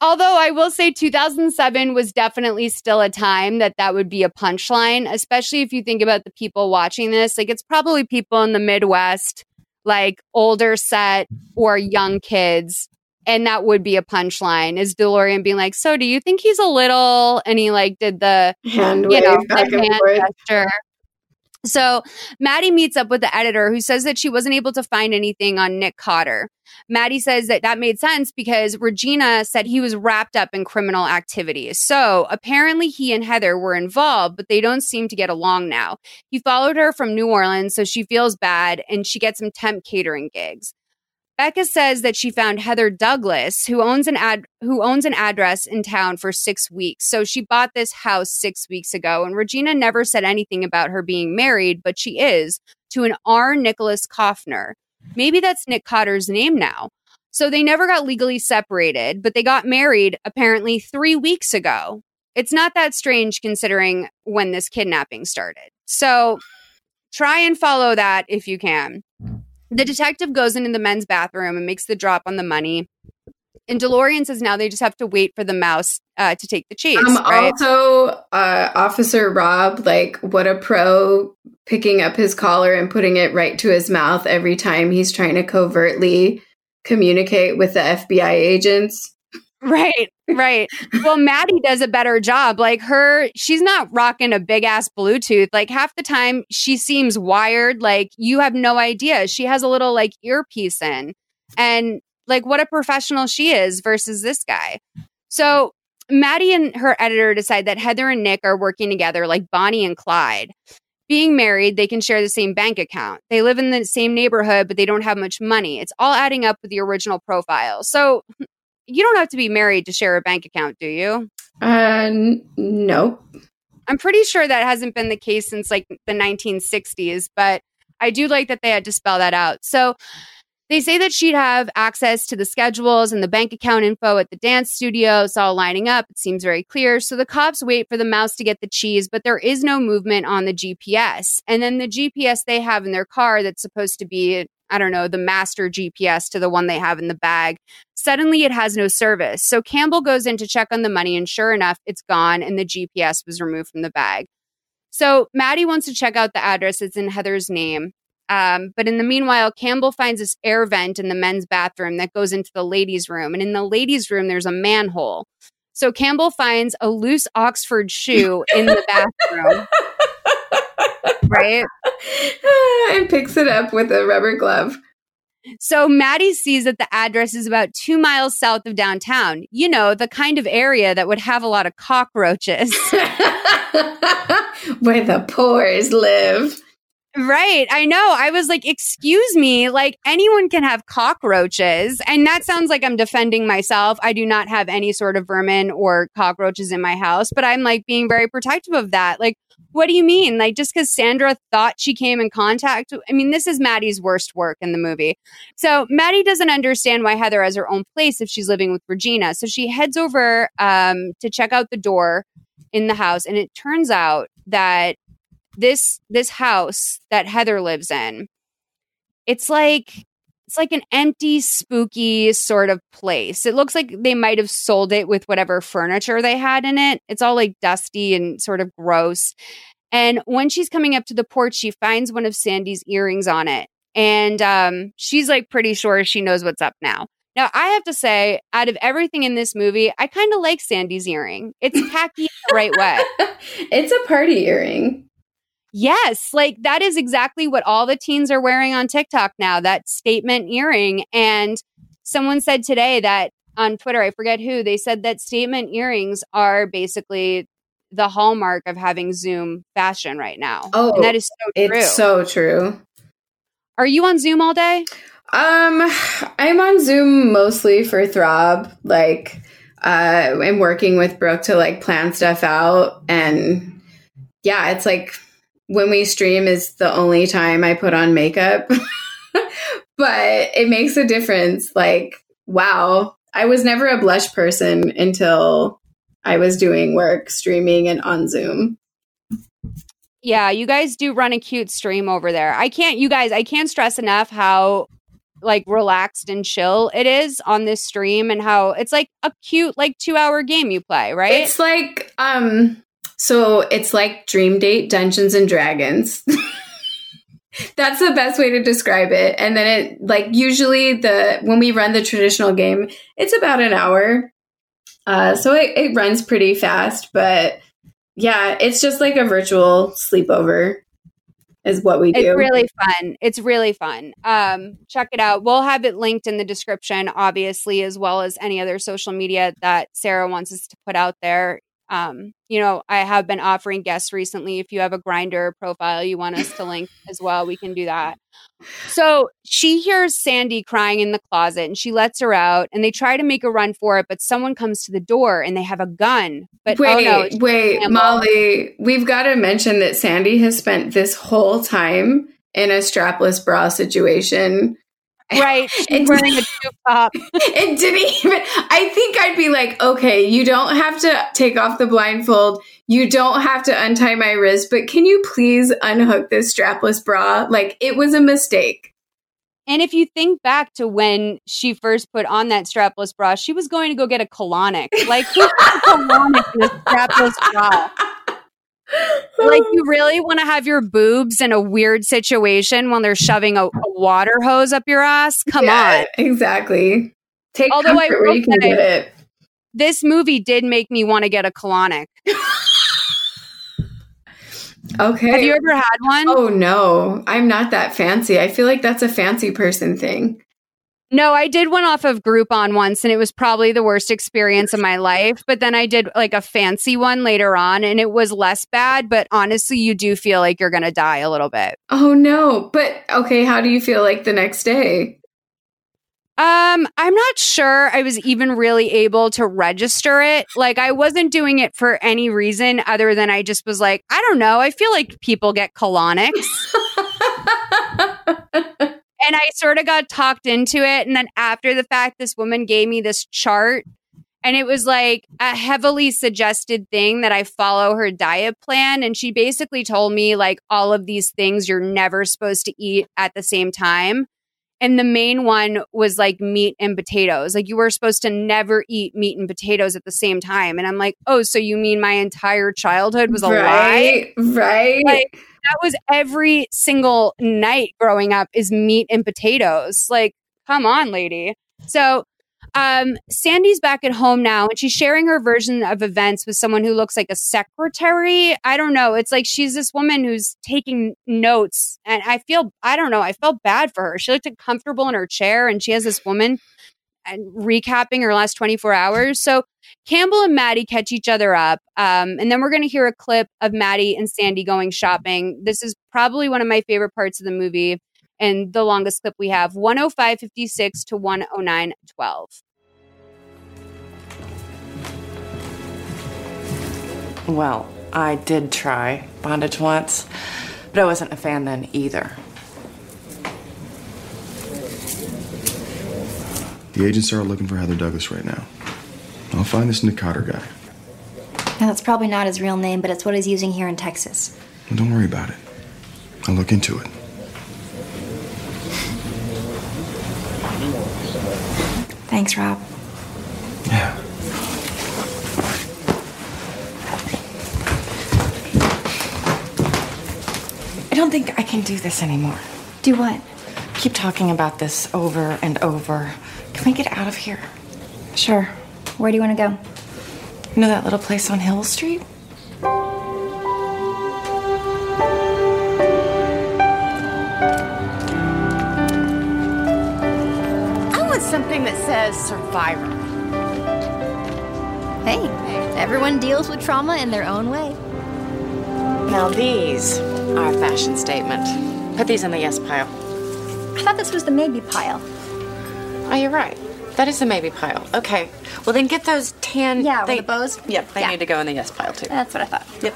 Although I will say 2007 was definitely still a time that that would be a punchline, especially if you think about the people watching this. Like, it's probably people in the Midwest, like older set or young kids. And that would be a punchline is DeLorean being like, So do you think he's a little? And he like did the hand you know, the and hand forth. gesture. So Maddie meets up with the editor who says that she wasn't able to find anything on Nick Cotter. Maddie says that that made sense because Regina said he was wrapped up in criminal activities. So apparently he and Heather were involved, but they don't seem to get along now. He followed her from New Orleans, so she feels bad and she gets some temp catering gigs. Becca says that she found Heather Douglas, who owns an ad who owns an address in town for six weeks. So she bought this house six weeks ago, and Regina never said anything about her being married, but she is to an R. Nicholas Kaufner. Maybe that's Nick Cotter's name now. So they never got legally separated, but they got married apparently three weeks ago. It's not that strange considering when this kidnapping started. So try and follow that if you can. The detective goes into the men's bathroom and makes the drop on the money. And DeLorean says now they just have to wait for the mouse uh, to take the chase. Um, right? Also, uh, Officer Rob, like, what a pro picking up his collar and putting it right to his mouth every time he's trying to covertly communicate with the FBI agents. Right, right. well, Maddie does a better job. Like her, she's not rocking a big ass Bluetooth. Like half the time, she seems wired. Like you have no idea. She has a little like earpiece in, and like what a professional she is versus this guy. So Maddie and her editor decide that Heather and Nick are working together like Bonnie and Clyde. Being married, they can share the same bank account. They live in the same neighborhood, but they don't have much money. It's all adding up with the original profile. So you don't have to be married to share a bank account, do you? Uh, n- no. I'm pretty sure that hasn't been the case since like the 1960s, but I do like that they had to spell that out. So they say that she'd have access to the schedules and the bank account info at the dance studio. It's all lining up. It seems very clear. So the cops wait for the mouse to get the cheese, but there is no movement on the GPS. And then the GPS they have in their car that's supposed to be, I don't know, the master GPS to the one they have in the bag. Suddenly it has no service. So Campbell goes in to check on the money, and sure enough, it's gone and the GPS was removed from the bag. So Maddie wants to check out the address. It's in Heather's name. Um, but in the meanwhile, Campbell finds this air vent in the men's bathroom that goes into the ladies' room. And in the ladies' room, there's a manhole. So Campbell finds a loose Oxford shoe in the bathroom. Right? and picks it up with a rubber glove. So Maddie sees that the address is about two miles south of downtown. You know, the kind of area that would have a lot of cockroaches. Where the pores live. Right. I know. I was like, excuse me, like anyone can have cockroaches. And that sounds like I'm defending myself. I do not have any sort of vermin or cockroaches in my house, but I'm like being very protective of that. Like, what do you mean? Like, just because Sandra thought she came in contact? I mean, this is Maddie's worst work in the movie. So Maddie doesn't understand why Heather has her own place if she's living with Regina. So she heads over um, to check out the door in the house. And it turns out that this this house that Heather lives in, it's like it's like an empty, spooky sort of place. It looks like they might have sold it with whatever furniture they had in it. It's all like dusty and sort of gross. And when she's coming up to the porch, she finds one of Sandy's earrings on it. And um, she's like pretty sure she knows what's up now. Now, I have to say, out of everything in this movie, I kind of like Sandy's earring. It's tacky the right way. It's a party earring. Yes, like that is exactly what all the teens are wearing on TikTok now, that statement earring. And someone said today that on Twitter, I forget who, they said that statement earrings are basically the hallmark of having Zoom fashion right now. Oh, and that is so true. It's so true. Are you on Zoom all day? Um, I'm on Zoom mostly for Throb. Like, uh, I'm working with Brooke to like plan stuff out, and yeah, it's like when we stream is the only time I put on makeup. but it makes a difference. Like, wow, I was never a blush person until I was doing work streaming and on Zoom. Yeah, you guys do run a cute stream over there. I can't, you guys, I can't stress enough how like relaxed and chill it is on this stream and how it's like a cute like 2 hour game you play, right? It's like um so it's like Dream Date Dungeons and Dragons. That's the best way to describe it. And then it like usually the when we run the traditional game, it's about an hour. Uh so it, it runs pretty fast, but yeah, it's just like a virtual sleepover is what we do. It's really fun. It's really fun. Um, check it out. We'll have it linked in the description, obviously, as well as any other social media that Sara wants us to put out there. Um, you know, I have been offering guests recently. If you have a Grindr profile you want us to link as well, we can do that. So she hears Sandy crying in the closet and she lets her out and they try to make a run for it, but someone comes to the door and they have a gun. But wait, oh no, wait, Molly, we've got to mention that Sandy has spent this whole time in a strapless bra situation. Right. She's wearing a tube top. it didn't even I think I'd be like, okay, you don't have to take off the blindfold. You don't have to untie my wrist, but can you please unhook this strapless bra? Like it was a mistake. And if you think back to when she first put on that strapless bra, she was going to go get a colonic. Like who a colonic in a strapless bra? Like you really want to have your boobs in a weird situation when they're shoving a, a water hose up your ass? Come Yeah, on. Exactly. Take Although I where you can get it. This movie did make me want to get a colonic. Okay. Have you ever had one? Oh no, I'm not that fancy. I feel like that's a fancy person thing. No, I did one off of Groupon once and it was probably the worst experience of my life. But then I did like a fancy one later on and it was less bad. But honestly, you do feel like you're going to die a little bit. Oh no. But okay, how do you feel like the next day? Um, I'm not sure I was even really able to register it. Like I wasn't doing it for any reason other than I just was like, I don't know. I feel like people get colonics. and I sort of got talked into it. And then after the fact, this woman gave me this chart. And it was like a heavily suggested thing that I follow her diet plan. And she basically told me, like, all of these things you're never supposed to eat at the same time. And the main one was like meat and potatoes. Like, you were supposed to never eat meat and potatoes at the same time. And I'm like, oh, so you mean my entire childhood was a lie? right, right. Like that was every single night growing up is meat and potatoes. Like, come on, lady. So um Sandy's back at home now and she's sharing her version of events with someone who looks like a secretary. I don't know. It's like she's this woman who's taking notes and I feel I don't know, I felt bad for her. She looked uncomfortable in her chair and she has this woman and recapping her last 24 hours. So Campbell and Maddie catch each other up. Um, and then we're going to hear a clip of Maddie and Sandy going shopping. This is probably one of my favorite parts of the movie and the longest clip we have 105.56 to 109.12. Well, I did try bondage once, but I wasn't a fan then either. The agents are looking for Heather Douglas right now. I'll find this Nick Cotter guy. Now, that's probably not his real name, but it's what he's using here in Texas. Well, don't worry about it. I'll look into it. Thanks, Rob. Yeah. I don't think I can do this anymore. Do what? Keep talking about this over and over. Can we get out of here? Sure. Where do you want to go? You know that little place on Hill Street? I want something that says survivor. Hey, everyone deals with trauma in their own way. Now these are a fashion statement. Put these in the yes pile. I thought this was the maybe pile. Oh, you're right. That is the maybe pile. Okay. Well, then get those tan. Yeah, they, the bows? Yep, they Yeah. need to go in the yes pile too. That's what I thought. Yep.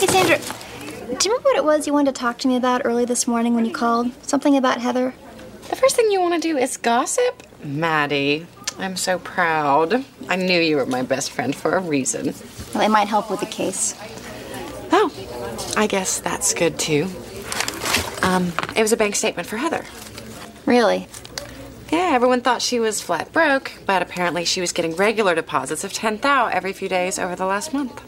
Hey, Sandra, do you remember what it was you wanted to talk to me about early this morning when you called? Something about Heather? The first thing you want to do is gossip? Maddie, I'm so proud. I knew you were my best friend for a reason. Well, it might help with the case. Oh, I guess that's good too. Um, it was a bank statement for Heather. Really? Yeah, everyone thought she was flat broke, but apparently she was getting regular deposits of 10 thou every few days over the last month.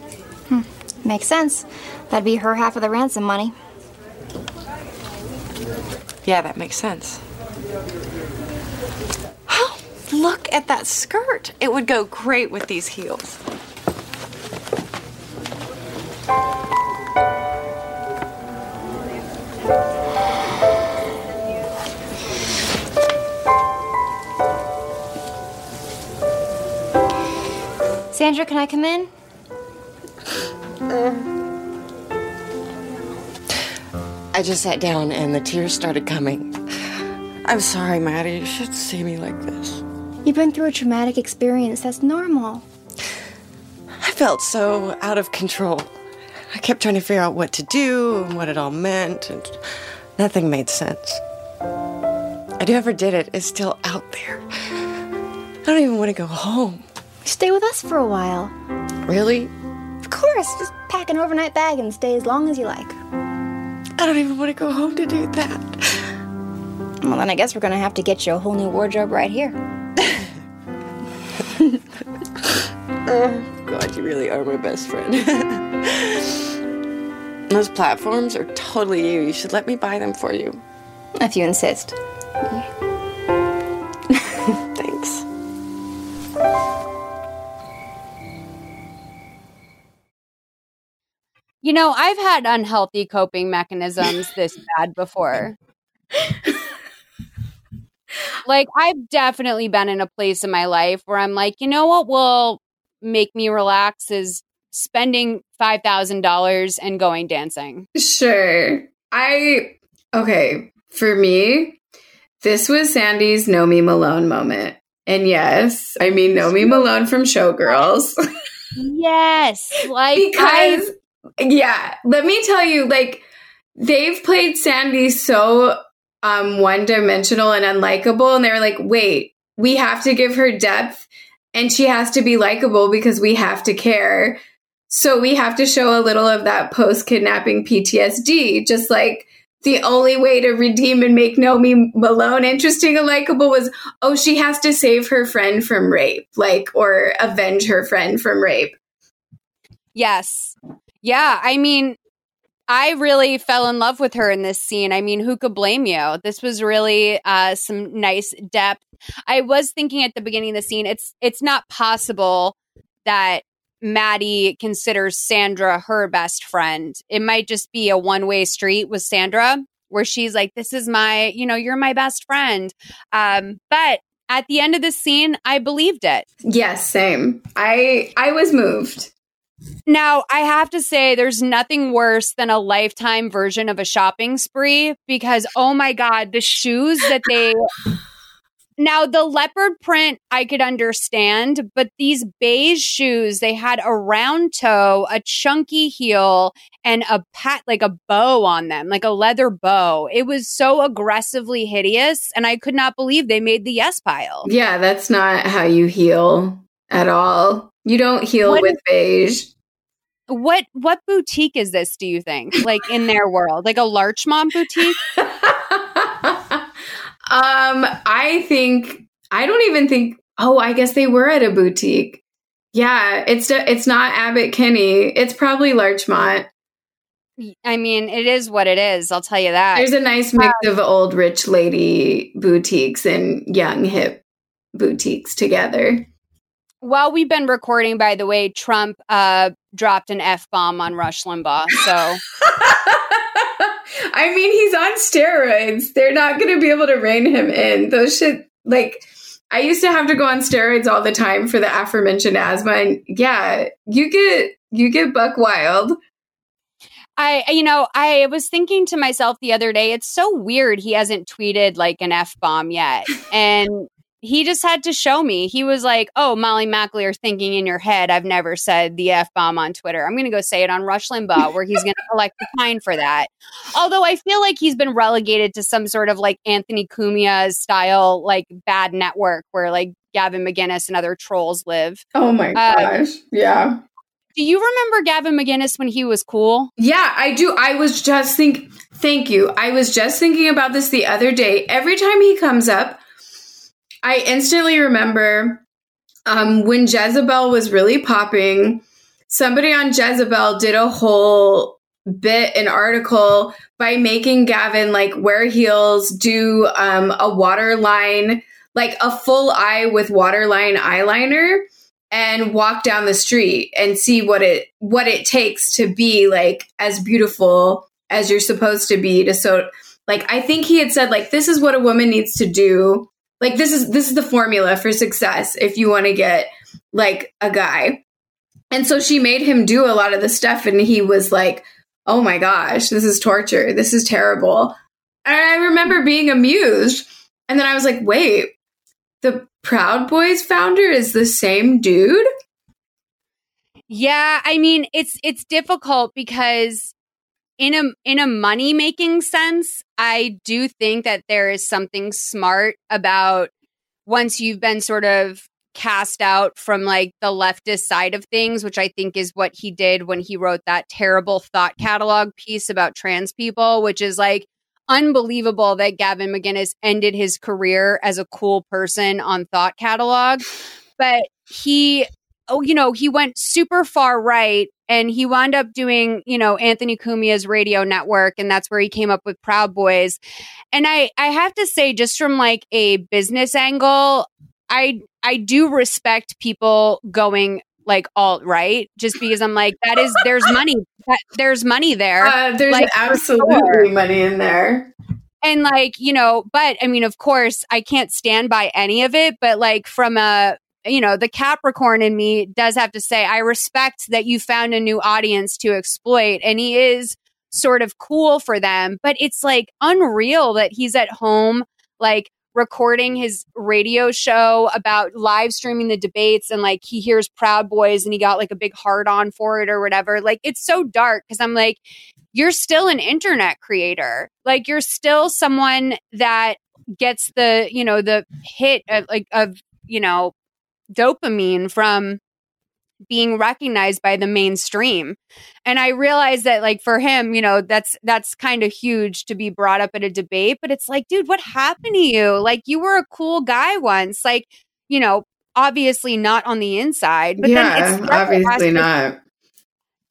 Hmm. Makes sense. That'd be her half of the ransom money. Yeah, that makes sense. Oh, look at that skirt. It would go great with these heels. Sandra, can I come in? Uh. I just sat down and the tears started coming. I'm sorry, Maddie. You should see me like this. You've been through a traumatic experience. That's normal. I felt so out of control. I kept trying to figure out what to do and what it all meant, and nothing made sense. And whoever did it is still out there. I don't even want to go home. Stay with us for a while. Really? Of course. Just pack an overnight bag and stay as long as you like. I don't even want to go home to do that. Well, then I guess we're gonna have to get you a whole new wardrobe right here. Oh, God, you really are my best friend. Those platforms are totally you. You should let me buy them for you. If you insist. Thanks. You know, I've had unhealthy coping mechanisms this bad before. like, I've definitely been in a place in my life where I'm like, you know what will make me relax is spending $5,000 and going dancing. Sure. I okay, for me, this was Sandy's Nomi Malone moment. And yes, I mean Nomi Malone from Showgirls. Yes. Like, because yeah, let me tell you like they've played Sandy so um one-dimensional and unlikable and they were like, "Wait, we have to give her depth and she has to be likable because we have to care." So we have to show a little of that post-kidnapping PTSD, just like the only way to redeem and make Nomi Malone interesting and likable was, oh, she has to save her friend from rape, like, or avenge her friend from rape. Yes. Yeah. I mean, I really fell in love with her in this scene. I mean, who could blame you? This was really uh, some nice depth. I was thinking at the beginning of the scene, it's it's not possible that Maddie considers Sandra her best friend. It might just be a one way street with Sandra, where she's like, "This is my, you know, you're my best friend." Um, but at the end of the scene, I believed it. Yes, same. I I was moved. Now, I have to say, there's nothing worse than a lifetime version of a shopping spree because, oh my God, the shoes that they. Now, the leopard print I could understand, but these beige shoes, they had a round toe, a chunky heel, and a pat, like a bow on them, like a leather bow. It was so aggressively hideous, and I could not believe they made the yes pile. Yeah, that's not how you heal at all. You don't heal What with beige. What what boutique is this? Do you think, like in their world, like a Larchmont boutique? Um, I think I don't even think. Oh, I guess they were at a boutique. Yeah, it's it's not Abbott Kinney. It's probably Larchmont. I mean, it is what it is. I'll tell you that. There's a nice mix of old rich lady boutiques and young hip boutiques together. While we've been recording, by the way, Trump uh, dropped an f bomb on Rush Limbaugh. So I mean, he's on steroids. They're not going to be able to rein him in. Those shit, like, I used to have to go on steroids all the time for the aforementioned asthma. And yeah, you get you get buck wild. I, you know, I was thinking to myself the other day, it's so weird he hasn't tweeted like an F bomb yet. and he just had to show me. He was like, "Oh, Molly Mackley are thinking in your head. I've never said the f bomb on Twitter. I'm going to go say it on Rush Limbaugh, where he's going to collect the fine for that." Although I feel like he's been relegated to some sort of like Anthony Cumia style, like bad network where like Gavin McInnes and other trolls live. Oh my Uh, gosh. yeah. Do you remember Gavin McInnes when he was cool? Yeah, I do. I was just think thank you. I was just thinking about this the other day. Every time he comes up, I instantly remember um, when Jezebel was really popping. Somebody on Jezebel did a whole bit, an article by making Gavin like wear heels, do um, a waterline, like a full eye with waterline eyeliner, and walk down the street and see what it what it takes to be like as beautiful as you're supposed to be. To so like I think he had said like this is what a woman needs to do like this is this is the formula for success if you want to get like a guy. And so she made him do a lot of the stuff and he was like oh my gosh this is torture. This is terrible. And i remember being amused and then i was like wait the proud boys founder is the same dude? Yeah, I mean it's it's difficult because in a in a money making sense, I do think that there is something smart about once you've been sort of cast out from like the leftist side of things, which I think is what he did when he wrote that terrible thought catalog piece about trans people, which is like unbelievable that Gavin McInnes ended his career as a cool person on thought catalog. But he oh, you know, he went super far right and he wound up doing, you know, Anthony Cumia's radio network and that's where he came up with Proud Boys. And I I have to say just from like a business angle, I I do respect people going like alt right just because I'm like that is there's money that, there's money there. uh, there's like, absolutely sure. money in there And like, you know, but I mean, of course, I can't stand by any of it, but like from a you know, the Capricorn in me does have to say, I respect that you found a new audience to exploit, and he is sort of cool for them. But it's like unreal that he's at home, like recording his radio show about live streaming the debates, and like he hears Proud Boys and he got like a big hard on for it or whatever. Like it's so dark because I'm like, you're still an internet creator. Like you're still someone that gets the, you know, the hit of like of, you know, dopamine from being recognized by the mainstream. And I realized that like for him, you know, that's that's kind of huge to be brought up at a debate, but it's like, dude, what happened to you? Like you were a cool guy once. Like, you know, obviously not on the inside, but yeah then it's obviously not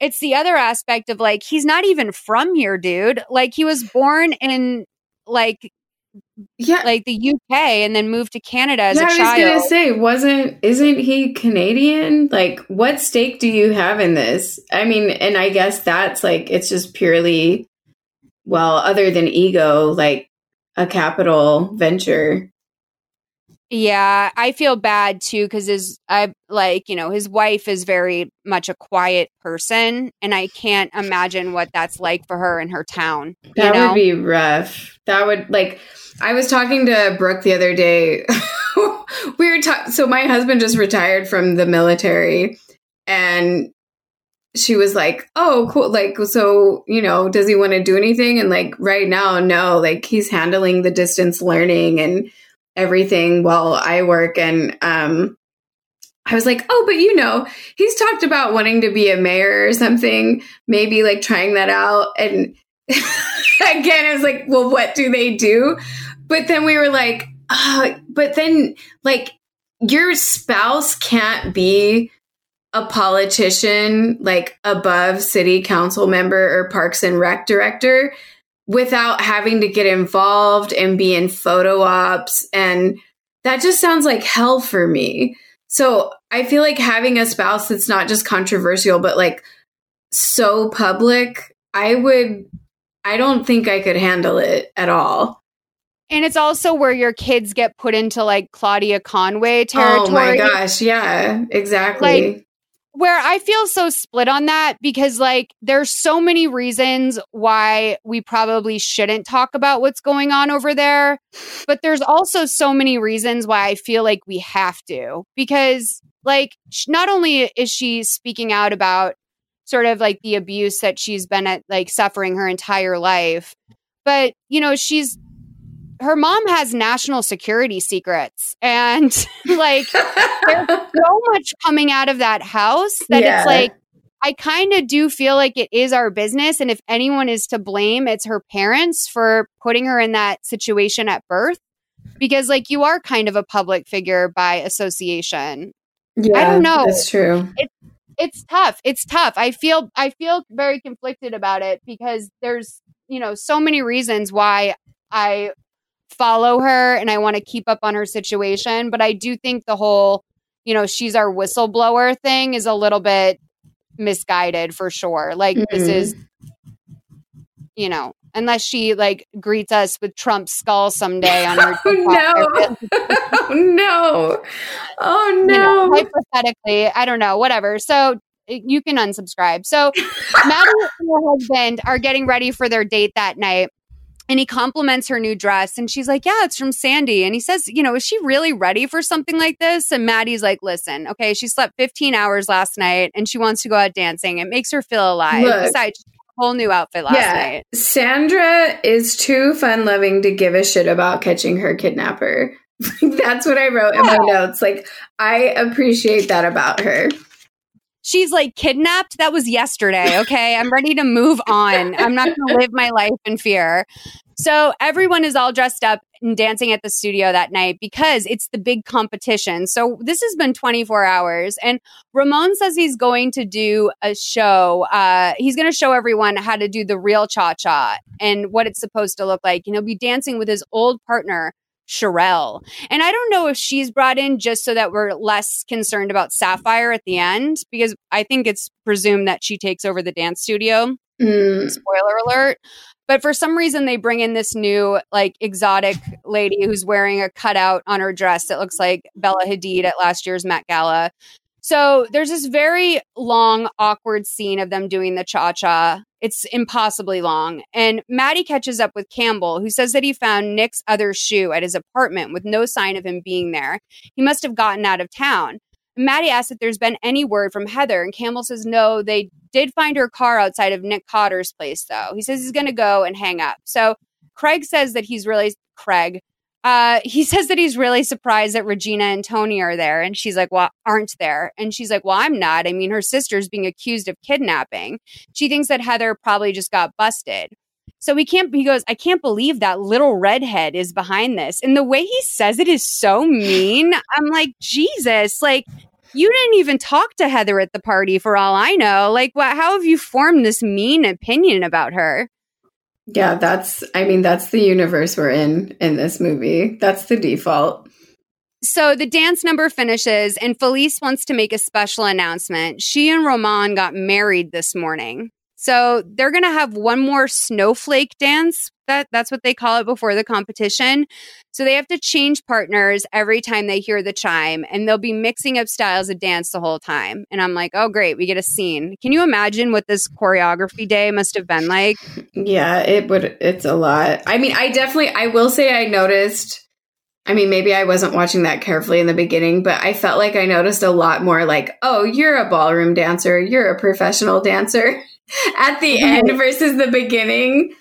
It's the other aspect of like he's not even from here, dude. Like he was born in like yeah, like the UK and then moved to Canada as yeah, a I was child. gonna say, wasn't isn't he Canadian? Like, what stake do you have in this? I mean, and I guess that's like it's just purely, well, other than ego, like a capital venture. Yeah, I feel bad too because his I like you know his wife is very much a quiet person, and I can't imagine what that's like for her in her town. You That know? would be rough. That would like I was talking to Brooke the other day. we were talking so my husband just retired from the military and she was like, "Oh, cool. Like so, you know, does he want to do anything?" And like right now, no. Like he's handling the distance learning and everything while I work and um I was like, "Oh, but you know, he's talked about wanting to be a mayor or something, maybe like trying that out." And again, it was like, well, what do they do? But then we were like, uh, but then like your spouse can't be a politician like above city council member or parks and rec director without having to get involved and be in photo ops and that just sounds like hell for me. So I feel like having a spouse that's not just controversial but like so public, I would I don't think I could handle it at all. And it's also where your kids get put into like Claudia Conway territory. Oh my gosh, yeah, exactly. Like, where I feel so split on that because like there's so many reasons why we probably shouldn't talk about what's going on over there, but there's also so many reasons why I feel like we have to because like not only is she speaking out about sort of like the abuse that she's been at like suffering her entire life, but you know, she's her mom has national security secrets and like there's so much coming out of that house that Yeah. it's like I kind of do feel like it is our business and if anyone is to blame it's her parents for putting her in that situation at birth because like you are kind of a public figure by association. Yeah, I don't know. That's true. It, it's tough. It's tough. I feel I feel very conflicted about it because there's, you know, so many reasons why I follow her and I want to keep up on her situation, but I do think the whole, you know, she's our whistleblower thing is a little bit misguided for sure. Like this Mhm. is you know, unless she like greets us with Trump's skull someday on her Oh no. oh no. Oh you no. know, hypothetically, I don't know, whatever. So you can unsubscribe. So Maddie and her husband are getting ready for their date that night. And he compliments her new dress. And she's like, Yeah, it's from Sandy. And he says, You know, is she really ready for something like this? And Maddie's like, Listen, okay, she slept 15 hours last night and she wants to go out dancing. It makes her feel alive. Look. Besides, she a whole new outfit last yeah. night. Sandra is too fun loving to give a shit about catching her kidnapper. That's what I wrote in my notes. Like, I appreciate that about her. She's like kidnapped. That was yesterday. Okay. I'm ready to move on. I'm not going to live my life in fear. So everyone is all dressed up and dancing at the studio that night because it's the big competition. So this has been 24 hours. And Ramon says he's going to do a show. Uh, he's going to show everyone how to do the real cha cha and what it's supposed to look like. And he'll be dancing with his old partner, Sherelle. And I don't know if she's brought in just so that we're less concerned about Sapphire at the end, because I think it's presumed that she takes over the dance studio. Mm. Spoiler alert. But for some reason, they bring in this new, like, exotic lady who's wearing a cutout on her dress that looks like Bella Hadid at last year's Met Gala. So there's this very long, awkward scene of them doing the cha cha. It's impossibly long. And Maddie catches up with Campbell, who says that he found Nick's other shoe at his apartment with no sign of him being there. He must have gotten out of town. Maddie asks if there's been any word from Heather, and Campbell says no, they did find her car outside of Nick Cotter's place, though. He says he's going to go and hang up. So Craig says that he's really, Craig, uh, he says that he's really surprised that Regina and Tony are there. And she's like, well, aren't there? And she's like, well, I'm not. I mean, her sister's being accused of kidnapping. She thinks that Heather probably just got busted. So he can't, he goes, I can't believe that little redhead is behind this. And the way he says it is so mean. I'm like, Jesus, like, you didn't even talk to Heather at the party for all I know. Like, what, how have you formed this mean opinion about her? Yeah, that's, I mean, that's the universe we're in in this movie. That's the default. So the dance number finishes, and Felice wants to make a special announcement. She and Roman got married this morning. So they're going to have one more snowflake dance. That that's what they call it before the competition. So they have to change partners every time they hear the chime and they'll be mixing up styles of dance the whole time. And I'm like, "Oh great, we get a scene." Can you imagine what this choreography day must have been like? Yeah, it would, it's a lot. I mean, I definitely, I will say I noticed, I mean, maybe I wasn't watching that carefully in the beginning, but I felt like I noticed a lot more like, oh, you're a ballroom dancer, you're a professional dancer at the end versus the beginning.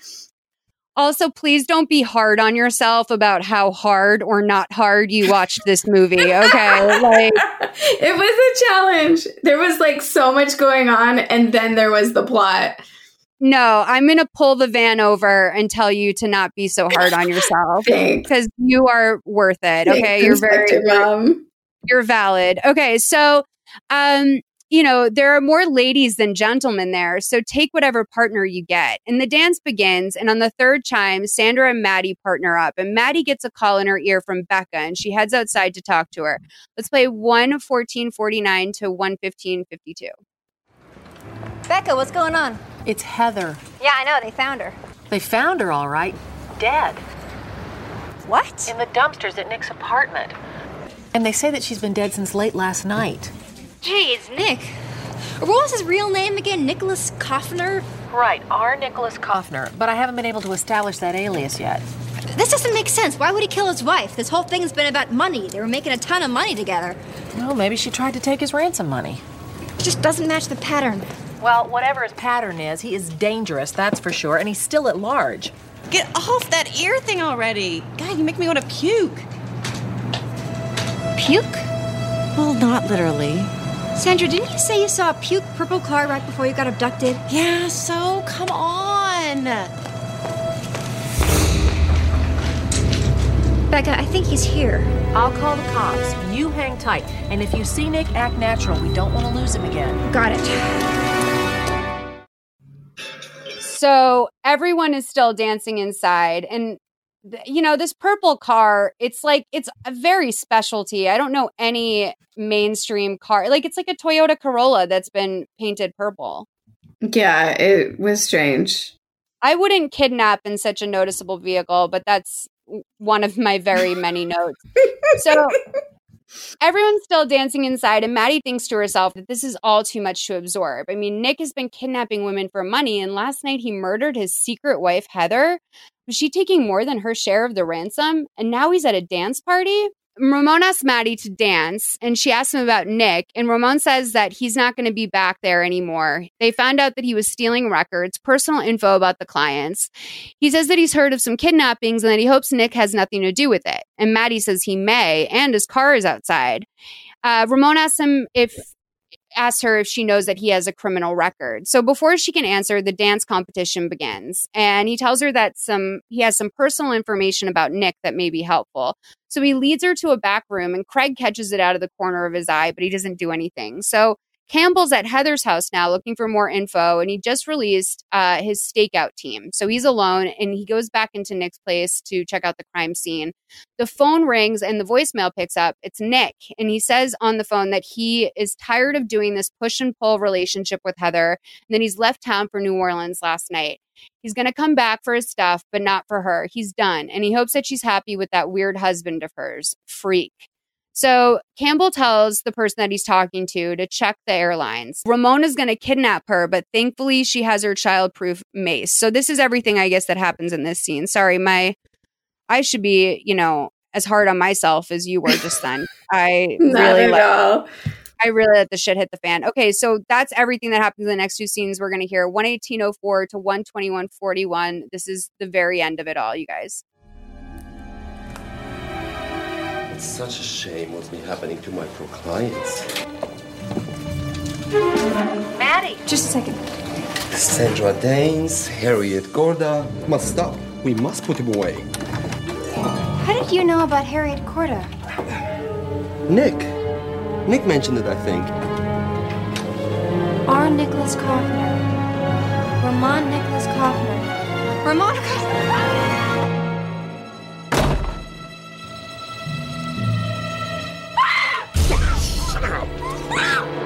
Also, please don't be hard on yourself about how hard or not hard you watched this movie, okay? Like It was a challenge. There was like so much going on, and then there was the plot. No, I'm going to pull the van over and tell you to not be so hard on yourself because you are worth it. Okay, Thanks, you're very you're valid. Okay, so um you know, there are more ladies than gentlemen there, so take whatever partner you get. And the dance begins, and on the third chime, Sandra and Maddie partner up, and Maddie gets a call in her ear from Becca, and she heads outside to talk to her. Let's play 11449 to 11552. Becca, what's going on? It's Heather. Yeah, I know. They found her. They found her all right. Dead. What? In the dumpsters at Nick's apartment. And they say that she's been dead since late last night. Hey, it's Nick. What was his real name again? Nicholas Kaufner? Right, R. Nicholas Kaufner. But I haven't been able to establish that alias yet. This doesn't make sense. Why would he kill his wife? This whole thing's been about money. They were making a ton of money together. Well, maybe she tried to take his ransom money. It just doesn't match the pattern. Well, whatever his pattern is, he is dangerous, that's for sure, and he's still at large. Get off that ear thing already. God, you make me want to puke. Puke? Well, not literally. Sandra, didn't you say you saw a puke purple car right before you got abducted? Yeah, so come on. Becca, I think he's here. I'll call the cops. You hang tight. And if you see Nick, act natural. We don't want to lose him again. Got it. So everyone is still dancing inside. And, th- you know, this purple car, it's like, it's a very specialty. I don't know any mainstream car. Like, it's like a Toyota Corolla that's been painted purple. Yeah, it was strange. I wouldn't kidnap in such a noticeable vehicle, but that's one of my very many notes. So everyone's still dancing inside, and Maddie thinks to herself that this is all too much to absorb. I mean, Nick has been kidnapping women for money, and last night he murdered his secret wife, Heather. Was she taking more than her share of the ransom? And now he's at a dance party? Ramon asks Maddie to dance, and she asks him about Nick. And Ramon says that he's not going to be back there anymore. They found out that he was stealing records, personal info about the clients. He says that he's heard of some kidnappings and that he hopes Nick has nothing to do with it. And Maddie says he may, and his car is outside. Uh, Ramon asks him if asks her if she knows that he has a criminal record. So before she can answer, the dance competition begins. And he tells her that some he has some personal information about Nick that may be helpful. So he leads her to a back room and Craig catches it out of the corner of his eye, but he doesn't do anything. So Campbell's at Heather's house now looking for more info, and he just released uh, his stakeout team. So he's alone, and he goes back into Nick's place to check out the crime scene. The phone rings, and the voicemail picks up. It's Nick, and he says on the phone that he is tired of doing this push and pull relationship with Heather, and then he's left town for New Orleans last night. He's going to come back for his stuff, but not for her. He's done, and he hopes that she's happy with that weird husband of hers. Freak. So Campbell tells the person that he's talking to to check the airlines. Ramona's going to kidnap her, but thankfully she has her childproof mace. So this is everything I guess that happens in this scene. Sorry, my I should be, you know, as hard on myself as you were just then. I really let. I really let the shit hit the fan. Okay, so that's everything that happens in the next two scenes. We're going oh to hear 11804 to 12141. This is the very end of it all, you guys. It's such a shame what's been happening to my pro clients. Maddie! Just a second. Sandra Danes, Harriet Corda. Must stop. We must put him away. How did you know about Harriet Corda? Nick. Nick mentioned it, I think. R. Nicholas Kaufner. Ramon Nicholas Kaufner. Ramon You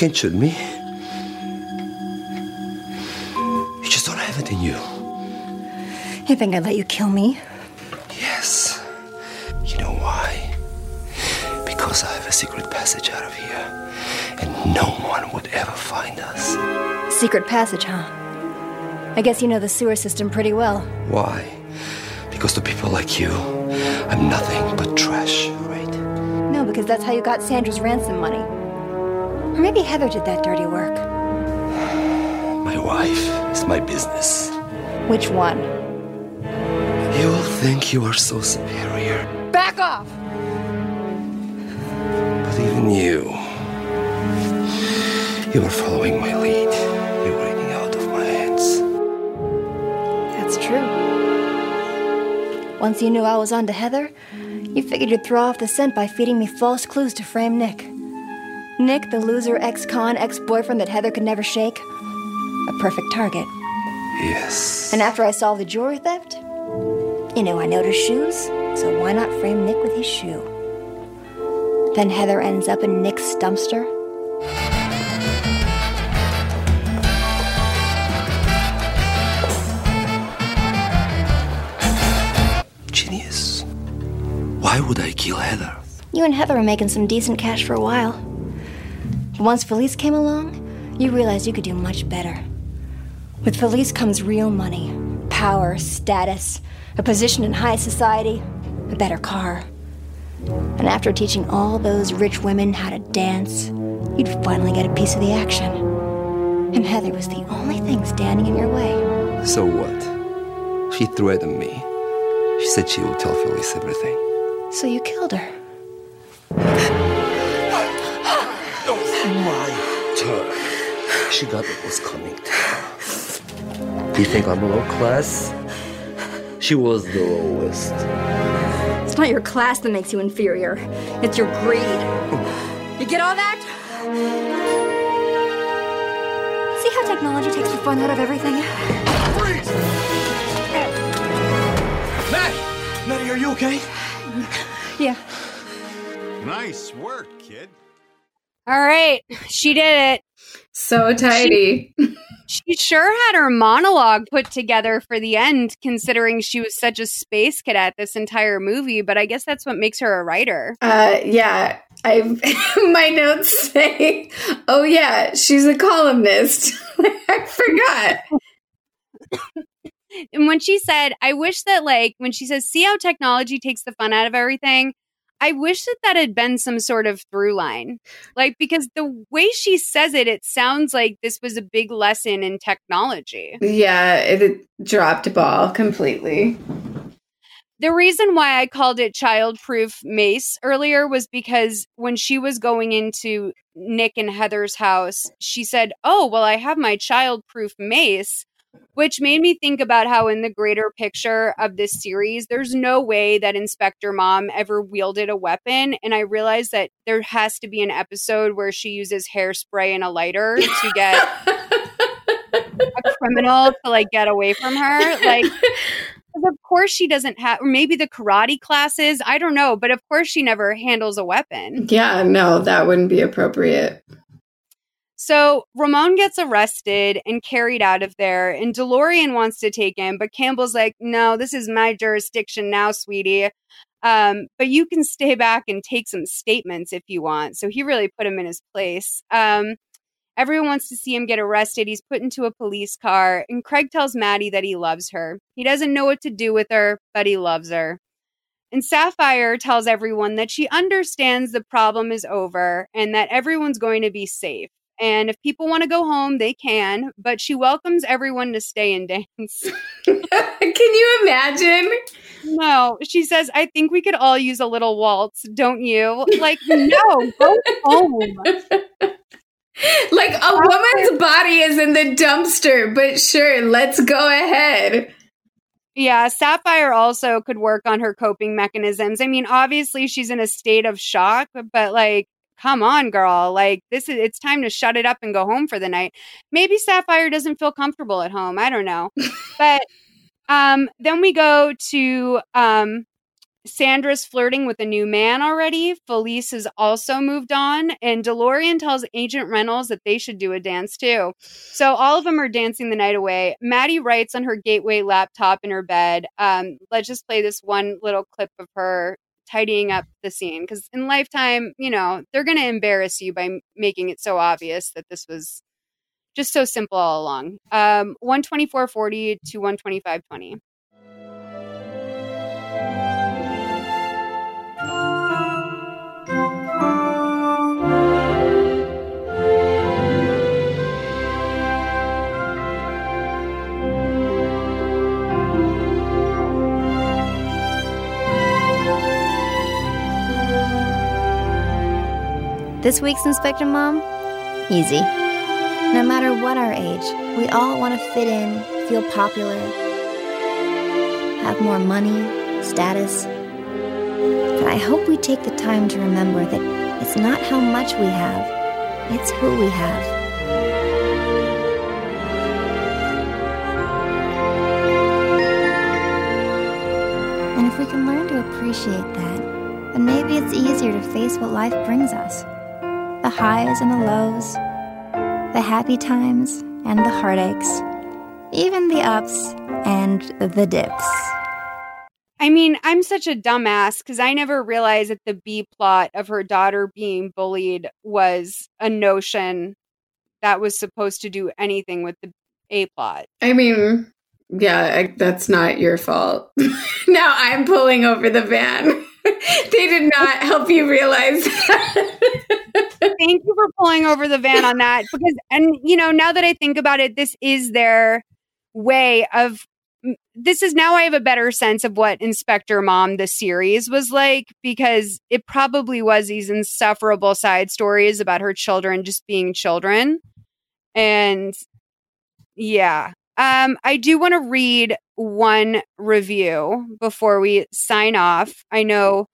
can't shoot me. You just don't have it in you. You think I'd let you kill me? Yes. You know why? Because I have a secret passage out of here, and no one would ever find us. Secret passage, huh? I guess you know the sewer system pretty well. Why? Because to people like you, I'm nothing but trash. Right? No, because that's how you got Sandra's ransom money. Or maybe Heather did that dirty work. My wife is my business. Which one? You will think you are so superior, Back off! but even you, you are following my lead. You're eating out of my hands. That's true. Once you knew I was on to Heather, you figured you'd throw off the scent by feeding me false clues to frame Nick. Nick, the loser ex con ex boyfriend that Heather could never shake. A perfect target. Yes. And after I solved the jewelry theft, you know I noticed shoes, so why not frame Nick with his shoe? Then Heather ends up in Nick's dumpster. Genius. Why would I kill Heather? You and Heather are making some decent cash for a while. But once Felice came along, you realized you could do much better. With Felice comes real money, power, status, a position in high society, a better car. And after teaching all those rich women how to dance, you'd finally get a piece of the action. And Heather was the only thing standing in your way. So what? She threatened me. She said she would tell Felice everything. So you killed her. My turn. She got what was coming to her. Do you think I'm low class? She was the lowest. It's not your class that makes you inferior, it's your greed. You get all that? See how technology takes the fun out of everything? Freeze! Matt! Maddie, are you okay? Yeah. Nice work, kid. All right, she did it. So tidy. She, she sure had her monologue put together for the end, considering she was such a space cadet this entire movie. But I guess that's what makes her a writer. Uh, yeah, I my notes say, "Oh yeah, she's a columnist." I forgot. and when she said, I wish that, like, when she says, see how technology takes the fun out of everything, I wish that that had been some sort of through line. Like, because the way she says it, it sounds like this was a big lesson in technology. Yeah, it, it dropped a ball completely. The reason why I called it childproof mace earlier was because when she was going into Nick and Heather's house, she said, Oh, well, I have my childproof mace which made me think about how in the greater picture of this series there's no way that inspector mom ever wielded a weapon. And i realized that there has to be an episode where she uses hairspray and a lighter to get a criminal to like get away from her. Like of course she doesn't have or maybe the karate classes i don't know but of course she never handles a weapon. Yeah, no, that wouldn't be appropriate. So Ramon gets arrested and carried out of there, and DeLorean wants to take him, but Campbell's like, "No, this is my jurisdiction now, sweetie. Um, but you can stay back and take some statements if you want." So he really put him in his place. Um, everyone wants to see him get arrested. He's put into a police car, and Craig tells Maddie that he loves her. He doesn't know what to do with her, but he loves her. And Sapphire tells everyone that she understands the problem is over and that everyone's going to be safe. And if people want to go home, they can, but she welcomes everyone to stay and dance. can you imagine? No, she says, I think we could all use a little waltz, don't you? Like, no, go home. Like a woman's body is in the dumpster, but sure, let's go ahead. Yeah, Sapphire also could work on her coping mechanisms. I mean, obviously she's in a state of shock, but like come on girl like this is it's time to shut it up and go home for the night. Maybe sapphire doesn't feel comfortable at home i don't know. But um then we go to um sandra's flirting with a new man already. Felice has also moved on and delorean tells agent reynolds that they should do a dance too. So all of them are dancing the night away. Maddie writes on her gateway laptop in her bed um let's just play this one little clip of her tidying up the scene because in lifetime you know they're going to embarrass you by m- making it so obvious that this was just so simple all along. Um 124.40 to 125.20 This week's Inspector Mom? Easy. No matter what our age, we all want to fit in, feel popular, have more money, status. But I hope we take the time to remember that it's not how much we have, it's who we have. And if we can learn to appreciate that, then maybe it's easier to face what life brings us the highs and the lows, the happy times and the heartaches, even the ups and the dips. I mean, I'm such a dumbass because I never realized that the B plot of her daughter being bullied was a notion that was supposed to do anything with the A plot. I mean, yeah, I, that's not your fault. now I'm pulling over the van. they did not help you realize Thank you for pulling over the van on that because, and you know, now that I think about it, this is their way of. This is now I have a better sense of what Inspector Mom the series was like because it probably was these insufferable side stories about her children just being children. And yeah, um, I do want to read one review before we sign off. I know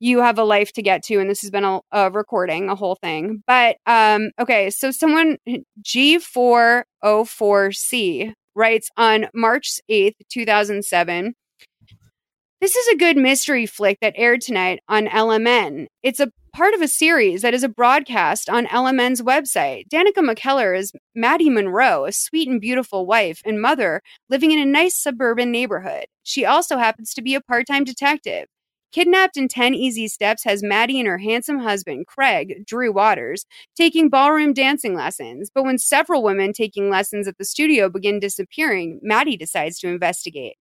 you have a life to get to, and this has been a, a recording, a whole thing. But um, okay, so someone G404C writes on March 8th, 2007. This is a good mystery flick that aired tonight on LMN. It's a part of a series that is a broadcast on LMN's website. Danica McKellar is Maddie Monroe, a sweet and beautiful wife and mother living in a nice suburban neighborhood. She also happens to be a part time detective. Kidnapped in 10 Easy Steps has Maddie and her handsome husband, Craig, Drew Waters, taking ballroom dancing lessons. But when several women taking lessons at the studio begin disappearing, Maddie decides to investigate.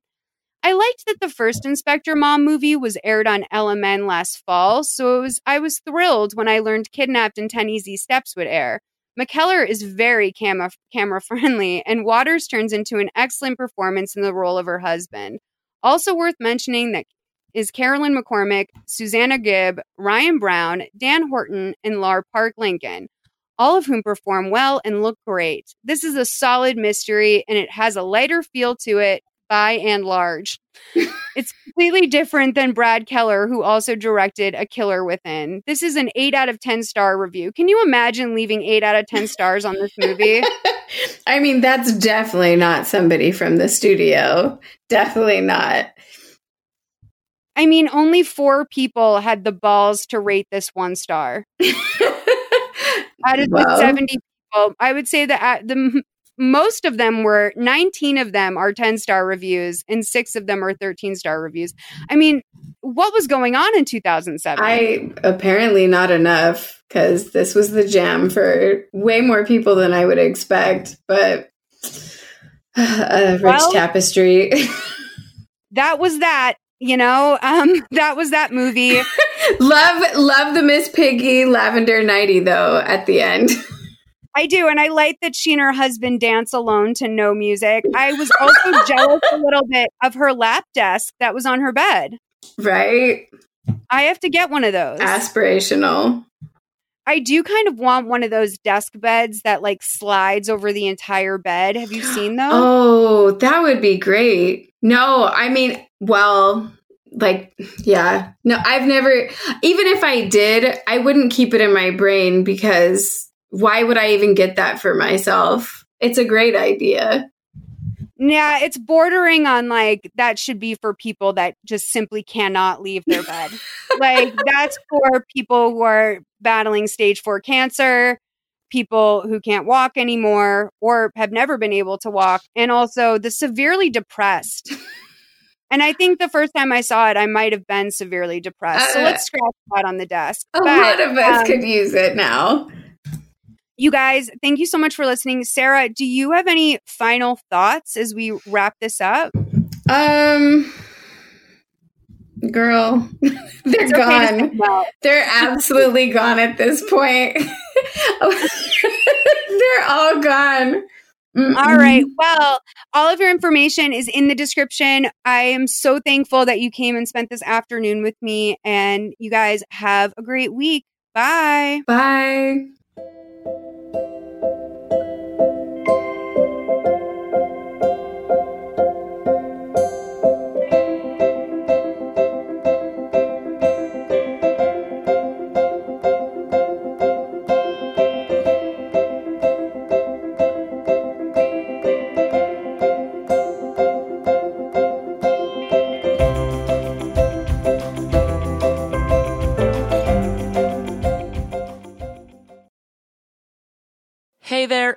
I liked that the first Inspector Mom movie was aired on LMN last fall, so was, I was thrilled when I learned Kidnapped in 10 Easy Steps would air. McKellar is very camera, camera friendly, and Waters turns into an excellent performance in the role of her husband. Also worth mentioning that is Carolyn McCormick, Susanna Gibb, Ryan Brown, Dan Horton, and Lar Park Lincoln, all of whom perform well and look great. This is a solid mystery, and it has a lighter feel to it by and large. it's completely different than Brad Keller, who also directed A Killer Within. This is an 8 out of 10 star review. Can you imagine leaving 8 out of 10 stars on this movie? I mean, that's definitely not somebody from the studio. Definitely not. I mean, only four people had the balls to rate this one star. Out of Well. the 70 people, I would say that the most of them were 19 of them are 10 star reviews and six of them are 13 star reviews. I mean, what was going on in 2007? I apparently not enough because this was the jam for way more people than I would expect. But a rich Well- tapestry. that was that, you know, um, that was that movie. love, love the Miss Piggy lavender nighty though. At the end, I do, and I like that she and her husband dance alone to no music. I was also jealous a little bit of her lap desk that was on her bed. right? I have to get one of those. Aspirational. I do kind of want one of those desk beds that like slides over the entire bed. Have you seen those? Oh, that would be great. No, I mean, well, like, yeah. No, I've never, even if I did, I wouldn't keep it in my brain because why would I even get that for myself? It's a great idea. Yeah, it's bordering on like that should be for people that just simply cannot leave their bed. like that's for people who are battling stage 4 cancer, people who can't walk anymore or have never been able to walk, and also the severely depressed. And I think the first time I saw it, I might have been severely depressed. so Uh, let's scratch that on the desk. A But, lot of us um, could use it now. You guys, thank you so much for listening. Sara, do you have any final thoughts as we wrap this up? Um, girl, they're okay gone. They're absolutely gone at this point. they're all gone. All right. Well, all of your information is in the description. I am so thankful that you came and spent this afternoon with me. And you guys have a great week. Bye. Bye.